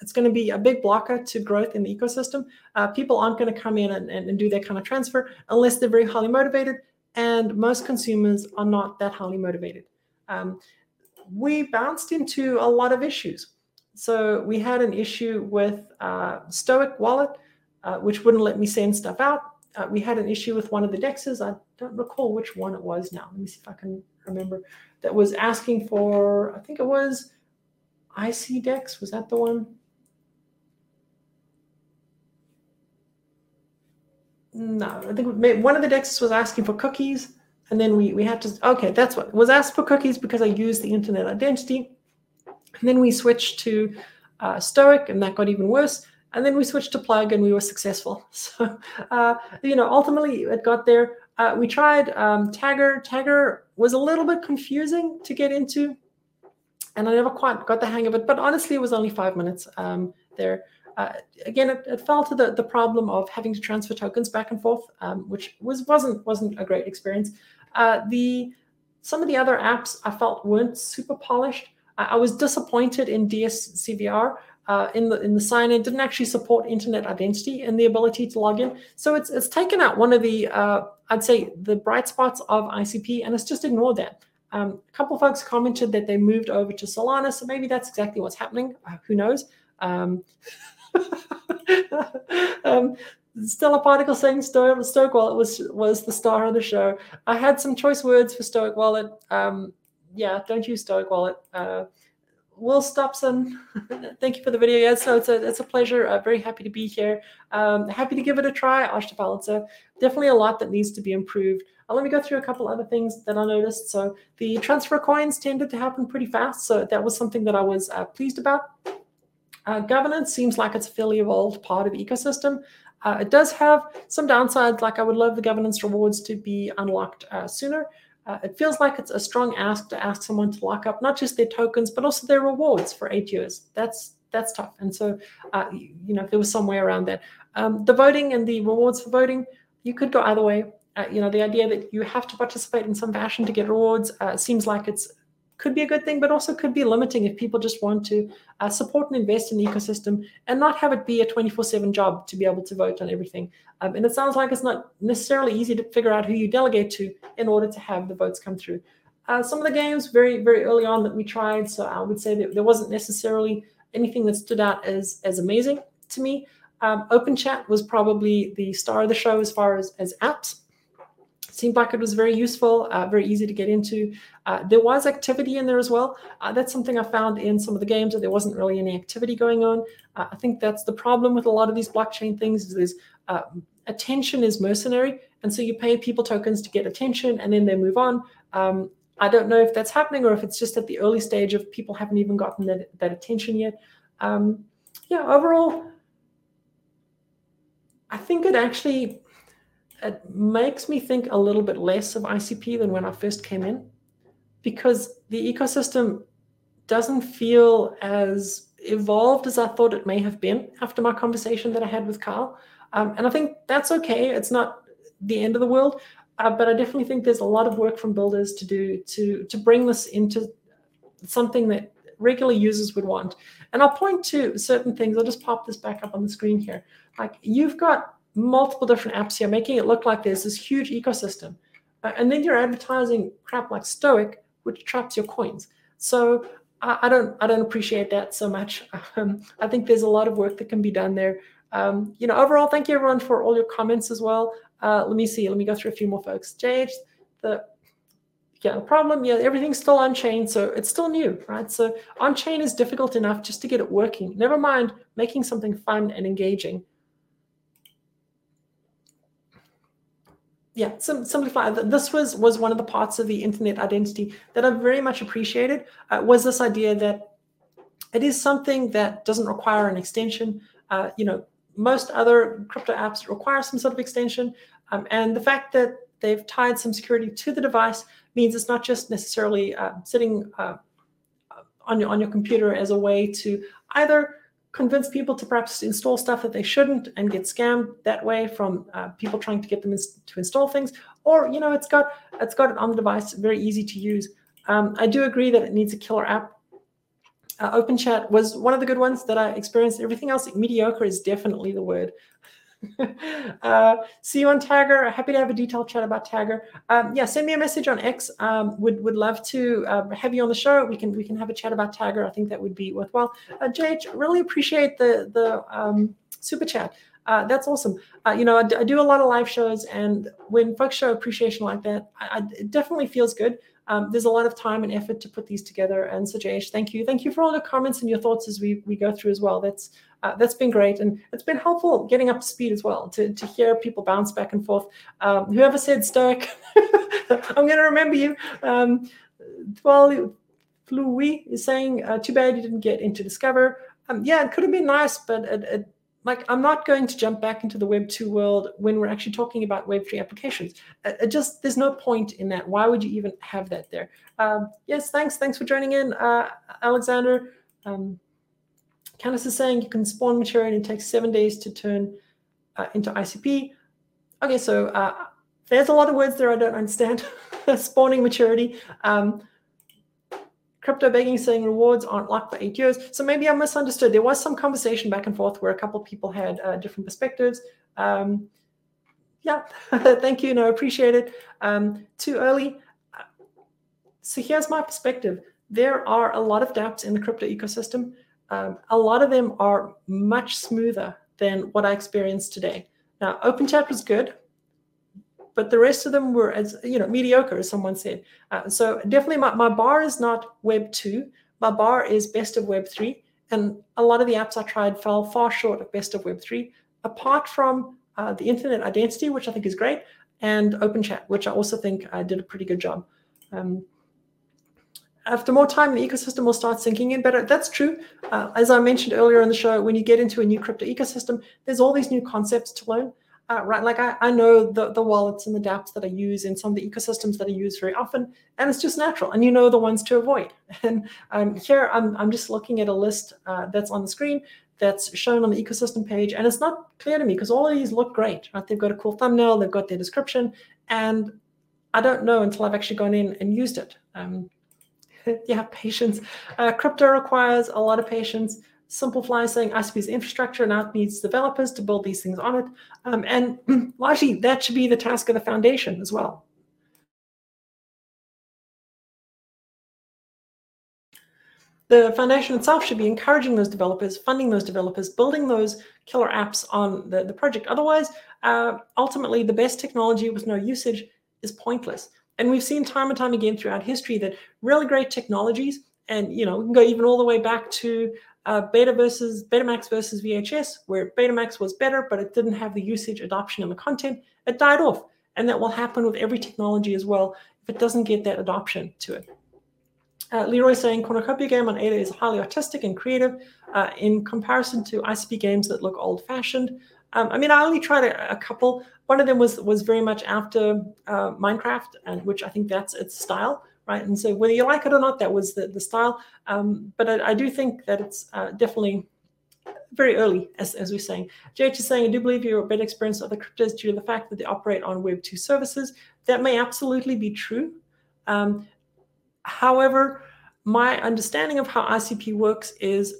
Speaker 1: it's going to be a big blocker to growth in the ecosystem. Uh, people aren't going to come in and, and, and, do that kind of transfer unless they're very highly motivated, and most consumers are not that highly motivated. Um, we bounced into a lot of issues. So we had an issue with uh, Stoic Wallet, uh, which wouldn't let me send stuff out. Uh, we had an issue with one of the dexes. I don't recall which one it was now. Let me see if I can remember. That was asking for, I think it was ICDex. Was that the one? No, I think one of the dexes was asking for cookies. And then we, we had to, okay, that's what was asked for cookies because I used the internet identity. And then we switched to uh, Stoic, and that got even worse. And then we switched to Plug, and we were successful. So, uh, you know, ultimately it got there. Uh, we tried um, Taggr. Taggr was a little bit confusing to get into, and I never quite got the hang of it. But honestly, it was only five minutes um, there. Uh, again, it, it, fell to the, the problem of having to transfer tokens back and forth, um, which was wasn't wasn't a great experience. Uh, the some of the other apps I felt weren't super polished. I was disappointed in DSCVR. Uh, in the in the sign in didn't actually support internet identity and the ability to log in. So it's it's taken out one of the uh, I'd say the bright spots of ICP and let's just ignore that. Um, a couple folks commented that they moved over to Solana, so maybe that's exactly what's happening. Uh, who knows? Um, um, Stella Particle saying Stoic, Stoic Wallet was was the star of the show. I had some choice words for Stoic Wallet. Um, yeah, don't use Stoic Wallet. Uh, Will Stopson, thank you for the video. Yeah, so it's a it's a pleasure. Uh, very happy to be here. Um, happy to give it a try, Ashtapal. It's a, definitely a lot that needs to be improved. Uh, let me go through a couple other things that I noticed. So the transfer coins tended to happen pretty fast, so that was something that I was uh, pleased about. Uh, governance seems like it's a fairly evolved part of the ecosystem. Uh, it does have some downsides, like I would love the governance rewards to be unlocked uh, sooner. Uh, it feels like it's a strong ask to ask someone to lock up not just their tokens but also their rewards for eight years. That's that's tough. And so, uh, you know, if there was some way around that, um, the voting and the rewards for voting, you could go either way. Uh, you know, the idea that you have to participate in some fashion to get rewards uh, seems like it's could be a good thing, but also could be limiting if people just want to uh, support and invest in the ecosystem and not have it be a 24 7 job to be able to vote on everything. Um, and it sounds like it's not necessarily easy to figure out who you delegate to in order to have the votes come through. Uh, some of the games very, very early on that we tried, so I would say that there wasn't necessarily anything that stood out as, as amazing to me. Um, Open Chat was probably the star of the show as far as, as apps seemed like it was very useful, uh, very easy to get into. Uh, there was activity in there as well. Uh, that's something I found in some of the games that there wasn't really any activity going on. Uh, I think that's the problem with a lot of these blockchain things is there's uh, attention is mercenary. And so you pay people tokens to get attention and then they move on. Um, I don't know if that's happening or if it's just at the early stage of people haven't even gotten that, that attention yet. Um, yeah, overall, I think it actually it makes me think a little bit less of ICP than when I first came in because the ecosystem doesn't feel as evolved as I thought it may have been after my conversation that I had with Carl. Um, and I think that's okay. It's not the end of the world, uh, but I definitely think there's a lot of work from builders to do to to bring this into something that regular users would want. And I'll point to certain things. I'll just pop this back up on the screen here. Like you've got multiple different apps here, making it look like there's this huge ecosystem. Uh, and then you're advertising crap like Stoic, which traps your coins. So I, I don't I don't appreciate that so much. Um, I think there's a lot of work that can be done there. Um, you know, overall, thank you everyone for all your comments as well. Uh, let me see. Let me go through a few more folks. JH, the yeah, the problem, yeah, everything's still on chain, so it's still new, right? So on chain is difficult enough just to get it working. Never mind making something fun and engaging. Yeah, sim simplify. This was was one of the parts of the internet identity that I very much appreciated. Uh, was this idea that it is something that doesn't require an extension. Uh, you know, most other crypto apps require some sort of extension, um, and the fact that they've tied some security to the device means it's not just necessarily uh, sitting uh, on your on your computer as a way to either convince people to perhaps install stuff that they shouldn't and get scammed that way from uh, people trying to get them ins to install things, or you know it's got it's got it on the device, very easy to use. Um, I do agree that it needs a killer app. Uh, OpenChat was one of the good ones that I experienced. Everything else, mediocre is definitely the word. uh, see you on Taggr. Happy to have a detailed chat about Taggr. Um, yeah, send me a message on X. Um, would would love to uh, have you on the show. We can we can have a chat about Taggr. I think that would be worthwhile. Uh, JH, really appreciate the the um, super chat. Uh, that's awesome. Uh, you know, I, do a lot of live shows, and when folks show appreciation like that, I, I, it definitely feels good. Um, there's a lot of time and effort to put these together. And so, Jayesh, thank you. Thank you for all the comments and your thoughts as we, we go through as well. That's uh, that's been great. And it's been helpful getting up to speed as well to, to hear people bounce back and forth. Um, whoever said Stoic, I'm going to remember you. Um, well, Flui is saying, uh, too bad you didn't get into DSCVR. Um, yeah, it could have been nice, but it, it, like I'm not going to jump back into the Web 2 world when we're actually talking about Web 3 applications. It, it just there's no point in that. Why would you even have that there? Um, yes, thanks. Thanks for joining in, uh, Alexander. Um, Candace is saying you can spawn maturity and it takes seven days to turn uh, into ICP. Okay, so uh, there's a lot of words there I don't understand. Spawning maturity. Um, crypto begging saying rewards aren't locked for eight years. So maybe I misunderstood. There was some conversation back and forth where a couple people had uh, different perspectives. Um, yeah, thank you. No, appreciate it. Um, too early. So here's my perspective. There are a lot of dApps in the crypto ecosystem. Um, a lot of them are much smoother than what I experienced today. Now, OpenChat was good, but the rest of them were as you know mediocre, as someone said. Uh, so definitely, my, my bar is not Web two. My bar is best of Web three, and a lot of the apps I tried fell far short of best of Web three. Apart from uh, the internet identity, which I think is great, and OpenChat, which I also think I did a pretty good job. Um, after more time, the ecosystem will start sinking in better. That's true. Uh, as I mentioned earlier in the show, when you get into a new crypto ecosystem, there's all these new concepts to learn. Uh, right, like I, I know the, the wallets and the dApps that I use in some of the ecosystems that I use very often, and it's just natural. And you know the ones to avoid. And um, here I'm, I'm just looking at a list uh, that's on the screen that's shown on the ecosystem page, and it's not clear to me because all of these look great. Right, they've got a cool thumbnail, they've got their description, and I don't know until I've actually gone in and used it. Um, yeah, patience. Uh, crypto requires a lot of patience. Simplify saying ICP's infrastructure now needs developers to build these things on it. Um, and largely that should be the task of the foundation as well. The foundation itself should be encouraging those developers, funding those developers, building those killer apps on the, the project. Otherwise, uh, ultimately, the best technology with no usage is pointless. And we've seen time and time again throughout history that really great technologies, and you know, we can go even all the way back to uh, Beta versus Betamax versus VHS, where Betamax was better, but it didn't have the usage, adoption, and the content. It died off, and that will happen with every technology as well if it doesn't get that adoption to it. Uh, Leroy saying cornucopia game on Ada is highly artistic and creative uh, in comparison to ICP games that look old-fashioned. Um, I mean, I only tried a, a, couple. One of them was was very much after uh, Minecraft, and which I think that's its style, right? And so whether you like it or not, that was the the style. Um, but I, I, do think that it's uh, definitely very early, as, as we're saying. JH is saying, I do believe you're a better experience of the cryptos due to the fact that they operate on Web 2 services. That may absolutely be true. Um, however, my understanding of how ICP works is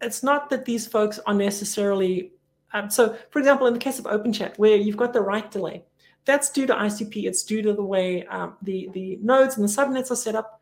Speaker 1: it's not that these folks are necessarily um, so, for example, in the case of OpenChat, where you've got the write delay, that's due to ICP. It's due to the way um, the, the nodes and the subnets are set up.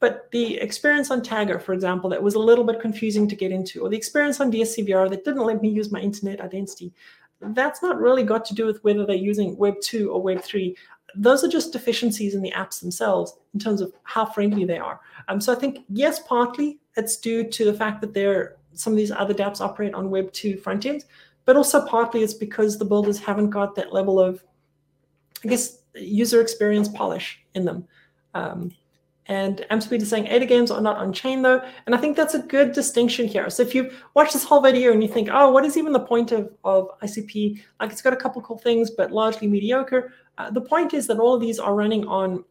Speaker 1: But the experience on Taggr, for example, that was a little bit confusing to get into, or the experience on DSCVR that didn't let me use my internet identity, that's not really got to do with whether they're using Web 2 or Web 3. Those are just deficiencies in the apps themselves in terms of how friendly they are. Um, so I think, yes, partly it's due to the fact that there some of these other dApps operate on Web 2 front ends, but also partly it's because the builders haven't got that level of, I guess, user experience polish in them. Um, and AmpSpeed is saying Ada games are not on chain though. And I think that's a good distinction here. So if you watch this whole video and you think, oh, what is even the point of, of ICP? Like it's got a couple cool things, but largely mediocre. Uh, the point is that all of these are running on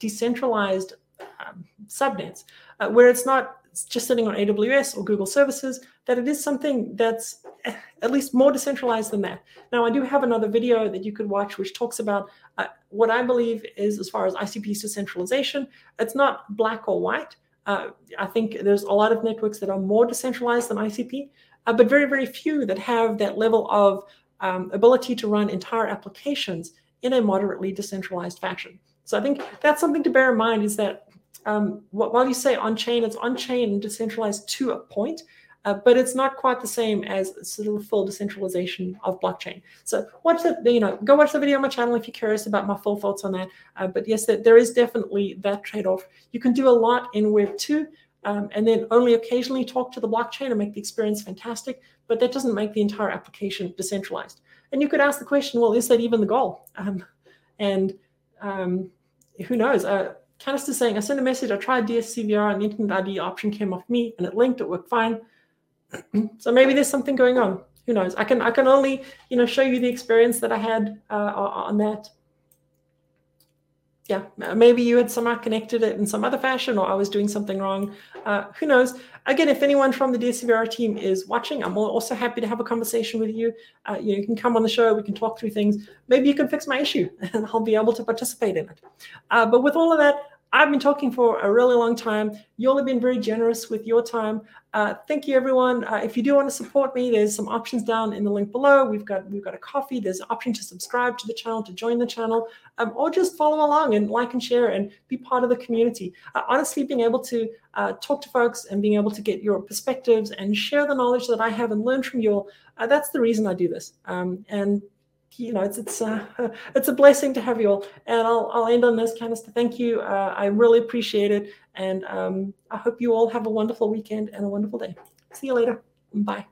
Speaker 1: decentralized um, subnets uh, where it's not just sitting on AWS or Google services, that it is something that's eh, at least more decentralized than that. Now, I do have another video that you could watch which talks about uh, what I believe is as far as ICP's decentralization. It's not black or white. Uh, I think there's a lot of networks that are more decentralized than ICP, uh, but very, very few that have that level of um, ability to run entire applications in a moderately decentralized fashion. So I think that's something to bear in mind is that um, while you say on chain, it's on chain and decentralized to a point, uh, but it's not quite the same as sort of full decentralization of blockchain. So watch the, you know, go watch the video on my channel if you're curious about my full thoughts on that. Uh, but yes, there is definitely that trade-off. You can do a lot in Web 2 um, and then only occasionally talk to the blockchain and make the experience fantastic, but that doesn't make the entire application decentralized. And you could ask the question, well, is that even the goal? Um, and um, who knows? Uh, Canister saying, I sent a message, I tried DSCVR and the internet ID option came off me and it linked, it worked fine. So maybe there's something going on. Who knows? I can I can only, you know, show you the experience that I had uh, on that. Yeah, maybe you had somehow connected it in some other fashion or I was doing something wrong. Uh, who knows? Again, if anyone from the DSCVR team is watching, I'm also happy to have a conversation with you. Uh, you, know, you can come on the show, we can talk through things. Maybe you can fix my issue and I'll be able to participate in it. Uh, but with all of that, I've been talking for a really long time. You all have been very generous with your time. Uh, thank you, everyone. Uh, if you do want to support me, there's some options down in the link below. We've got we've got a Ko-fi. There's an option to subscribe to the channel, to join the channel, um, or just follow along and like and share and be part of the community. Uh, honestly, being able to uh, talk to folks and being able to get your perspectives and share the knowledge that I have and learn from you all, uh, that's the reason I do this. Um, and you know, it's it's uh, it's a blessing to have you all. And I'll I'll end on this, Candice. Thank you. Uh, I really appreciate it, and um, I hope you all have a wonderful weekend and a wonderful day. See you later. Bye.